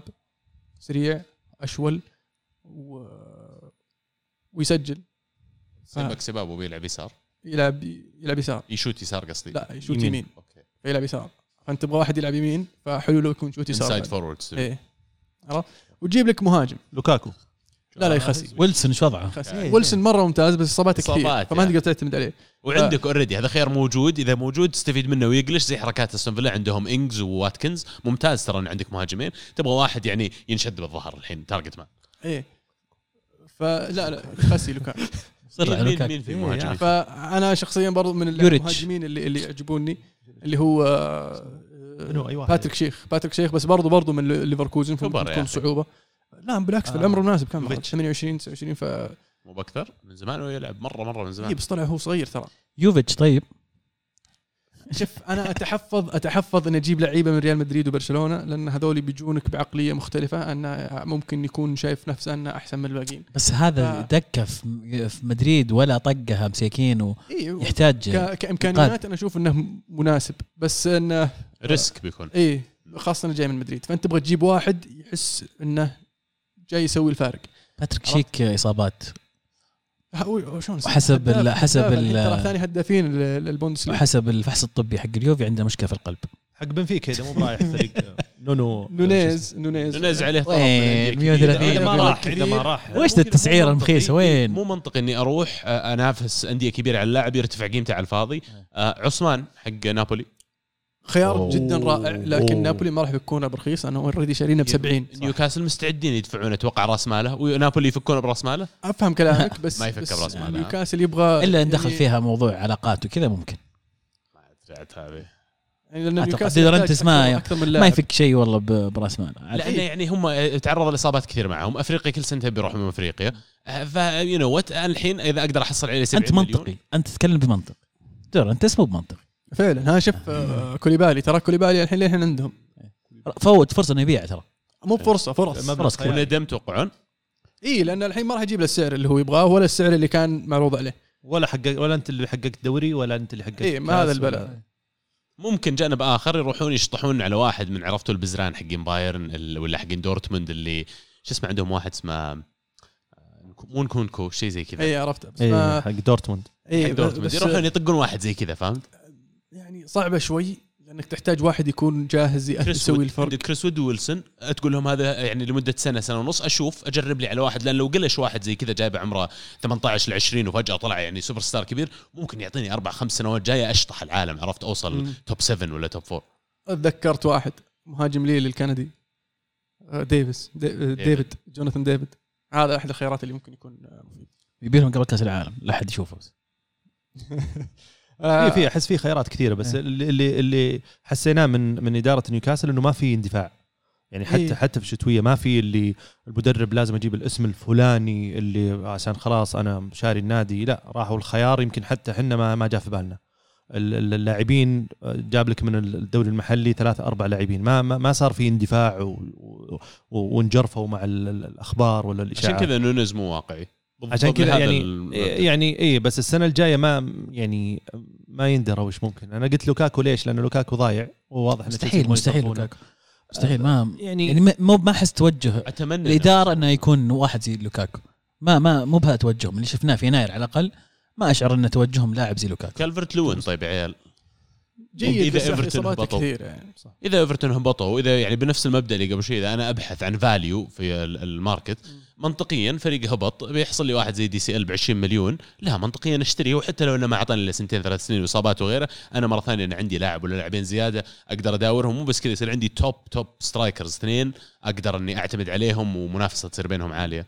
سريع أشول و... ويسجل. سيبك سبابه بيلعب يسار؟ يلعب يلعب يسار. يشوت يسار قصدي. لا يشوت يمين, أوكي. فيلعب يسار. فأنت تبغى واحد يلعب يمين فحلو لو يكون شوت يسار inside forward إيه. عرفت؟ وتجيب لك مهاجم. لوكاكو. لا لا يخسي ويلسون شو وضعه؟ يعني. ويلسون مرة ممتاز بس إصاباته كثير. فما يعني. تقدر تعتمد عليه. وعندك already هذا خيار موجود. إذا موجود تستفيد منه ويقلش زي حركات أستون فيلا عندهم إنجز وواتكنز. ممتاز ترى إن عندك مهاجمين. تبغى واحد يعني ينشد بالظهر الحين تارجت مان إيه. فلا لا يخسي لوكاكو. صر مين, مين, لوكاكو. مين في المهاجمين؟ فأنا شخصيا برضو من. المهاجمين اللي اللي يعجبوني. اللي هو منو؟ أي واحد. باتريك شيك باتريك شيك بس برضو برضو من ليفركوزن كبر فممكن يا تكون أخي. صعوبة لا بالعكس في آه. العمر مناسب كم يوفيتش. 28 29 ف مو بأكثر من زمان هو يلعب مرة مرة من زمان بس طلع هو صغير ترى يوفيتش طيب شوف أنا اتحفظ أتحفظ إني أجيب لعيبة من ريال مدريد وبرشلونة لأن هذول بيجونك بعقلية مختلفة انه ممكن يكون شايف نفسه أنه أحسن من الباقيين. بس هذا آه. دكه في في مدريد ولا طقها مساكين إي ويحتاج ك- كإمكانيات أنا أشوف إنه مناسب بس إنه risk بيكون. إيه خاصة إنه جاي من مدريد. فأنت تبغى تجيب واحد يحس إنه جاي يسوي الفارق. باتريك شيك إصابات. شلون ال- حسب ال- ترى ثاني هدافين ال- البوندسليغا وحسب الفحص الطبي حق اليوفي عنده مشكلة في القلب. حق بنفيكا إذا مو رايح فريق نونو. نونيز نونيز. ننزل عليه طلب من وين؟ أندية 130 كبيرة. إذا ما راح إذا ما راح. وش التسعيره المخيسه وين؟ مو منطقي إني أروح آه، أنافس أندية كبيرة على اللاعب يرتفع قيمته على الفاضي. آه، أوسيمين حق نابولي. خيار أوه. جدا رائع لكن أوه. نابولي ما راح يفكونه برخيص أنا already شارينه ب 70 نيوكاسل مستعدين يدفعون أتوقع راس ماله. ونابولي يفكونه براس ماله؟ أفهم كلامك بس ما يفكر بس برأس ماله. نيوكاسل يبغى إلا إن دخل يعني- فيها موضوع علاقات وكذا ممكن. رجعت هذه. يعني لأن نيوكاسل ما- أكثر- من ما يفك شيء والله ب- براس مال لأن يعني هم تعرض لإصابات كثير معهم. أفريقيا كل سنة بيروحوا من أفريقيا. ف you know what الحين إذا أقدر أحصل عليه 70 انت مليون. منطقي. أنت تتكلم بمنطق. دي لورينتيس مو بمنطق فعلا. ها شوف آه، كوليبالي. ترى كوليبالي الحين للحين عندهم؟ فوت فرصة إنه يبيع ترى. مو فرصه فرص. فرص. وندم توقعون؟ إي لأن الحين ما راح يجيب له السعر اللي هو يبغاه ولا السعر اللي كان معروض عليه. ولا حقق ولا أنت اللي حققت دوري ولا أنت اللي حققت إي ما هذا ولا- البلاء ممكن جانب آخر يروحون يشطحون على واحد من عرفتوا البزران حقين بايرن ولا حقين دورتموند اللي شو اسمه عندهم واحد اسمه آه، موكوكو شيء زي كذا. إي عرفته. إي إيه، حق دورتموند. حق اي دورتموند. بس يروحون يطقون واحد زي كذا فهمت؟ يعني صعبة شوي لأنك تحتاج واحد يكون جاهز يسوي الفرق. عندك كريس وود ويلسون تقول لهم هذا يعني لمدة سنة سنة ونص أشوف أجرب لي على واحد لأن لو قلش واحد زي كذا جايب عمره 18 ل 20 وفجأة طلع يعني سوبر ستار كبير ممكن يعطيني أربع خمس سنوات جاية أشطح العالم عرفت؟ أوصل مم. top 7 ولا top 4 تذكرت واحد مهاجم ليل الكندي. آه، ديفيس دي- آه، ديفيد جوناثان ديفيد. هذا أحد الخيارات اللي ممكن يكون آه، مفيد. يبيلهم قبل كأس العالم لا أحد يشوفه بس. آه، في في أحس في خيارات كثيرة بس إيه. اللي اللي, اللي حسيناه من من إدارة نيوكاسل إنه ما في اندفاع. يعني حتى إيه. حتى في الشتوية ما في اللي المدرب لازم أجيب الاسم الفلاني اللي عشان خلاص أنا شاري النادي. لا راحوا الخيار يمكن حتى إحنا ما ما جاء في بالنا. ال- ال- اللاعبين جاب لك من الدوري المحلي ثلاثة أربع لاعبين. ما ما ما صار في اندفاع و- و- و- وانجرفوا مع ال- ال- الأخبار ولا عشان الإشاعات كذا نونز مو واقعي. عشان كذا يعني ال- يعني اي بس السنة الجاية ما يعني ما يندرى وش ممكن. أنا قلت لوكاكو ليش؟ لأنه لوكاكو ضايع وواضح مستحيل مستحيل. لوكاكو. مستحيل ما يعني, يعني ما- مو ما أحس توجه أتمنى الإدارة إنه يكون واحد زي لوكاكو. ما ما مو بهذا توجههم. اللي شفناه في يناير على الأقل ما أشعر إن توجههم لاعب زي لوكاكو. كالفرت لوين طيب يا عيال؟ جيد أخي إيفرتون اصاباته هبطوا. يعني إذا إيفرتون هبطوا وإذا يعني بنفس المبدأ اللي قبل شوي إذا أنا أبحث عن value في ال- ال market منطقيا فريق هبط بيحصل لي واحد زي DCL ب 20 مليون لا منطقيا أشتريه وحتى لو إنه ما أعطاني إلا سنتين ثلاث سنين وإصابات وغيره أنا مرة ثانية أنا عندي لاعب ولا لاعبين زيادة أقدر أداورهم مو بس كذا يصير عندي top top strikers اثنين أقدر إني أعتمد عليهم ومنافسة تصير بينهم عالية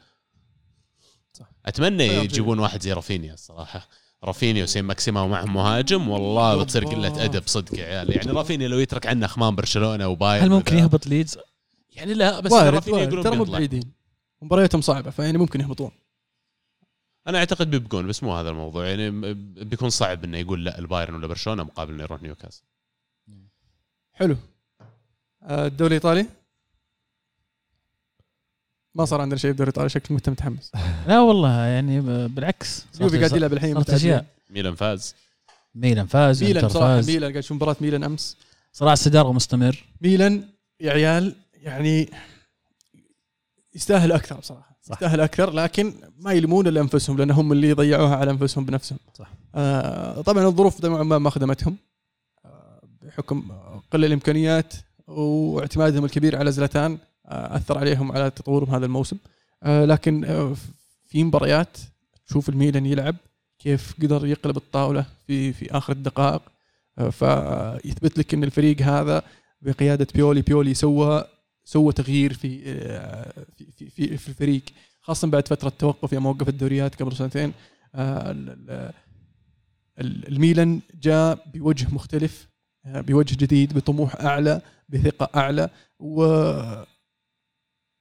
صح. أتمنى خيار يجيبون واحد زي رافينيا الصراحة رافينيا وسين ماكسيما ومعهم مهاجم. والله بتصير قلة أدب صدق يا عيال. يعني رافينيا لو يترك عنا أخمام برشلونة وبايرن هل ممكن يهبط ليدز؟ يعني لا بس وارد رافينيا يقولون ترى مو بيطلع بعيدين. مبارياتهم صعبة فيعني ممكن يهبطون. أنا أعتقد بيبقون بس مو هذا الموضوع. يعني بيكون صعب إنه يقول لا البايرن ولا برشلونة مقابل إنه يروح نيوكاسل. حلو. آه، الدوري الإيطالي؟ ما صار عندنا شيء بالدوري الايطالي شكلك انت متحمس. لا والله يعني بالعكس. يوفي قاعد يلعب الحين ميلان فاز. ميلان فاز ميلان صراحة فاز. ميلان قاعد تشوف مباراة ميلان أمس. صراع الصداره مستمر. ميلان يا عيال يعني يستاهل أكثر بصراحه صح. يستاهل أكثر لكن ما يلمون إلا أنفسهم لأن هم اللي ضيعوها على أنفسهم بنفسهم. صح. آه طبعا الظروف نوعا ما ما خدمتهم آه بحكم قلة الإمكانيات واعتمادهم الكبير على زلاتان. آه أثر عليهم على تطورهم هذا الموسم. آه لكن آه في مباريات تشوف الميلان يلعب كيف قدر يقلب الطاولة في في آخر الدقائق. آه فيثبت لك إن الفريق هذا بقيادة بيولي بيولي سوى سوى تغيير في آه، في في, في, الفريق خاصة بعد فترة توقف يوم وقف الدوريات قبل سنتين. آه، ال- ال- ال- الميلان جاء بوجه مختلف آه، بوجه جديد بطموح أعلى بثقة أعلى و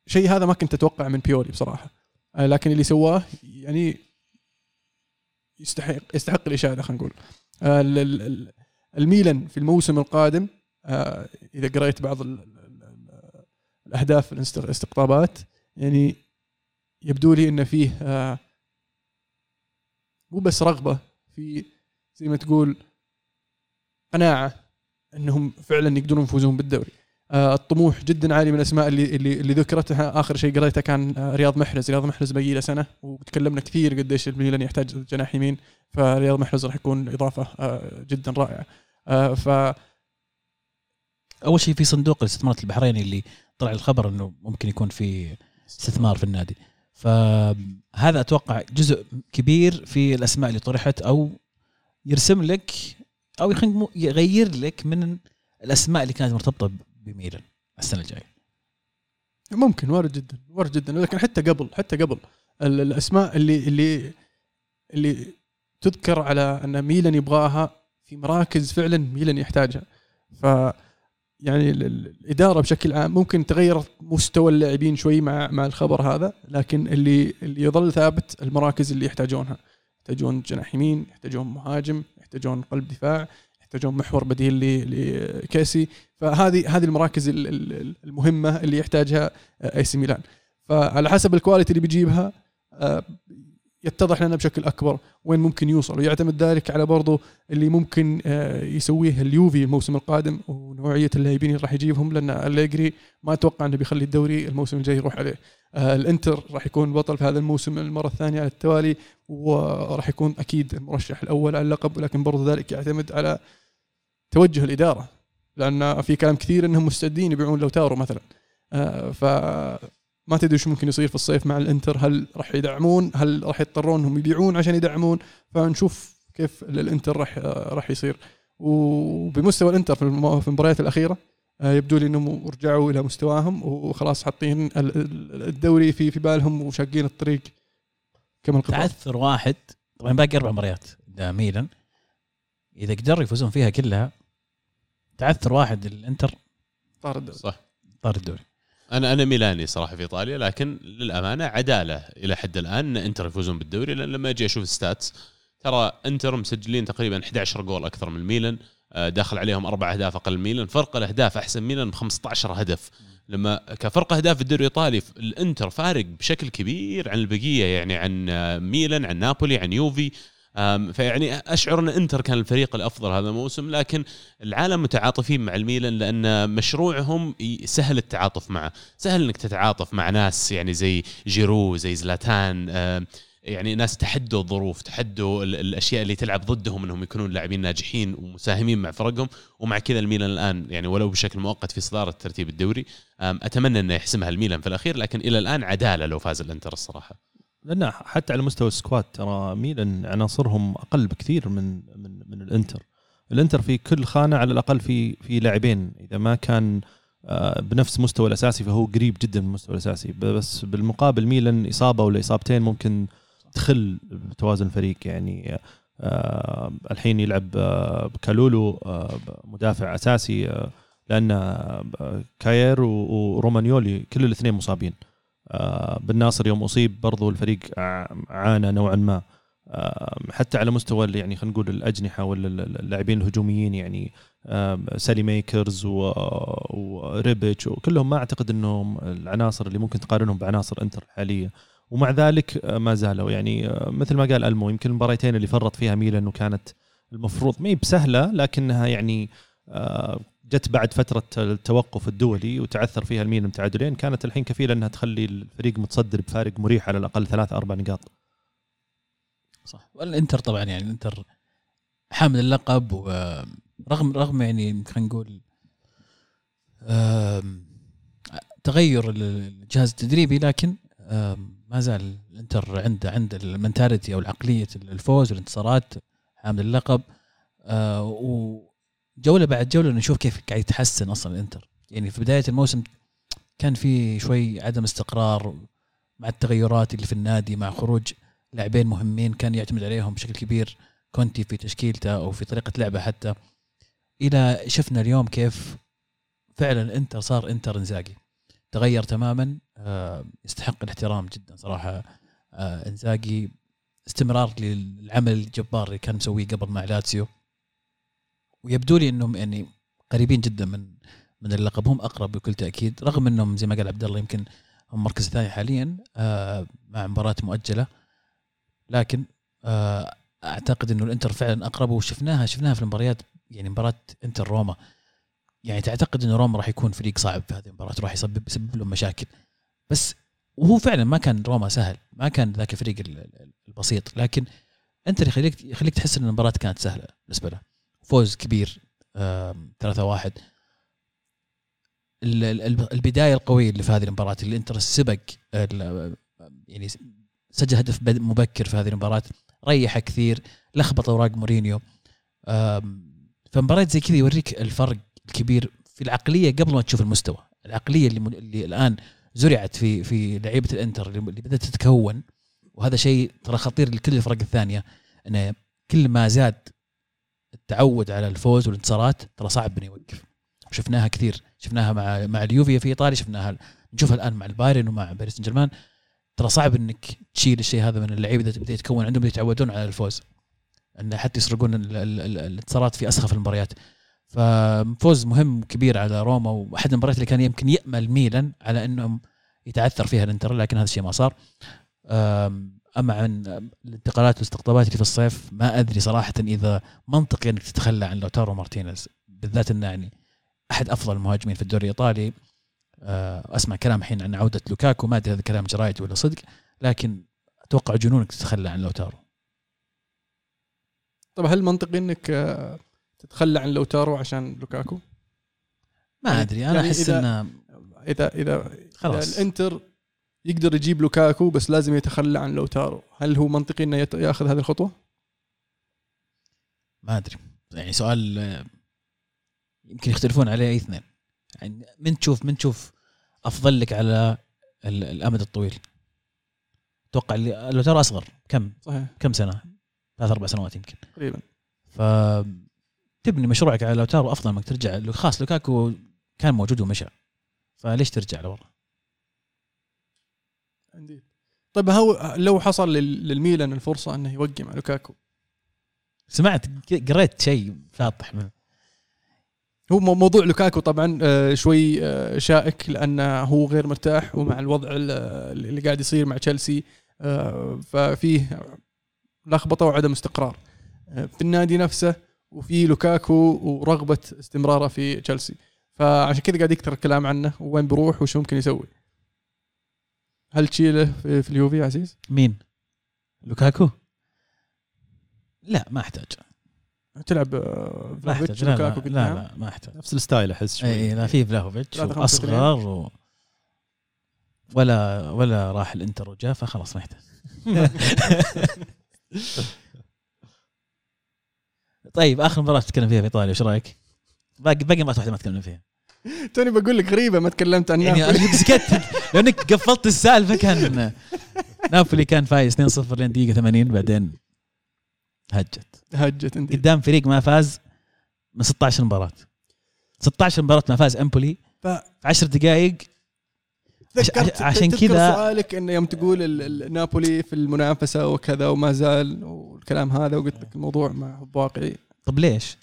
شيء هذا ما كنت أتوقع من بيولي بصراحة. آه، لكن اللي سواه يعني يستحق يستحق الاشاده خلينا نقول. آه، ال- ال- ال- الميلان في الموسم القادم آه، إذا قريت بعض ال- ال- ال- الأهداف الاست- الاستقطابات يعني يبدو لي إن فيه مو بس رغبة في زي ما تقول قناعة إنهم فعلا يقدرون يفوزون بالدوري. الطموح جدا عالي من الأسماء اللي اللي, اللي ذكرتها. آخر شيء قريته كان آه، رياض محرز. رياض محرز بقي له سنة وتكلمنا كثير قديش الميلان يحتاج جناح يمين. فرياض محرز راح يكون إضافة آه، جدا رائعة. آه، ف أول شيء في صندوق الاستثمارات البحريني اللي طلع الخبر إنه ممكن يكون في استثمار في النادي. فهذا أتوقع جزء كبير في الأسماء اللي طرحت أو يرسم لك أو يغير لك من الأسماء اللي كانت مرتبطة بميلان السنة الجاية. ممكن وارد جدا وارد جدا لكن حتى قبل حتى قبل. ال- الأسماء اللي اللي اللي تذكر على أن ميلان يبغاها في مراكز فعلا ميلان يحتاجها. ف يعني ال- ال- الإدارة بشكل عام ممكن تغير مستوى اللاعبين شوي مع مع الخبر هذا لكن اللي اللي يظل ثابت المراكز اللي يحتاجونها. يحتاجون جناح يمين يحتاجون مهاجم يحتاجون قلب دفاع يحتاجون محور بديل لكيسي فهذه هذه المراكز ال- ال- المهمة اللي يحتاجها AC ميلان. فعلى حسب ال quality اللي بيجيبها آه، يتضح لنا بشكل أكبر وين ممكن يوصل. ويعتمد ذلك على برضو اللي ممكن آه، يسويه اليوفي الموسم القادم ونوعية اللاعبين اللي راح يجيبهم لأن أليجري ما أتوقع إنه بيخلي الدوري الموسم الجاي يروح عليه. آه، الإنتر راح يكون بطل في هذا الموسم المرة الثانية على التوالي وراح يكون أكيد المرشح الأول على اللقب ولكن برضو ذلك يعتمد على توجه الإدارة لأن في كلام كثير إنهم مستعدين يبيعون لوتارو مثلا. آه، ف ما تدري وش ممكن يصير في الصيف مع الإنتر هل راح يدعمون؟ هل راح يضطرون إنهم يبيعون عشان يدعمون؟ فنشوف كيف ال- الانتر راح راح يصير. وبمستوى الإنتر في الم- في المباريات الأخيرة آه، يبدو لي إنهم رجعوا إلى مستواهم وخلاص حاطين ال- ال- الدوري في في بالهم وشاقين الطريق كما تعثر واحد طبعا باقي أربع مباريات ميلان. إذا قدروا يفوزون فيها كلها تعثر واحد الانتر؟ طار الدوري صح. طار الدوري أنا أنا ميلاني صراحة في إيطاليا لكن للأمانة عدالة إلى حد الآن إن إنتر يفوزون بالدوري لأن لما أجي أشوف ال stats ترى إنتر مسجلين تقريبا 11 جول أكثر من ميلان آه، داخل عليهم أربع أهداف أقل من ميلان فرق الأهداف أحسن ميلان ب 15 هدف. لما كفرق أهداف في الدوري الإيطالي الإنتر فارق بشكل كبير عن البقية يعني عن آه، ميلان عن نابولي عن يوفي. فيعني أشعر أن إنتر كان الفريق الأفضل هذا الموسم لكن العالم متعاطفين مع الميلان لأن مشروعهم سهل التعاطف معه. سهل إنك تتعاطف مع ناس يعني زي جيرو زي زلاتان يعني ناس تحدوا الظروف تحدوا ال- الأشياء اللي تلعب ضدهم إنهم يكونون لاعبين ناجحين ومساهمين مع فرقهم. ومع كذا الميلان الآن يعني ولو بشكل مؤقت في صدارة ترتيب الدوري أتمنى إنه يحسمها الميلان في الأخير لكن إلى الآن عدالة لو فاز الإنتر الصراحة. لأن حتى على مستوى السكواد ترى ميلان عناصرهم أقل بكثير من من من الإنتر. الإنتر في كل خانة على الأقل في في لاعبين. إذا ما كان آه، بنفس مستوى الأساسي فهو قريب جدا من المستوى الأساسي. بس بالمقابل ميلان إصابة ولا إصابتين ممكن تخل بتوازن الفريق يعني. آه، الحين يلعب آه، كالولو آه، مدافع أساسي آه، لأن آه، كاير ورومانيولي كل الاثنين مصابين. آه، بن ناصر يوم أصيب برضو الفريق عانى نوعا ما. آه، حتى على مستوى يعني خلينا نقول الأجنحة ولا ال- ال- اللاعبين الهجوميين يعني آم، ساليميكرز و- وريبيتش وكلهم ما أعتقد إنهم العناصر اللي ممكن تقارنهم بعناصر إنتر الحاليه ومع ذلك آه، ما زالوا. يعني آه، مثل ما قال ألمو يمكن المباريتين اللي فرط فيها ميلان وكانت المفروض ما هي بسهلة لكنها يعني آه، جت بعد فترة التوقف الدولي وتعثر فيها الميلان بتعادلين كانت الحين كفيلة إنها تخلي الفريق متصدر بفارق مريح على الأقل ثلاث أربع نقاط. صح. والإنتر طبعا يعني الإنتر حامل اللقب ورغم رغم يعني خلينا نقول تغير ال- الجهاز التدريبي لكن ما زال الإنتر عنده عنده المنتاليتي أو العقلية الفوز والانتصارات حامل اللقب آه، وجوله بعد جولة نشوف كيف قاعد يتحسن أصلا الإنتر. يعني في بداية الموسم كان في شوي عدم استقرار مع التغيرات اللي في النادي مع خروج لاعبين مهمين كان يعتمد عليهم بشكل كبير. كونتي في تشكيلته أو في طريقة لعبه حتى. إلى شفنا اليوم كيف فعلا انتر صار إنتر إنزاجي. تغير تماما آه، يستحق الاحترام جدا صراحة آه، إنزاجي. استمرار للعمل الجبار اللي كان مسويه قبل مع لاتسيو. ويبدو لي إنهم يعني قريبين جدا من من اللقب هم أقرب بكل تأكيد رغم إنهم زي ما قال عبد الله يمكن هم مركز ثاني حاليا آه، مع مباراة مؤجلة. لكن آه، أعتقد إنه الإنتر فعلا أقرب وشفناها شفناها في المباريات يعني مباراة إنتر روما. يعني تعتقد إنه روما راح يكون فريق صعب في هذه المباراة راح يسبب يسبب لهم مشاكل. بس وهو فعلا ما كان روما سهل ما كان ذاك الفريق ال- ال- البسيط. لكن إنتر يخليك يخليك تحس إن المباراة كانت سهلة بالنسبة له. فوز كبير 3 1 البداية القوية اللي في هذه المباراة اللي انتر سبق يعني سجل هدف مبكر في هذه المباراة ريح كثير لخبط أوراق مورينيو. فمباريات زي كذا يوريك الفرق الكبير في العقلية قبل ما تشوف المستوى. العقلية اللي, اللي الآن زرعت في في لعيبة الإنتر اللي بدأت تتكون. وهذا شيء ترى خطير لكل الفرق الثانية إنه كل ما زاد التعود على الفوز والانتصارات ترى صعب إنه يوقف. شفناها كثير. شفناها مع مع اليوفي في إيطاليا شفناها نشوفها الآن مع البايرن ومع باريس سان جيرمان ترى صعب إنك تشيل الشيء هذا من اللعيبة إذا تبدا يتكون عندهم يتعودون على الفوز. انه حتى يسرقون الانتصارات في أسخف المباريات. ففوز مهم كبير على روما وأحد المباريات اللي كان يمكن يأمل ميلان على إنهم يتعثر فيها الإنتر لكن هذا الشيء ما صار. اما عن الانتقالات والاستقطابات اللي في الصيف؟ ما أدري صراحة إذا منطقي إنك تتخلى عن لوتارو مارتينيز بالذات إنه يعني أحد أفضل المهاجمين في الدوري الإيطالي. آه، أسمع كلام الحين عن عودة لوكاكو ما أدري هذا كلام جرايد ولا صدق لكن أتوقع جنونك تتخلى عن لوتارو. طب هل منطقي إنك آه، تتخلى عن لوتارو عشان لوكاكو؟ ما يعني أدري أنا يعني أحس إنه إذا إذا خلاص. الإنتر يقدر يجيب لوكاكو بس لازم يتخلى عن لوتارو. هل هو منطقي إنه يأخذ هذه الخطوة؟ ما أدري. يعني سؤال آه، يمكن يختلفون عليه أي اثنين. يعني من تشوف من تشوف أفضل لك على الأمد الطويل؟ أتوقع اللي لو ترى أصغر. كم؟ صحيح. كم سنة؟ ثلاث أربع سنوات يمكن. تقريبا. ف تبني مشروعك على لوتارو أفضل إنك ترجع. خاص لوكاكو كان موجود ومشى. فليش ترجع لورا؟ عندي. طيب هو لو حصل للميلان الفرصة أنه يوقع مع لوكاكو؟ سمعت قريت شيء فاطح منه هو موضوع لوكاكو طبعا آه، شوي آه، شائك لأنه هو غير مرتاح ومع الوضع اللي قاعد يصير مع تشيلسي آه، ففيه لخبطة وعدم استقرار. في النادي نفسه وفي لوكاكو ورغبة استمراره في تشيلسي. فعشان كذا قاعد يكثر الكلام عنه وين بيروح وش ممكن يسوي. هل تشيله في اليوفي يا عزيز؟ مين؟ لوكاكو؟ لا ما أحتاج. تلعب ما أحتاج. لا, لا, لا, لا ما أحتاج. نفس ال style أحس شوي. اي لا في فلاهوفيتش اصغر و... ولا ولا راح الإنتر وجاء فخلاص ما يحتاج. طيب آخر مباراة تتكلم فيها في إيطاليا إيش رأيك؟ باقي باقي ما واحدة ما تكلم فيها. توني بقول لك غريبة ما تكلمت عن يعني سكت لأنك قفلت السالفة كان نابولي كان فايز 2-0 لين دقيقة 80 بعدين هجت. هجت أنت. قدام فريق ما فاز من 16 مباراة. 16 مباراة ما فاز إمبولي. ف... في 10 دقائق عشان كذا سؤالك إنه يوم تقول نابولي في المنافسة وكذا وما زال والكلام هذا وقلت لك الموضوع ما هو واقعي. طب ليش؟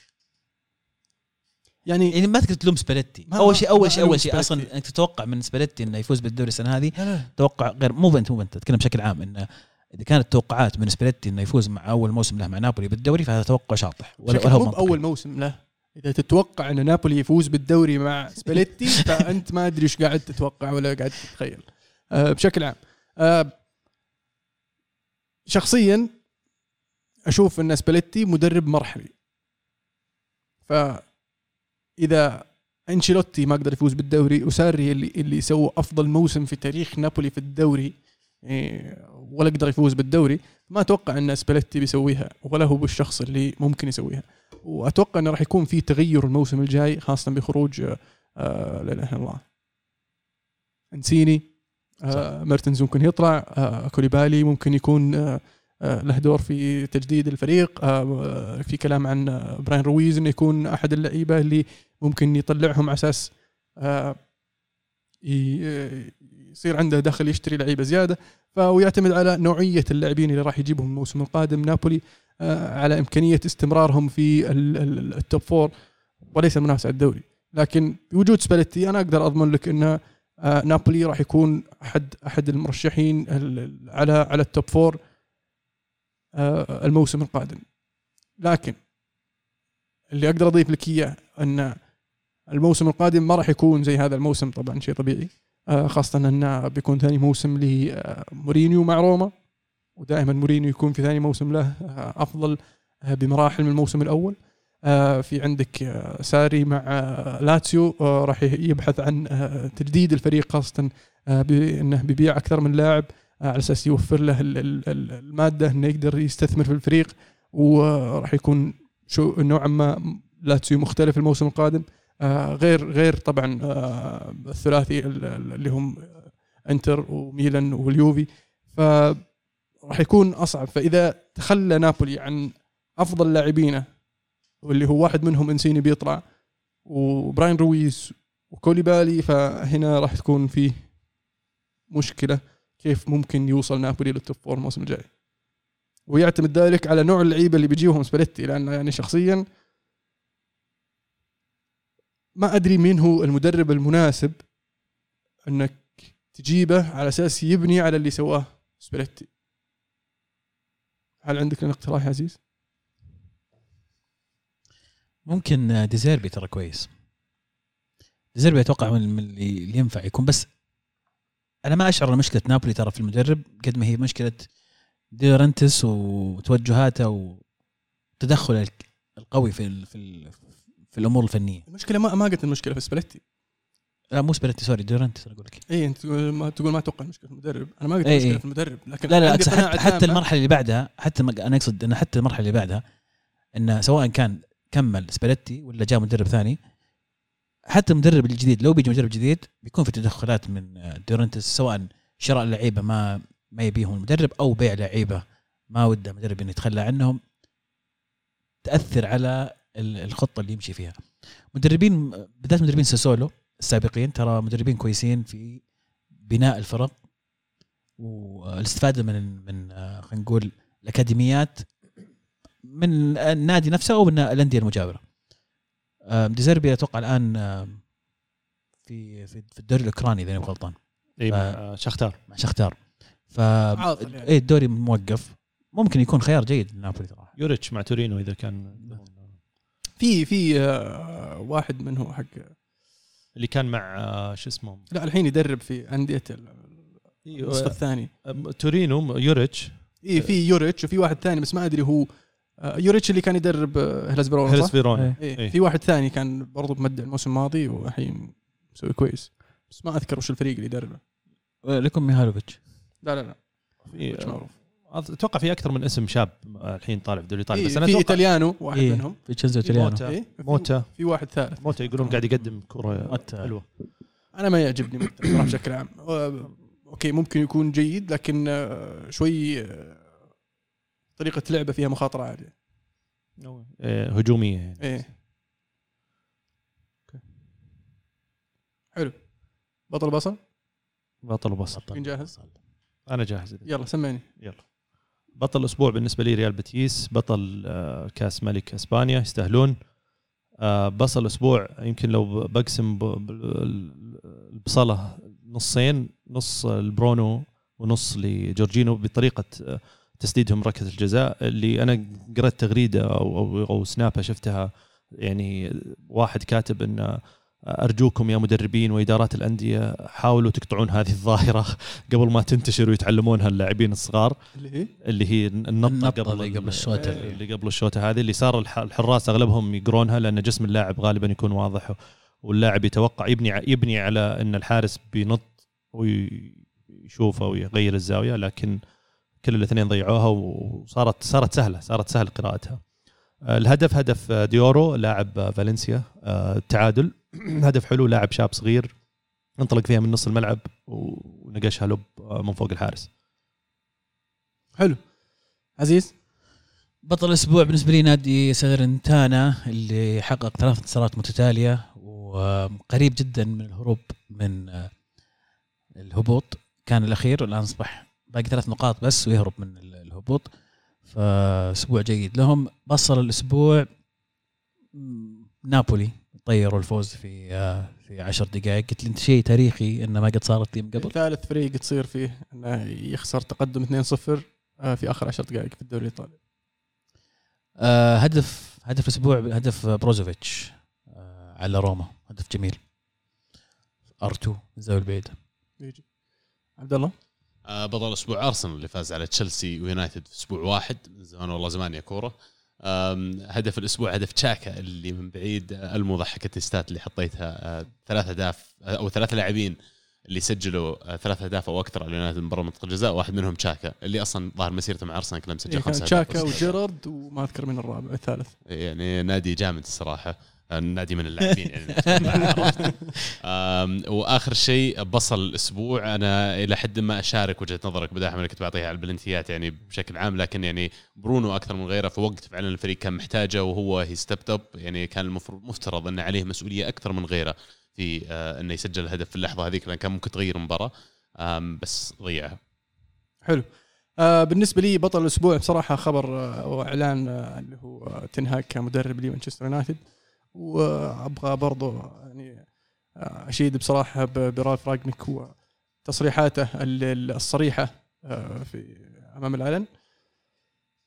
يعني يعني ما تقدر تلوم سباليتي. أول شيء أول شيء أول شيء أصلا انك تتوقع من سباليتي إنه يفوز بالدوري السنة هذه؟ توقع غير مو انت مو انت تتكلم بشكل عام إنه إذا كانت توقعات من سباليتي إنه يفوز مع أول موسم له مع نابولي بالدوري فهذا توقع شاطح. ولا, هو اول موسم له. إذا تتوقع إن نابولي يفوز بالدوري مع سباليتي فأنت ما أدري إيش قاعد تتوقع ولا قاعد تتخيل. أه بشكل عام. أه شخصيا أشوف إن سباليتي مدرب مرحلي. ف إذا أنشيلوتي ما قدر يفوز بالدوري وساري اللي اللي سوى أفضل موسم في تاريخ نابولي في الدوري إيه، ولا قدر يفوز بالدوري ما أتوقع أن سباليتي بيسويها ولا هو بالشخص اللي ممكن يسويها. وأتوقع أنه راح يكون في تغير الموسم الجاي خاصة بخروج آه لا إله إلا الله. إنسيني آه ميرتنز ممكن يطلع آه كوليبالي ممكن يكون آه آه له دور في تجديد الفريق آه في كلام عن فابيان رويز إنه يكون أحد اللعيبة اللي ممكن يطلعهم على أساس آه يصير عنده دخل يشتري لعيبة زيادة. فيعتمد على نوعية اللاعبين اللي راح يجيبهم الموسم القادم. نابولي آه، على إمكانية استمرارهم في ال top four وليس المنافسه على الدوري. لكن بوجود سباليتي أنا أقدر أضمن لك ان آه، نابولي راح يكون أحد أحد المرشحين على على ال top four الموسم القادم. لكن اللي أقدر أضيف لك إياه ان الموسم القادم ما راح يكون زي هذا الموسم طبعا شيء طبيعي. آه، خاصة انه بيكون ثاني موسم لمورينيو مع روما ودائما مورينيو يكون في ثاني موسم له آه، أفضل آه، بمراحل من الموسم الأول. في عندك ساري مع لاتسيو راح يبحث عن تجديد الفريق خاصة بانه بيبيع أكثر من لاعب على أساس يوفر له المادة إنه يقدر يستثمر في الفريق. وراح يكون شو نوعا ما لاتسيو مختلف الموسم القادم. آه، غير غير طبعا آه، الثلاثي ال- ال- اللي هم انتر وميلان واليوفي. ف راح يكون أصعب. فإذا تخلى نابولي عن أفضل لاعبينه واللي هو واحد منهم إنسيني بيطلع وفابيان رويز وكوليبالي فهنا راح تكون فيه مشكلة كيف ممكن يوصل نابولي لل top four الموسم الجاي. ويعتمد ذلك على نوع اللعيبة اللي بيجيبهم سباليتي لأن يعني شخصيا ما أدري مين هو المدرب المناسب أنك تجيبه على أساس يبني على اللي سواه سباليتي هل عندك اقتراح يا عزيز؟ ممكن ديزيربي ترى كويس ديزيربي أتوقع من اللي ينفع يكون بس أنا ما أشعر مشكلة نابولي ترى في المدرب قد ما هي مشكلة دي لورينتيس وتوجهاته وتدخله القوي في في في الأمور الفنية المشكلة ما ما قلت المشكلة في سباليتي لا مو سباليتي sorry دي لورينتيس أنا أقول لك إي أنت تقول ما تقول ما أتوقع المشكلة في المدرب أنا ما قلت المشكلة. في المدرب لكن لا لا حتى, حتى تامة. المرحلة اللي بعدها حتى أنا أقصد إن حتى المرحلة اللي بعدها انه سواء كان كمل سباليتي ولا جاء مدرب ثاني حتى المدرب الجديد لو بيجي مدرب جديد بيكون في تدخلات من آه، ديورنتس سواء شراء لعيبة ما ما يبيهم المدرب أو بيع لعيبة ما وده مدرب إنه يتخلى عنهم تأثر على الخطة اللي يمشي فيها مدربين بالذات مدربين ساسولو السابقين ترى مدربين كويسين في بناء الفرق والاستفادة من من آه، خلينا نقول الأكاديميات من النادي نفسه أو من الأندية المجاورة. ديزيربي أتوقع الآن في في في الدوري الأوكراني إذا ماني غلطان إي مع شختار مع شختار. ف يعني. الدوري موقف ممكن يكون خيار جيد لنابولي صراحة. يوريتش مع تورينو إذا كان في في آه، واحد منه حق اللي كان مع آه، شو اسمه؟ لا الحين يدرب في أندية النصف الثاني. آه، تورينو يوريتش. إي في يوريتش وفي واحد ثاني بس ما أدري هو يوريتش اللي كان يدرب هيلاس فيرونا هيلس صح؟ فيرونا. إيه. إيه. في واحد ثاني كان برضو مبدع الموسم الماضي والحين مسوي كويس. بس ما أذكر وش الفريق اللي يدربه. لكم ميهالوفيتش. لا لا لا. في- مش معروف. أتوقع في أكثر من اسم شاب الحين طالع في الدوري الايطالي إيه بس أنا في إيطاليانو واحد إيه، منهم. في تشيلسي في وتياغو موتا. إيه في- موتا. في واحد ثالث. موتا يقولون قاعد يقدم كرة. حلوة. أنا ما يعجبني موتا صراحة بشكل عام. okay ممكن يكون جيد لكن آه، شوي آه، طريقة لعبه فيها مخاطرة عالية. إيه، هجومية يعني. إيه. حلو. بطل بصل؟ بطل وبصل مين جاهز؟ أنا جاهز. يلا سمعني. يلا. بطل الأسبوع بالنسبة لي ريال بتيس بطل آه، كأس ملك إسبانيا يستاهلون. آه، بصل الأسبوع يمكن لو بقسم البصلة نصين نص البرونو ونص لجورجينو بطريقة آه، تسديدهم ركلة الجزاء. اللي أنا قرأت تغريدة أو أو, أو سنابه شفتها يعني واحد كاتب إن أرجوكم يا مدربين وإدارات الأندية حاولوا تقطعون هذه الظاهرة قبل ما تنتشر ويتعلمونها اللاعبين الصغار. اللي هي؟ اللي هي النطه النطة قبل اللي قبل الشوطة. اللي قبل الشوطه هذه اللي صار الح- الحراس أغلبهم يقرونها لأن جسم اللاعب غالبا يكون واضح واللاعب يتوقع يبني يبني على إن الحارس بينط ويشوفه ويغير الزاوية لكن كل الاثنين ضيعوها وصارت صارت سهلة صارت سهل قراءتها. آه، الهدف هدف آه، ديورو لاعب آه، فالنسيا التعادل. هدف حلو لاعب شاب صغير انطلق فيها من نص الملعب ونقشها لب آه، من فوق الحارس. حلو. عزيز؟ بطل الأسبوع بالنسبة لي نادي سالرنتانا اللي حقق ثلاث انتصارات متتالية وقريب جدا من الهروب من آه، الهبوط. كان الأخير والان أصبح باقي ثلاث نقاط بس ويهرب من ال- الهبوط. فأسبوع جيد لهم. بصل الأسبوع نابولي. طيروا الفوز في آه، في عشر دقائق. قلت لي أنت شيء تاريخي إنه ما قد صارت لي من قبل؟ ثالث فريق تصير فيه إنه يخسر تقدم 2-0 آه، في آخر 10 دقائق في الدوري الإيطالي. آه، هدف هدف الأسبوع هدف بروزوفيتش آه، على روما. هدف جميل. R2 الزاوية البعيدة. يجي. عبد الله؟ آه، بطل الأسبوع أرسنال اللي فاز على تشيلسي ويونايتد في أسبوع واحد من زمان والله زمان يا كورة. هدف الأسبوع هدف تشاكا اللي من بعيد المضحكة ال stats اللي حطيتها آه، ثلاث أهداف آه، أو ثلاث لاعبين اللي سجلوا آه، ثلاث أهداف أو أكثر على يونايتد من برا منطقة الجزاء واحد منهم تشاكا اللي أصلا ظاهر مسيرته مع أرسنال كان مسجل إيه، اهداف تشاكا. وجيرارد وما أذكر من الرابع الثالث يعني نادي جامد الصراحة نادي من اللاعبين يعني. وآخر شيء بصل الأسبوع. أنا إلى حد ما أشارك وجهة نظرك. بداحم اللي كنت بعطيها على البلنتيات يعني بشكل عام لكن يعني برونو أكثر من غيره في وقت فعلا الفريق كان محتاجه وهو he stepped up يعني كان المفروض مفترض انه عليه مسؤولية أكثر من غيره في آه، انه يسجل الهدف في اللحظة هذيك لأن كان ممكن تغير المباراه بس ضيعها. حلو. آه بالنسبة لي بطل الأسبوع بصراحة خبر آه وإعلان آه اللي هو آه تنهاك كمدرب لمانشستر يونايتد. وأبغى برضو يعني آه أشيد بصراحة برالف راجنيك وتصريحاته ال- ال- الصريحة آه في أمام العلن.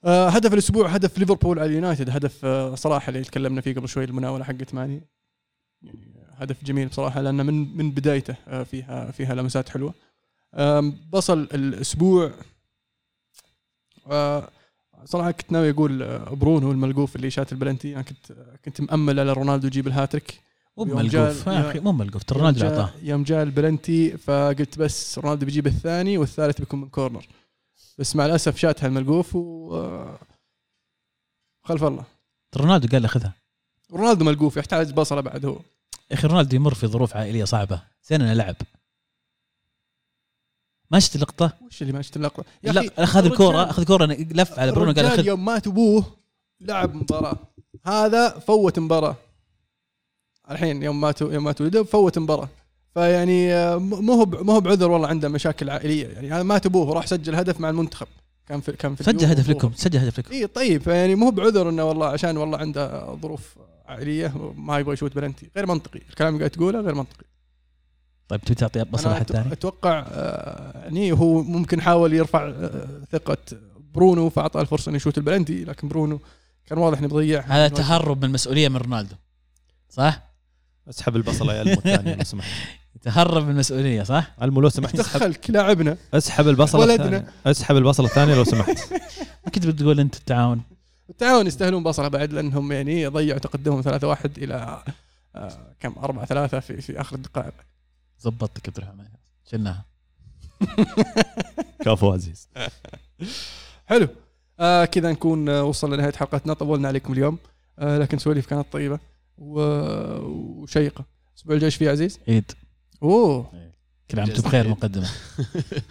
آه هدف الأسبوع هدف ليفربول على اليونايتد هدف صراحة اللي تكلمنا فيه قبل شوي المناولة حقت ماني. يعني هدف جميل بصراحة لأنه من من بدايته فيها فيها لمسات حلوة. بصل الأسبوع صراحة كنت ناوي أقول آه، برونو الملقوف اللي شات البلنتي. أنا كنت آه، كنت مأمل على رونالدو يجيب الهاتريك. مو ملقوف. يا أخي مو ملقوف. رونالدو اعطاه يوم جاء البلنتي فقلت بس رونالدو بيجيب الثاني والثالث بيكون من corner. بس مع الأسف شاتها الملقوف و آه، خلف الله. رونالدو قال له خذها رونالدو ملقوف يحتاج بصله بعد هو. يا أخي رونالدو يمر في ظروف عائلية صعبة. زين انه لعب. ما شفت اللقطة؟ وش اللي ما شفت اللقطة؟ يا لا أخي، أخذ الكورة أخذ كوره لف على برونو قال له الرجال خذ يوم مات أبوه لعب مباراة. هذا فوت مباراة. الحين يوم مات يوم مات ولده فوت مباراة. فيعني آه، مو هو مو هو بعذر والله عنده مشاكل عائلية. يعني هذا مات أبوه وراح سجل هدف مع المنتخب. كان في كان في سجل هدف. لكم سجل هدف لكم. إي طيب فيعني مو هو بعذر إنه والله عشان والله عنده ظروف عائلية ما يبغى يشوت بلنتي. غير منطقي الكلام اللي قاعد تقوله غير منطقي. طيب تبي تعطي بصل أنا احد أتو- ثاني؟ أتوقع يعني هو ممكن حاول يرفع آه، ثقة برونو فاعطاه الفرصة إنه يشوت البلنتي لكن برونو كان واضح إنه بيضيع هذا تهرب من المسؤوليه من رونالدو صح؟ أسحب البصلة يا ألمو الثانية لو سمحت تهرب من المسؤوليه صح؟ ألمو لو سمحت أسحب دخلك لاعبنا أسحب البصلة ولدنا. أسحب البصلة الثانية لو سمحت ما كنت بتقول أنت التعاون التعاون يستاهلون بصلة بعد لأنهم يعني ضيعوا تقدمهم 3-1 إلى آه، كم 4-3 في في آخر الدقائق زبطتك عبد الرحمن شلناها. كفو عزيز. حلو. آه كذا نكون آه، وصلنا لنهاية حلقتنا. طولنا عليكم اليوم. آه لكن سواليف كانت طيبة و- وشيقة. الأسبوع الجاي إيش فيه عزيز؟ عيد. أوه. كل عام وأنتم بخير. مقدمة.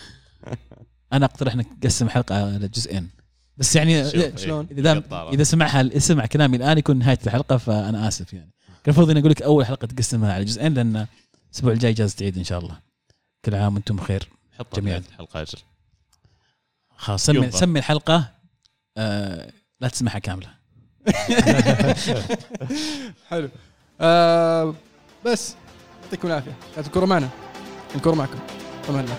أنا أقترح إنك تقسم حلقة على جزئين. بس يعني إيه. شلون؟ إذا. إذا سمعها سمع كلامي الآن يكون نهاية الحلقة فأنا آسف يعني. كان المفروض إني أقول لك أول حلقة تقسمها على جزئين لأن الأسبوع الجاي جاز تعيد إن شاء الله. كل عام وأنتم بخير. جميعاً. جميعا حلقة أجل خلاص سمي. سمي الحلقة آه لا تسمعها كاملة. حلو. آه بس يعطيكم العافية. كانت الكره معنا الكره معكم. أمان الله